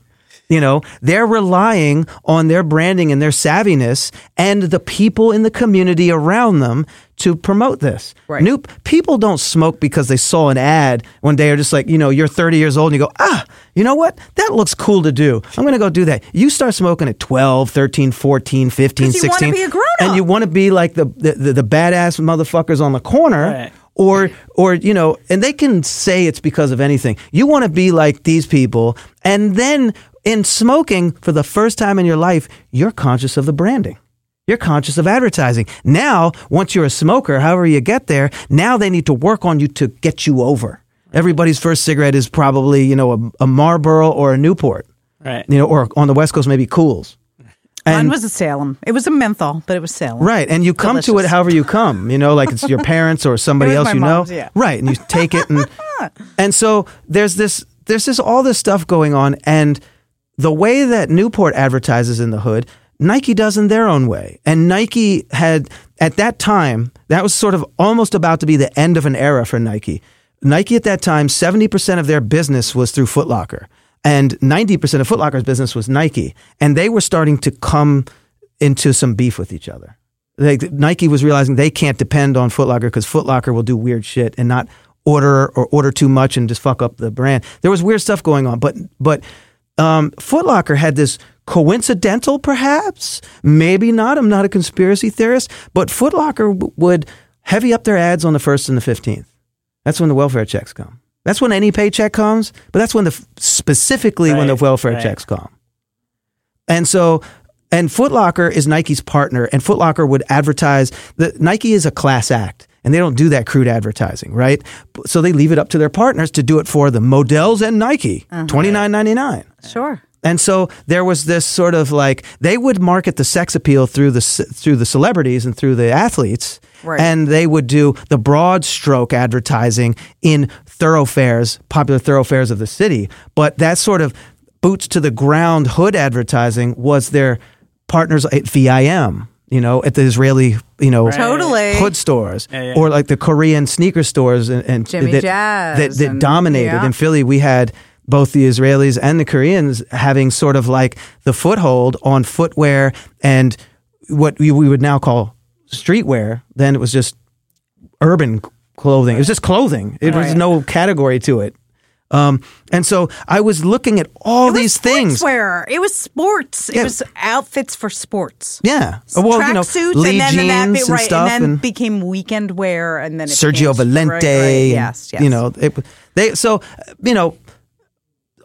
You know, they're relying on their branding and their savviness and the people in the community around them to promote this. Right. New people don't smoke because they saw an ad one day or just like, you know, you're 30 years old and you go, ah, you know what? That looks cool to do. I'm going to go do that. You start smoking at 12, 13, 14, 15, you 16. be a grown-up. And you want to be like the, the, the, the badass motherfuckers on the corner Right. or or you know and they can say it's because of anything you want to be like these people and then in smoking for the first time in your life you're conscious of the branding you're conscious of advertising now once you're a smoker however you get there now they need to work on you to get you over everybody's first cigarette is probably you know a, a marlboro or a newport Right. you know or on the west coast maybe Kools Mine was a Salem. It was a menthol, but it was Salem. Right, and you come to it however you come. You know, like it's your parents or somebody else my you mom's, know. yeah. Right, and you take it, and and so there's this there's just all this stuff going on, and the way that Newport advertises in the hood, Nike does in their own way. And Nike had at that time that was sort of almost about to be the end of an era for Nike. Nike at that time, 70% of their business was through Foot Locker. And 90% of Foot Locker's business was Nike. And they were starting to come into some beef with each other. Like Nike was realizing they can't depend on Foot Locker because Foot Locker will do weird shit and not order or order too much and just fuck up the brand. There was weird stuff going on, but but um, Foot Locker had this coincidental, perhaps, maybe not. I'm not a conspiracy theorist, but Foot Locker w- would heavy up their ads on the first and the fifteenth. That's when the welfare checks come. That's when any paycheck comes, but that's when the specifically when the welfare right. checks come. And so, and Foot Locker is Nike's partner, and Foot Locker would advertise that Nike is a class act, and they don't do that crude advertising, right? So they leave it up to their partners to do it for the Modell's and Nike, uh-huh. twenty nine ninety nine. Sure. And so there was this sort of like they would market the sex appeal through the through the celebrities and through the athletes, Right. and they would do the broad stroke advertising in thoroughfares, popular thoroughfares of the city. But that sort of boots to the ground hood advertising was their partners at VIM, you know, at the Israeli, you know, Totally. hood stores, Yeah, yeah. or like the Korean sneaker stores, and, and Jimmy that, Jazz that, that and- dominated yeah. in Philly. We had both the Israelis and the Koreans having sort of like the foothold on footwear and what we, we would now call streetwear. Then it was just urban clothing. It was just clothing. It was no category to it. Um, and so I was looking at all these things. Sportswear. It was sports. Yeah. It was outfits for sports. Yeah. Well, you know, Tracksuits, Lee and then jeans that and right, stuff, and then and became weekend wear, and then it Sergio Valente. Right, right. Yes, yes. You know, it, they so you know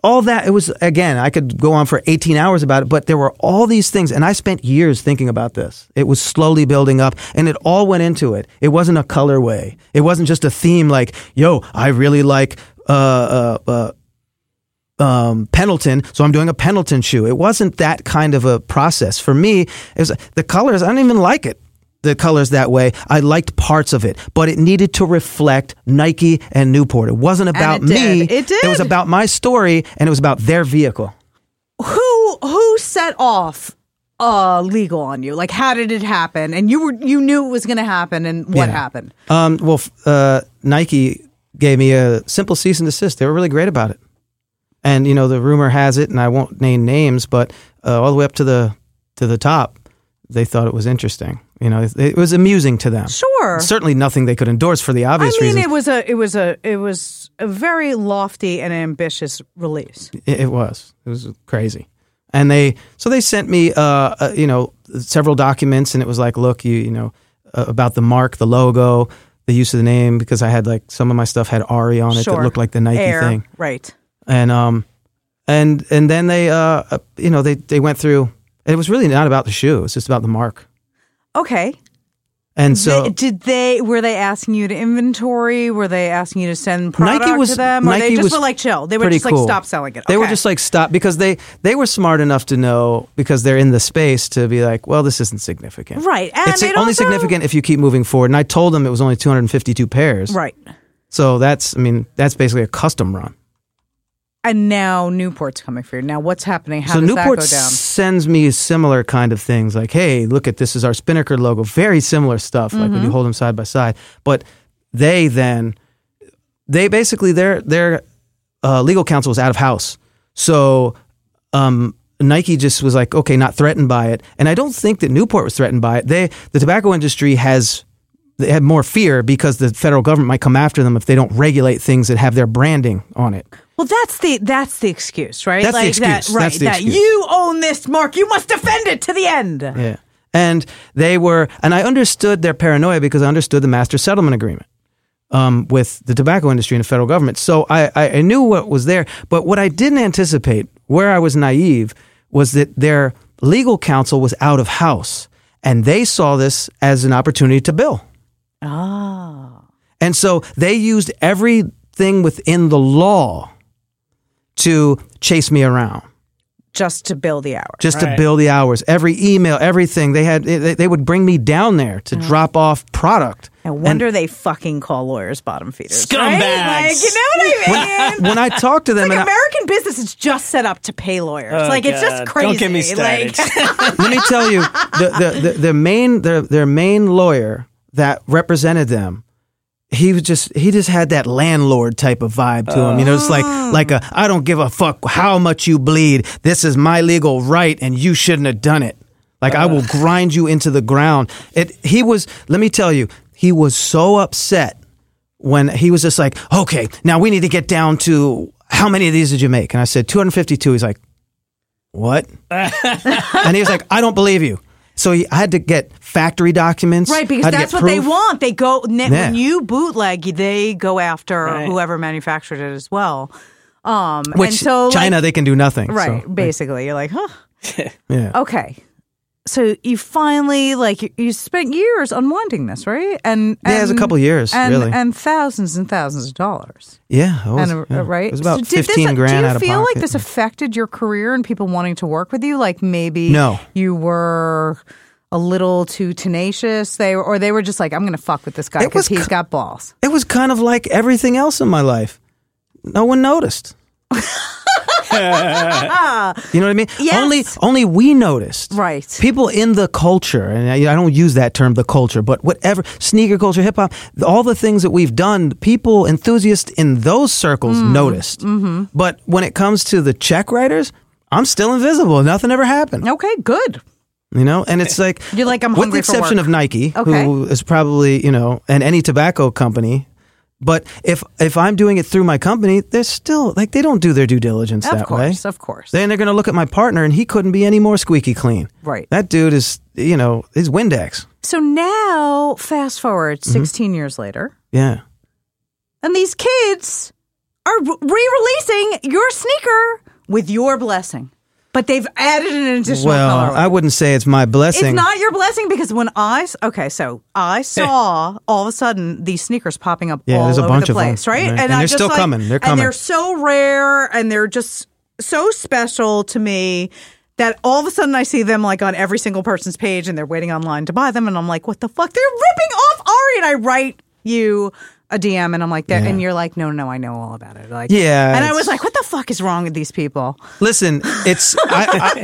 all that. It was again. I could go on for eighteen hours about it, but there were all these things, and I spent years thinking about this. It was slowly building up, and it all went into it. It wasn't a colorway. It wasn't just a theme like, "Yo, I really like." Uh, uh, uh, um, Pendleton, so I'm doing a Pendleton shoe. It wasn't that kind of a process for me. It was the colors. I didn't even like it. The colors that way. I liked parts of it, but it needed to reflect Nike and Newport. It wasn't about it me. did. It It was about my story, and it was about their vehicle. who who set off uh legal on you? Like, how did it happen? And you were you knew it was going to happen, and what Yeah. happened? Um, well, uh, Nike gave me a simple cease and desist. They were really great about it. And you know, the rumor has it, and I won't name names, but uh, all the way up to the to the top, they thought it was interesting. You know, it, it was amusing to them. Sure. Certainly nothing they could endorse for the obvious I mean, reasons. it was a it was a it was a very lofty and ambitious release. It, it was. It was crazy. And they so they sent me uh, uh you know several documents and it was like look you you know uh, about the mark the logo the use of the name because I had like some of my stuff had Ari on it Sure. that looked like the Nike Air, thing right? and um and and then they uh uh, you know they they went through it was really not about the shoe it was just about the mark Okay. And so They- did they were they asking you to inventory? Were they asking you to send product Nike was to them? Or Nike they just was were like chill. They were just like cool. stop selling it. They were just like stop because they they were smart enough to know because they're in the space to be like, well, this isn't significant, Right, and it's only also- significant if you keep moving forward. And I told them it was only 252 pairs, right. So that's I mean that's basically a custom run. And now Newport's coming for you. Now what's happening? How so does Newport that go down? sends me similar kind of things like, hey, look at this is our Spinnaker logo, very similar stuff, like Mm-hmm. when you hold them side by side. But they then, they basically their their uh, legal counsel was out of house, so um, Nike just was like, okay, not threatened by it, and I don't think that Newport was threatened by it. They the tobacco industry has. They had more fear because the federal government might come after them if they don't regulate things that have their branding on it. Well, that's the that's the excuse, right? That's the excuse. that, right? That's the that excuse. you own this mark, you must defend it to the end. Yeah. And they were, and I understood their paranoia because I understood the master settlement agreement um, with the tobacco industry and the federal government. So I, I, I knew what was there. But what I didn't anticipate, where I was naive, was that their legal counsel was out of house. And they saw this as an opportunity to bill. Ah, And so they used everything within the law to chase me around just to bill the hours. just to Right. bill the hours. Every email, everything they had, they, they would bring me down there to mm-hmm. drop off product No wonder they fucking call lawyers bottom feeders. Scumbags. Right? Like, you know what I mean? when I talk to them, like and I- American business is just set up to pay lawyers. Oh, like it's just crazy. Don't get me started. Like, let me tell you, the, the, the, their main their their main lawyer that represented them, he was just he just had that landlord type of vibe to him. You know, it's like oh. like a I don't give a fuck how much you bleed. This is my legal right, and you shouldn't have done it. Like I will grind you into the ground. It. He was. Let me tell you, he was so upset when he was just like, okay, now we need to get down to how many of these did you make? And I said 252. He's like, what? and he was like, I don't believe you. So he, I had to get factory documents. right, because that's get what they want. They go Yeah. when you bootleg, they go after Right. whoever manufactured it as well. Um, Which and so China, like, they can do nothing. right? So, basically, you're like, huh. yeah. Okay. So you finally like you, spent years unwinding this, right? And, Yeah, it was a and- couple years, and, really. and thousands and thousands of dollars. Yeah. it was, and uh, yeah. right, It was about So did 15 this, grand Do you feel like this affected your career and people wanting to work with you? Like maybe No. you were a little too tenacious. They were, or they were just like, I'm going to fuck with this guy because he's got balls. It was kind of like everything else in my life. No one noticed. you know what I mean? Yes. Only only we noticed. Right. People in the culture, and I, I don't use that term, the culture, but whatever sneaker culture, hip hop, all the things that we've done, people enthusiasts in those circles Mm. noticed. Mm-hmm. But when it comes to the check writers, I'm still invisible. Nothing ever happened. Okay, good. You know, and it's like You're like, I'm with the exception of Nike, Okay. who is probably you know, and any tobacco company. But if if I'm doing it through my company, they're still like they don't do their due diligence Of that course, way. of course. Then they're going to look at my partner, and he couldn't be any more squeaky clean. Right. That dude is, you know, he's Windex. So now, fast forward Mm-hmm. 16 years later, Yeah. and these kids are re-releasing your sneaker with your blessing, but they've added an additional Well, colorway. I wouldn't say it's my blessing. It's not your blessing because when I okay, so I saw all of a sudden these sneakers popping up Yeah, all there's a over bunch the of them, place, right? right. And I they're just still like- coming. They're coming. and they're so rare, and they're just so special to me that all of a sudden I see them like on every single person's page, and they're waiting online to buy them, and I'm like, what the fuck? They're ripping off Ari, and I write you. A DM and I'm like that, Yeah. and you're like, no, no, I know all about it. Like, Yeah, and I was like, what the fuck is wrong with these people? Listen, it's I, I,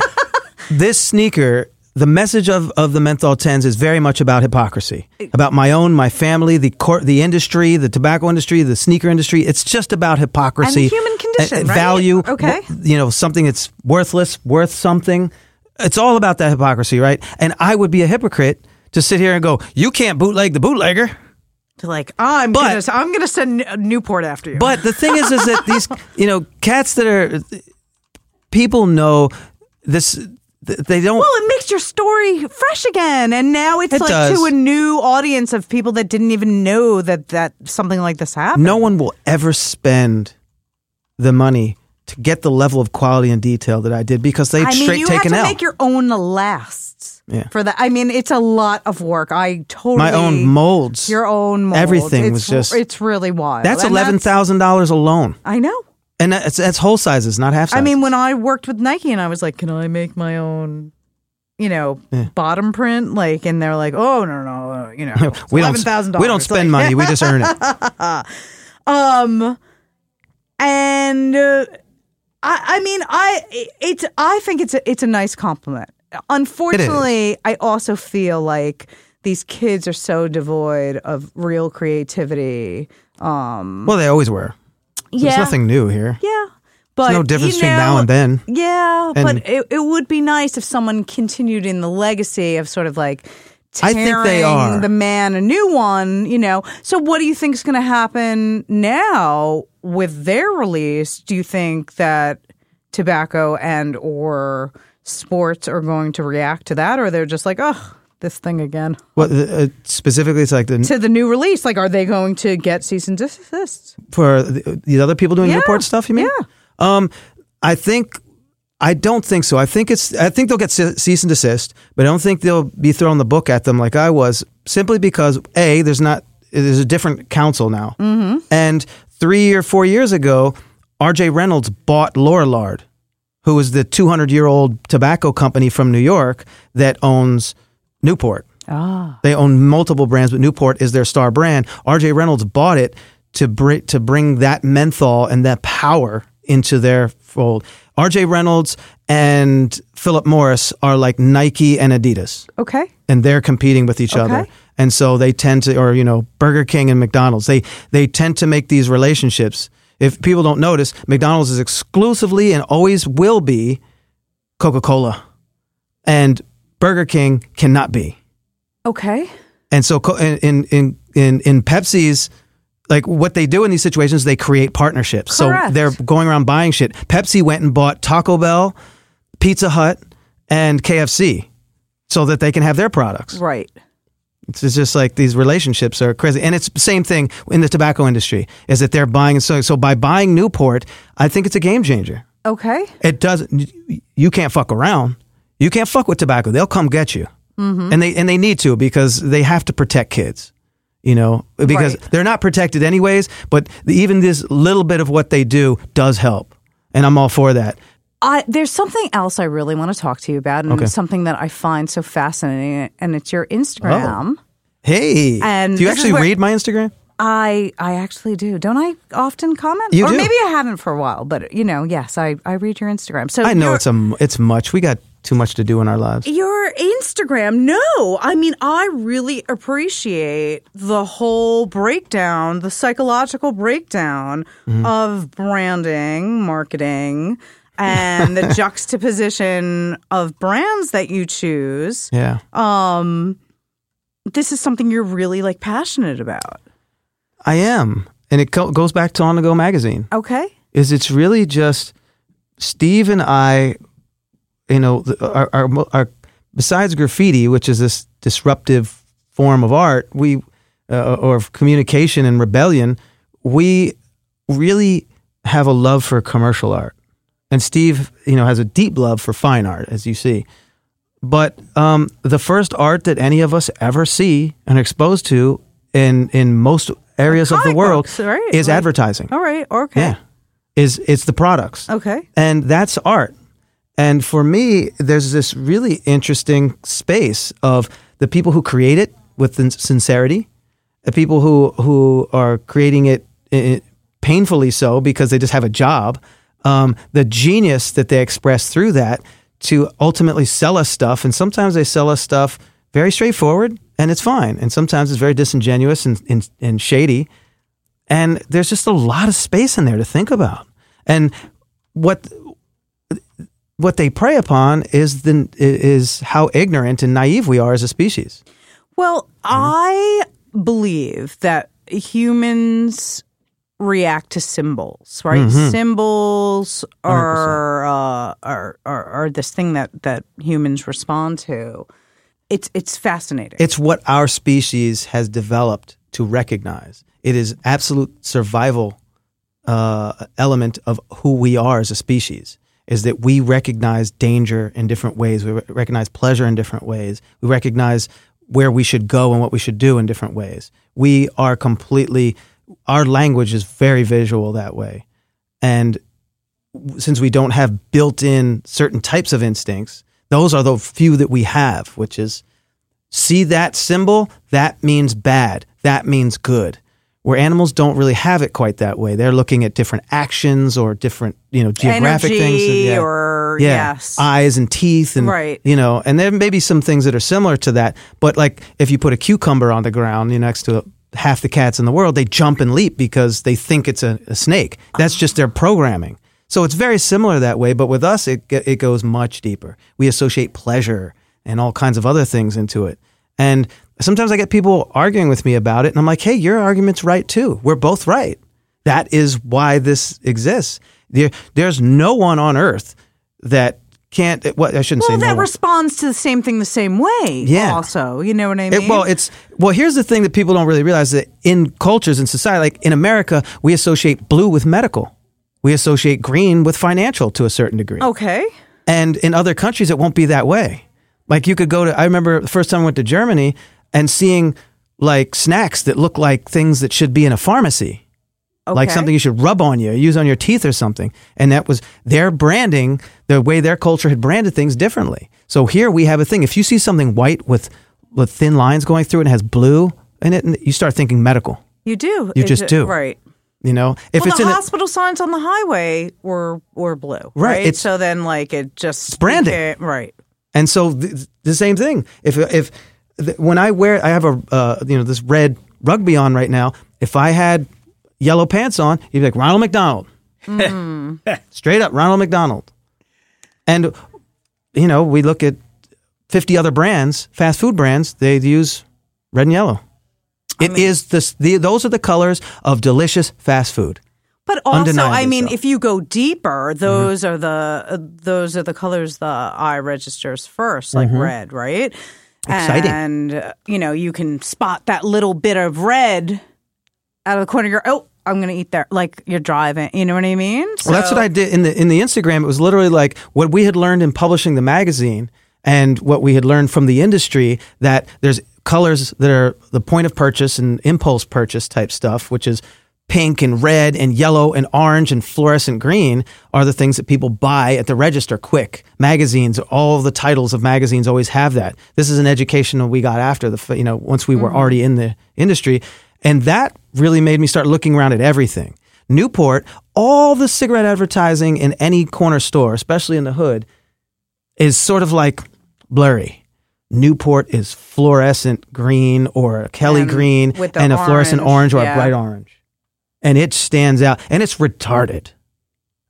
this sneaker. The message of, of the menthol tens is very much about hypocrisy, about my own, my family, the court, the industry, the tobacco industry, the sneaker industry. It's just about hypocrisy, And human condition, and right? value. Okay. you know something that's worthless, worth something. It's all about that hypocrisy, right? And I would be a hypocrite to sit here and go, "You can't bootleg the bootlegger." To like, ah, I'm But- gonna, I'm gonna send Newport after you. But the thing is, is that these, you know, cats that are people know this. They don't. Well, it makes your story fresh again, and now it's It like does. to a new audience of people that didn't even know that that something like this happened. no one will ever spend the money to get the level of quality and detail that I did because they've I mean, straight you have taken to out. make your own lasts Yeah. for that. I mean, it's a lot of work. I totally My own molds. your own molds. Everything It's- was just- it's really wild. That's And eleven thousand dollars alone, I know. and that's, that's whole sizes, not half sizes. I mean, when I worked with Nike and I was like, can I make my own, you know, bottom print? Like, and they're like, oh, no, no, no, you know, we don't we don't spend money, we just earn it. Um, and uh, I, I mean, I it's I think it's a it's a nice compliment. Unfortunately, I also feel like these kids are so devoid of real creativity. Um, Well, they always were. There's yeah, nothing new here. yeah, but There's no difference you between now and then. Yeah, And- but it, it would be nice if someone continued in the legacy of sort of like. I think they are. the man a new one, you know. So, what do you think is going to happen now with their release? Do you think that tobacco and or sports are going to react to that, or they're just like, oh, this thing again? What uh, specifically? It's like the To the new release, like, are they going to get cease and desist? for the, these other people doing Yeah, Newport stuff. You mean? yeah. Um, I think. I don't think so. I think it's. I think they'll get cease and desist, but I don't think they'll be throwing the book at them like I was. Simply because a there's not there's a different counsel now, mm-hmm. and three or four years ago, R.J. Reynolds bought Lorillard, who is the 200 year old tobacco company from New York that owns Newport. Ah. They own multiple brands, but Newport is their star brand. RJ Reynolds bought it to bring to bring that menthol and that power into their fold. RJ Reynolds and Philip Morris are like Nike and Adidas, Okay. and they're competing with each other. And so they tend to, or you know, Burger King and McDonald's, they they tend to make these relationships. If people don't notice, McDonald's is exclusively and always will be Coca Cola, and Burger King cannot be. Okay. And so in in in in, in Pepsi's like what they do in these situations, they create partnerships. Correct. So they're going around buying shit. Pepsi went and bought Taco Bell, Pizza Hut, and KFC so that they can have their products. Right. It's just like these relationships are crazy, and it's the same thing in the tobacco industry. Is that they're buying so so by buying Newport, I think it's a game changer. Okay. It doesn't. You can't fuck around. You can't fuck with tobacco. They'll come get you, Mm-hmm. and they and they need to because they have to protect kids. You know, because Right. they're not protected anyways. But the, even this little bit of what they do does help, and I'm all for that. I, there's something else I really want to talk to you about, and Okay. it's something that I find so fascinating, and it's your Instagram. Hey, And do you actually read my Instagram? I I actually do. Don't I often comment? You or do. maybe I haven't for a while, but you know, yes, I, I read your Instagram. So I know it's a it's much. We got too much to do in our lives. your Instagram. No, I mean I really appreciate the whole breakdown, the psychological breakdown Mm-hmm. of branding, marketing, and the juxtaposition of brands that you choose. Yeah. Um, this is something you're really like passionate about. I am, and it co- goes back to On the Go magazine. Okay. Is it's really just Steve and I, you know, our, our, our besides graffiti, which is this disruptive form of art, we uh, or of communication and rebellion, we really have a love for commercial art, and Steve, you know, has a deep love for fine art, as you see. But um, the first art that any of us ever see and are exposed to in in most areas of the world books, right? is Like- advertising. All right. Okay. Yeah, is it's the products, Okay. and that's art. And for me, there's this really interesting space of the people who create it with sincerity, the people who who are creating it eh, painfully so because they just have a job, um, the genius that they express through that to ultimately sell us stuff. And sometimes they sell us stuff very straightforward and it's fine. And sometimes it's very disingenuous and, and, and shady. And there's just a lot of space in there to think about. And what what they prey upon is the is how ignorant and naive we are as a species. Well, I believe that humans react to symbols, right? Mm-hmm. Symbols are, uh, are are are this thing that that humans respond to. It's it's fascinating. It's what our species has developed to recognize. It is absolute survival uh, element of who we are as a species. Is that we recognize danger in different ways. We re- recognize pleasure in different ways. We recognize where we should go and what we should do in different ways. We are completely. Our language is very visual that way, and since we don't have built-in certain types of instincts, those are the few that we have, which is see that symbol, that means bad, that means good. Where animals don't really have it quite that way. They're looking at different actions or different, you know, geographic Energy things. that- or yeah, yes. eyes and teeth and Right. you know, and there may be some things that are similar to that. But like if you put a cucumber on the ground you know, next to half the cats in the world, they jump and leap because they think it's a, a snake. That's just their programming. So it's very similar that way. But with us, it it goes much deeper. We associate pleasure and all kinds of other things into it. And sometimes I get people arguing with me about it, and I'm like, hey, your argument's right too. We're both right. That is why this exists. There, there's no one on earth that can't. What I shouldn't well, say. that no responds to the same thing the same way. Yeah. Also, you know what I mean? It, well, it's well. Here's the thing that people don't really realize that in cultures in society, like in America, we associate blue with medical, we associate green with financial to a certain degree. okay. And in other countries, it won't be that way. Like you could go to. I remember the first time I went to Germany and seeing like snacks that look like things that should be in a pharmacy. Like something you should rub on you, use on your teeth or something. And that was their branding, the way their culture had branded things differently. So here we have a thing. If you see something white with with thin lines going through it and has blue in it, and you start thinking medical. You do. You It just ju- do. Right. You know, if well, it's the in a, hospital signs on the highway were were blue, Right, right? it's- so then, like, it just branding. became- right? And so th- the same thing. If if th- when I wear, I have a uh, you know this red rugby on right now. If I had yellow pants on, you'd be like Ronald McDonald, straight up Ronald McDonald. And you know we look at fifty other brands, fast food brands. They use red and yellow. It is this. The, those are the colors of delicious fast food. But also, I mean, so. if you go deeper, those are the uh, those are the colors the eye registers first, like red, right? Exciting. And uh, you know, you can spot that little bit of red out of the corner of your. Oh, I'm going to eat there. Like you're driving. You know what I mean? Well, that's what I did in the in the Instagram. It was literally like what we had learned in publishing the magazine and what we had learned from the industry that there's colors that are the point of purchase and impulse purchase type stuff, which is pink and red and yellow and orange and fluorescent green are the things that people buy at the register quick. Magazines, all the titles of magazines always have that. This is an educational we got after the, you know, once we were mm-hmm. already in the industry. And that really made me start looking around at everything. Newport, all the cigarette advertising in any corner store, especially in the hood, is sort of like blurry. Newport is fluorescent green or Kelly And green and a fluorescent orange orange, or a bright orange. And it stands out and it's retarded.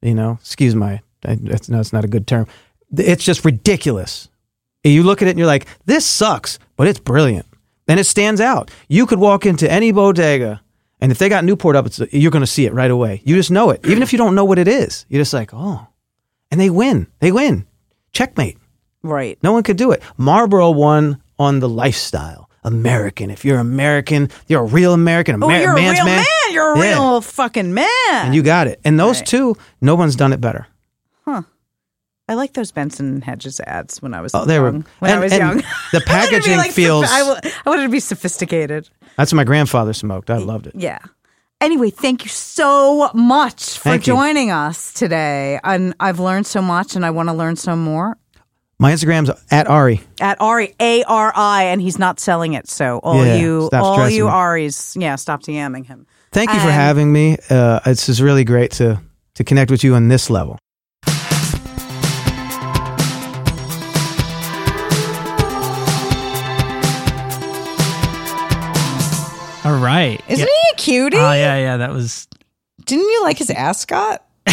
You know, excuse my, I- that's, no, it's not a good term. It's just ridiculous. You look at it and you're like, this sucks, but it's brilliant. And it stands out. You could walk into any bodega and if they got Newport up, it's, you're going to see it right away. You just know it. Even if you don't know what it is, you're just like, oh. And they win. They win. Checkmate. right. No one could do it. Marlboro won on the lifestyle. American. If you're American, you're a real American. Oh, you're a man's real man. man. You're a Yeah. real fucking man. And you got it. And those Right. two, no one's done it better. I like those Benson Hedges ads when I was Oh, they were- young. When I was young, the I wanted to be, packaging like, feels- I, I wanted to be sophisticated. That's what my grandfather smoked. I loved it. Yeah. Anyway, thank you so much for Thank you. joining us today. And I've learned so much, and I want to learn some more. My Instagram's at Ari. At Ari A R I, and he's not selling it. So all Yeah, you, all you me. Aries, yeah, stop DMing him. Thank you for having me. Uh, it's just really great to to connect with you on this level. All right. Isn't yeah. he a cutie? Oh yeah, yeah. That was. Didn't you like his ascot?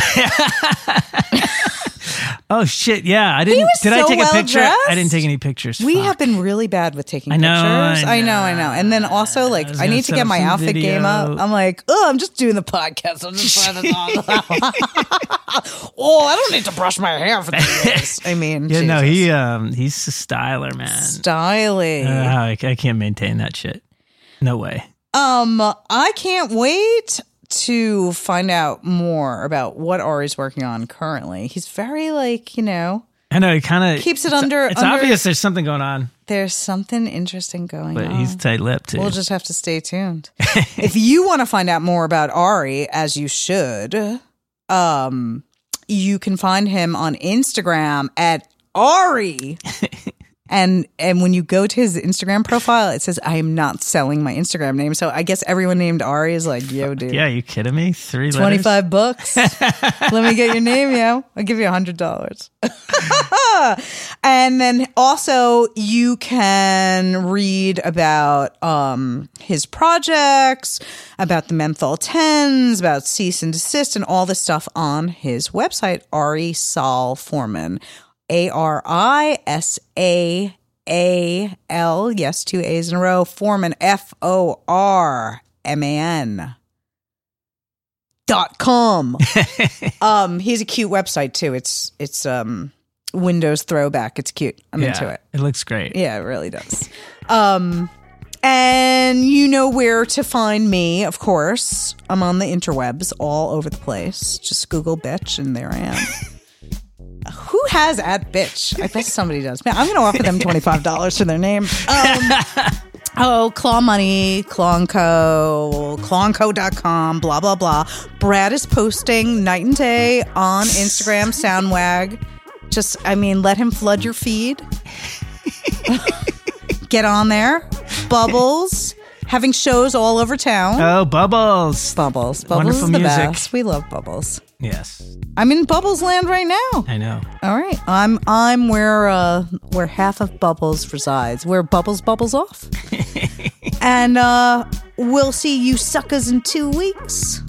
Oh shit! Yeah, I didn't. Did I so take a picture? dressed. I didn't take any pictures. We Fuck. have been really bad with taking I know, pictures. I I know, I know. And then also, like, was I need to get my outfit game up. I'm like, oh, I'm just doing the podcast. I'm just trying to oh, I don't need to brush my hair for this. I mean, Yeah, no, he um, he's a styler, man. styling. Uh, I, I can't maintain that shit. No way. Um, I can't wait to find out more about what Ari's working on currently. He's very like, you know, I know he kind of Keeps it under- It's under- obvious there's something going on, there's something interesting going but on. he's tight-lipped too. We'll just have to stay tuned. if you want to find out more about Ari, as you should, um, you can find him on Instagram at Ari. and and when you go to his Instagram profile, it says I am not selling my Instagram name. So I guess everyone named Ari is like, yo, dude. yeah, you kidding me? Three Twenty five bucks. Let me get your name, yo. I'll give you a hundred dollars. and then also you can read about um his projects, about the menthol tens, about cease and desist, and all this stuff on his website, Ari Saal Forman. A R I S A A L. Yes, two A's in a row. Forman F O R M A N dot com. um, he's a cute website too. It's it's um Windows throwback. It's cute. I'm yeah, into it. It looks great. Yeah, it really does. Um, and you know where to find me, of course. I'm on the interwebs all over the place. Just Google bitch, and there I am. Who has at bitch? I bet somebody does. Man, I'm going to offer them $25 for their name. Um, oh, Claw Money, Clawnco, clawnco.com, blah, blah, blah. Brad is posting night and day on Instagram, Soundwag. Just, I mean, let him flood your feed. get on there. Bubbles having shows all over town. Oh, Bubbles. Bubbles, Bubbles Wonderful is the music. best. We love Bubbles. Yes, I'm in Bubbles land right now. I know. All right, I'm I'm where uh where half of Bubbles resides. Where Bubbles bubbles off. and uh we'll see you suckers in two weeks.